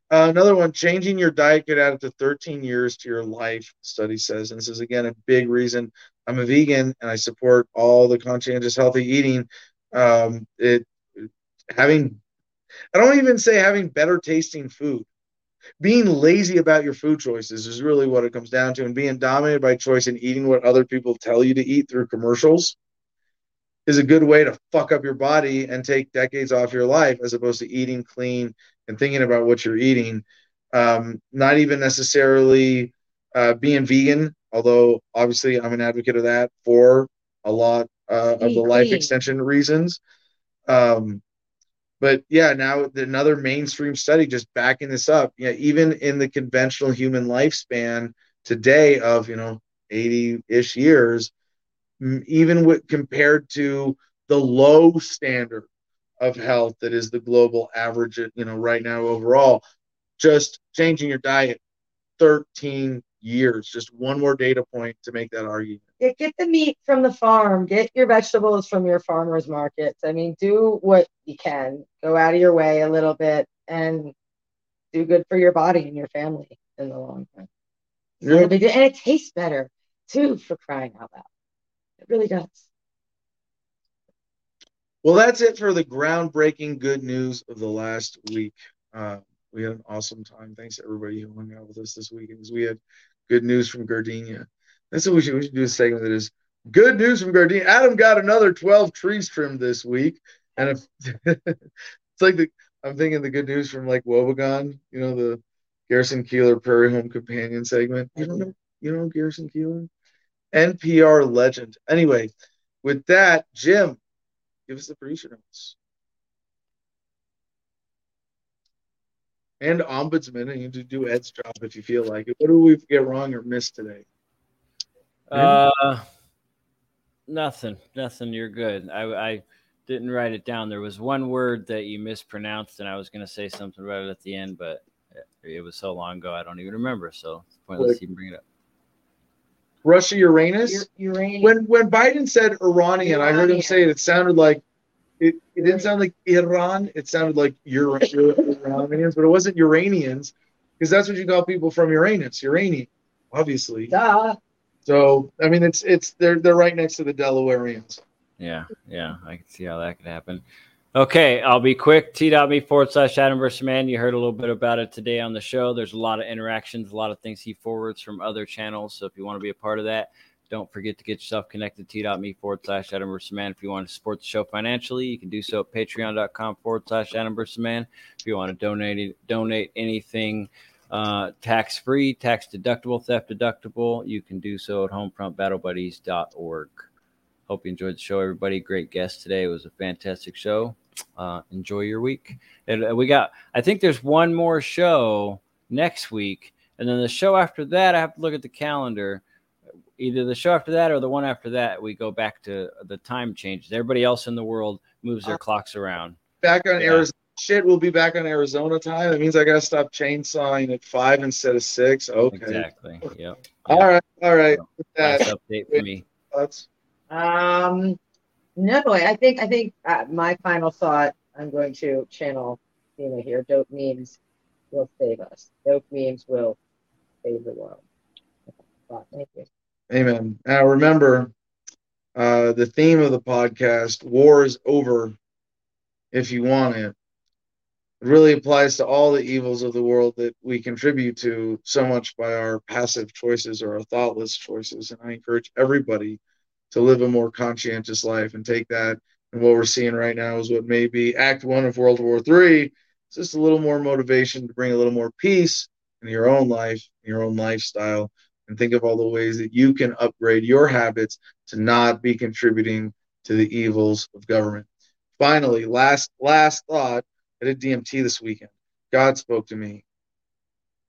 Uh, another one: changing your diet could add up to 13 years to your life. Study says, and this is again a big reason. I'm a vegan and I support all the conscientious healthy eating. Um, it having I don't even say having better tasting food. Being lazy about your food choices is really what it comes down to, and being dominated by choice and eating what other people tell you to eat through commercials is a good way to fuck up your body and take decades off your life as opposed to eating clean and thinking about what you're eating. Um, not even necessarily uh, being vegan, although obviously I'm an advocate of that for a lot uh, of the life extension reasons. Um, but yeah, now another mainstream study just backing this up. Yeah, even in the conventional human lifespan today of you know 80-ish years, even with compared to the low standard of health that is the global average, you know, right now overall, just changing your diet 13 years, just one more data point to make that argument. Get, get the meat from the farm. Get your vegetables from your farmers markets. I mean, do what you can. Go out of your way a little bit and do good for your body and your family in the long run. Yeah. And it tastes better too, for crying out loud. It really does. Well, that's it for the groundbreaking good news of the last week. Uh, we had an awesome time. Thanks to everybody who hung out with us this weekend we had good news from Gardenia. That's what we should we should do a segment that is good news from Gardenia. Adam got another 12 trees trimmed this week. And if it's like the I'm thinking the good news from like Wobegon, you know, the Garrison Keillor Prairie Home Companion segment. You don't know, you know Garrison Keillor? NPR legend. Anyway, with that, Jim, give us the producer notes. And ombudsman, and you to do Ed's job if you feel like it. What do we get wrong or miss today? Uh, nothing, nothing. You're good. I, I didn't write it down. There was one word that you mispronounced, and I was going to say something about it at the end, but it was so long ago I don't even remember. So pointless even bring it up. Russia Uranus. Uranian. When when Biden said Iranian, Iranian, I heard him say it. It sounded like it, it didn't sound like Iran. It sounded like Ur- Iranians, but it wasn't Uranians because that's what you call people from Uranus. Uranian, obviously. Duh. So I mean, it's it's they're they're right next to the Delawareans. Yeah, yeah, I can see how that could happen. Okay, I'll be quick. T.me forward slash Adam versus Man. You heard a little bit about it today on the show. There's a lot of interactions, a lot of things he forwards from other channels. So if you want to be a part of that, don't forget to get yourself connected. T.me forward slash Adam versus Man. If you want to support the show financially, you can do so at patreon.com forward slash Adam versus Man. If you want to donate donate anything uh, tax free, tax deductible, theft deductible, you can do so at homefrontbattlebuddies.org. Hope you enjoyed the show, everybody. Great guest today. It was a fantastic show uh, enjoy your week. And uh, we got, I think there's one more show next week. And then the show after that, I have to look at the calendar. Either the show after that or the one after that, we go back to the time changes. Everybody else in the world moves their uh, clocks around. Back on yeah. Arizona. Shit, we'll be back on Arizona time. That means I got to stop chainsawing at five instead of six. Okay. Exactly. Yep. All right. All right. So, update for me. Thoughts? Um, no, I think I think uh, my final thought. I'm going to channel Tina here. Dope memes will save us. Dope memes will save the world. Thank you. Amen. Now remember, uh, the theme of the podcast: "War is over if you want it." It really applies to all the evils of the world that we contribute to so much by our passive choices or our thoughtless choices. And I encourage everybody to live a more conscientious life and take that. And what we're seeing right now is what may be Act One of World War Three. It's just a little more motivation to bring a little more peace in your own life, in your own lifestyle, and think of all the ways that you can upgrade your habits to not be contributing to the evils of government. Finally, last last thought. I did DMT this weekend. God spoke to me.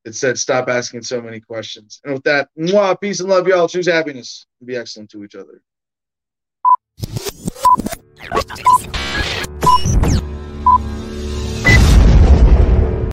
It said, "Stop asking so many questions." And with that, mwah, peace and love, y'all. Choose happiness be excellent to each other.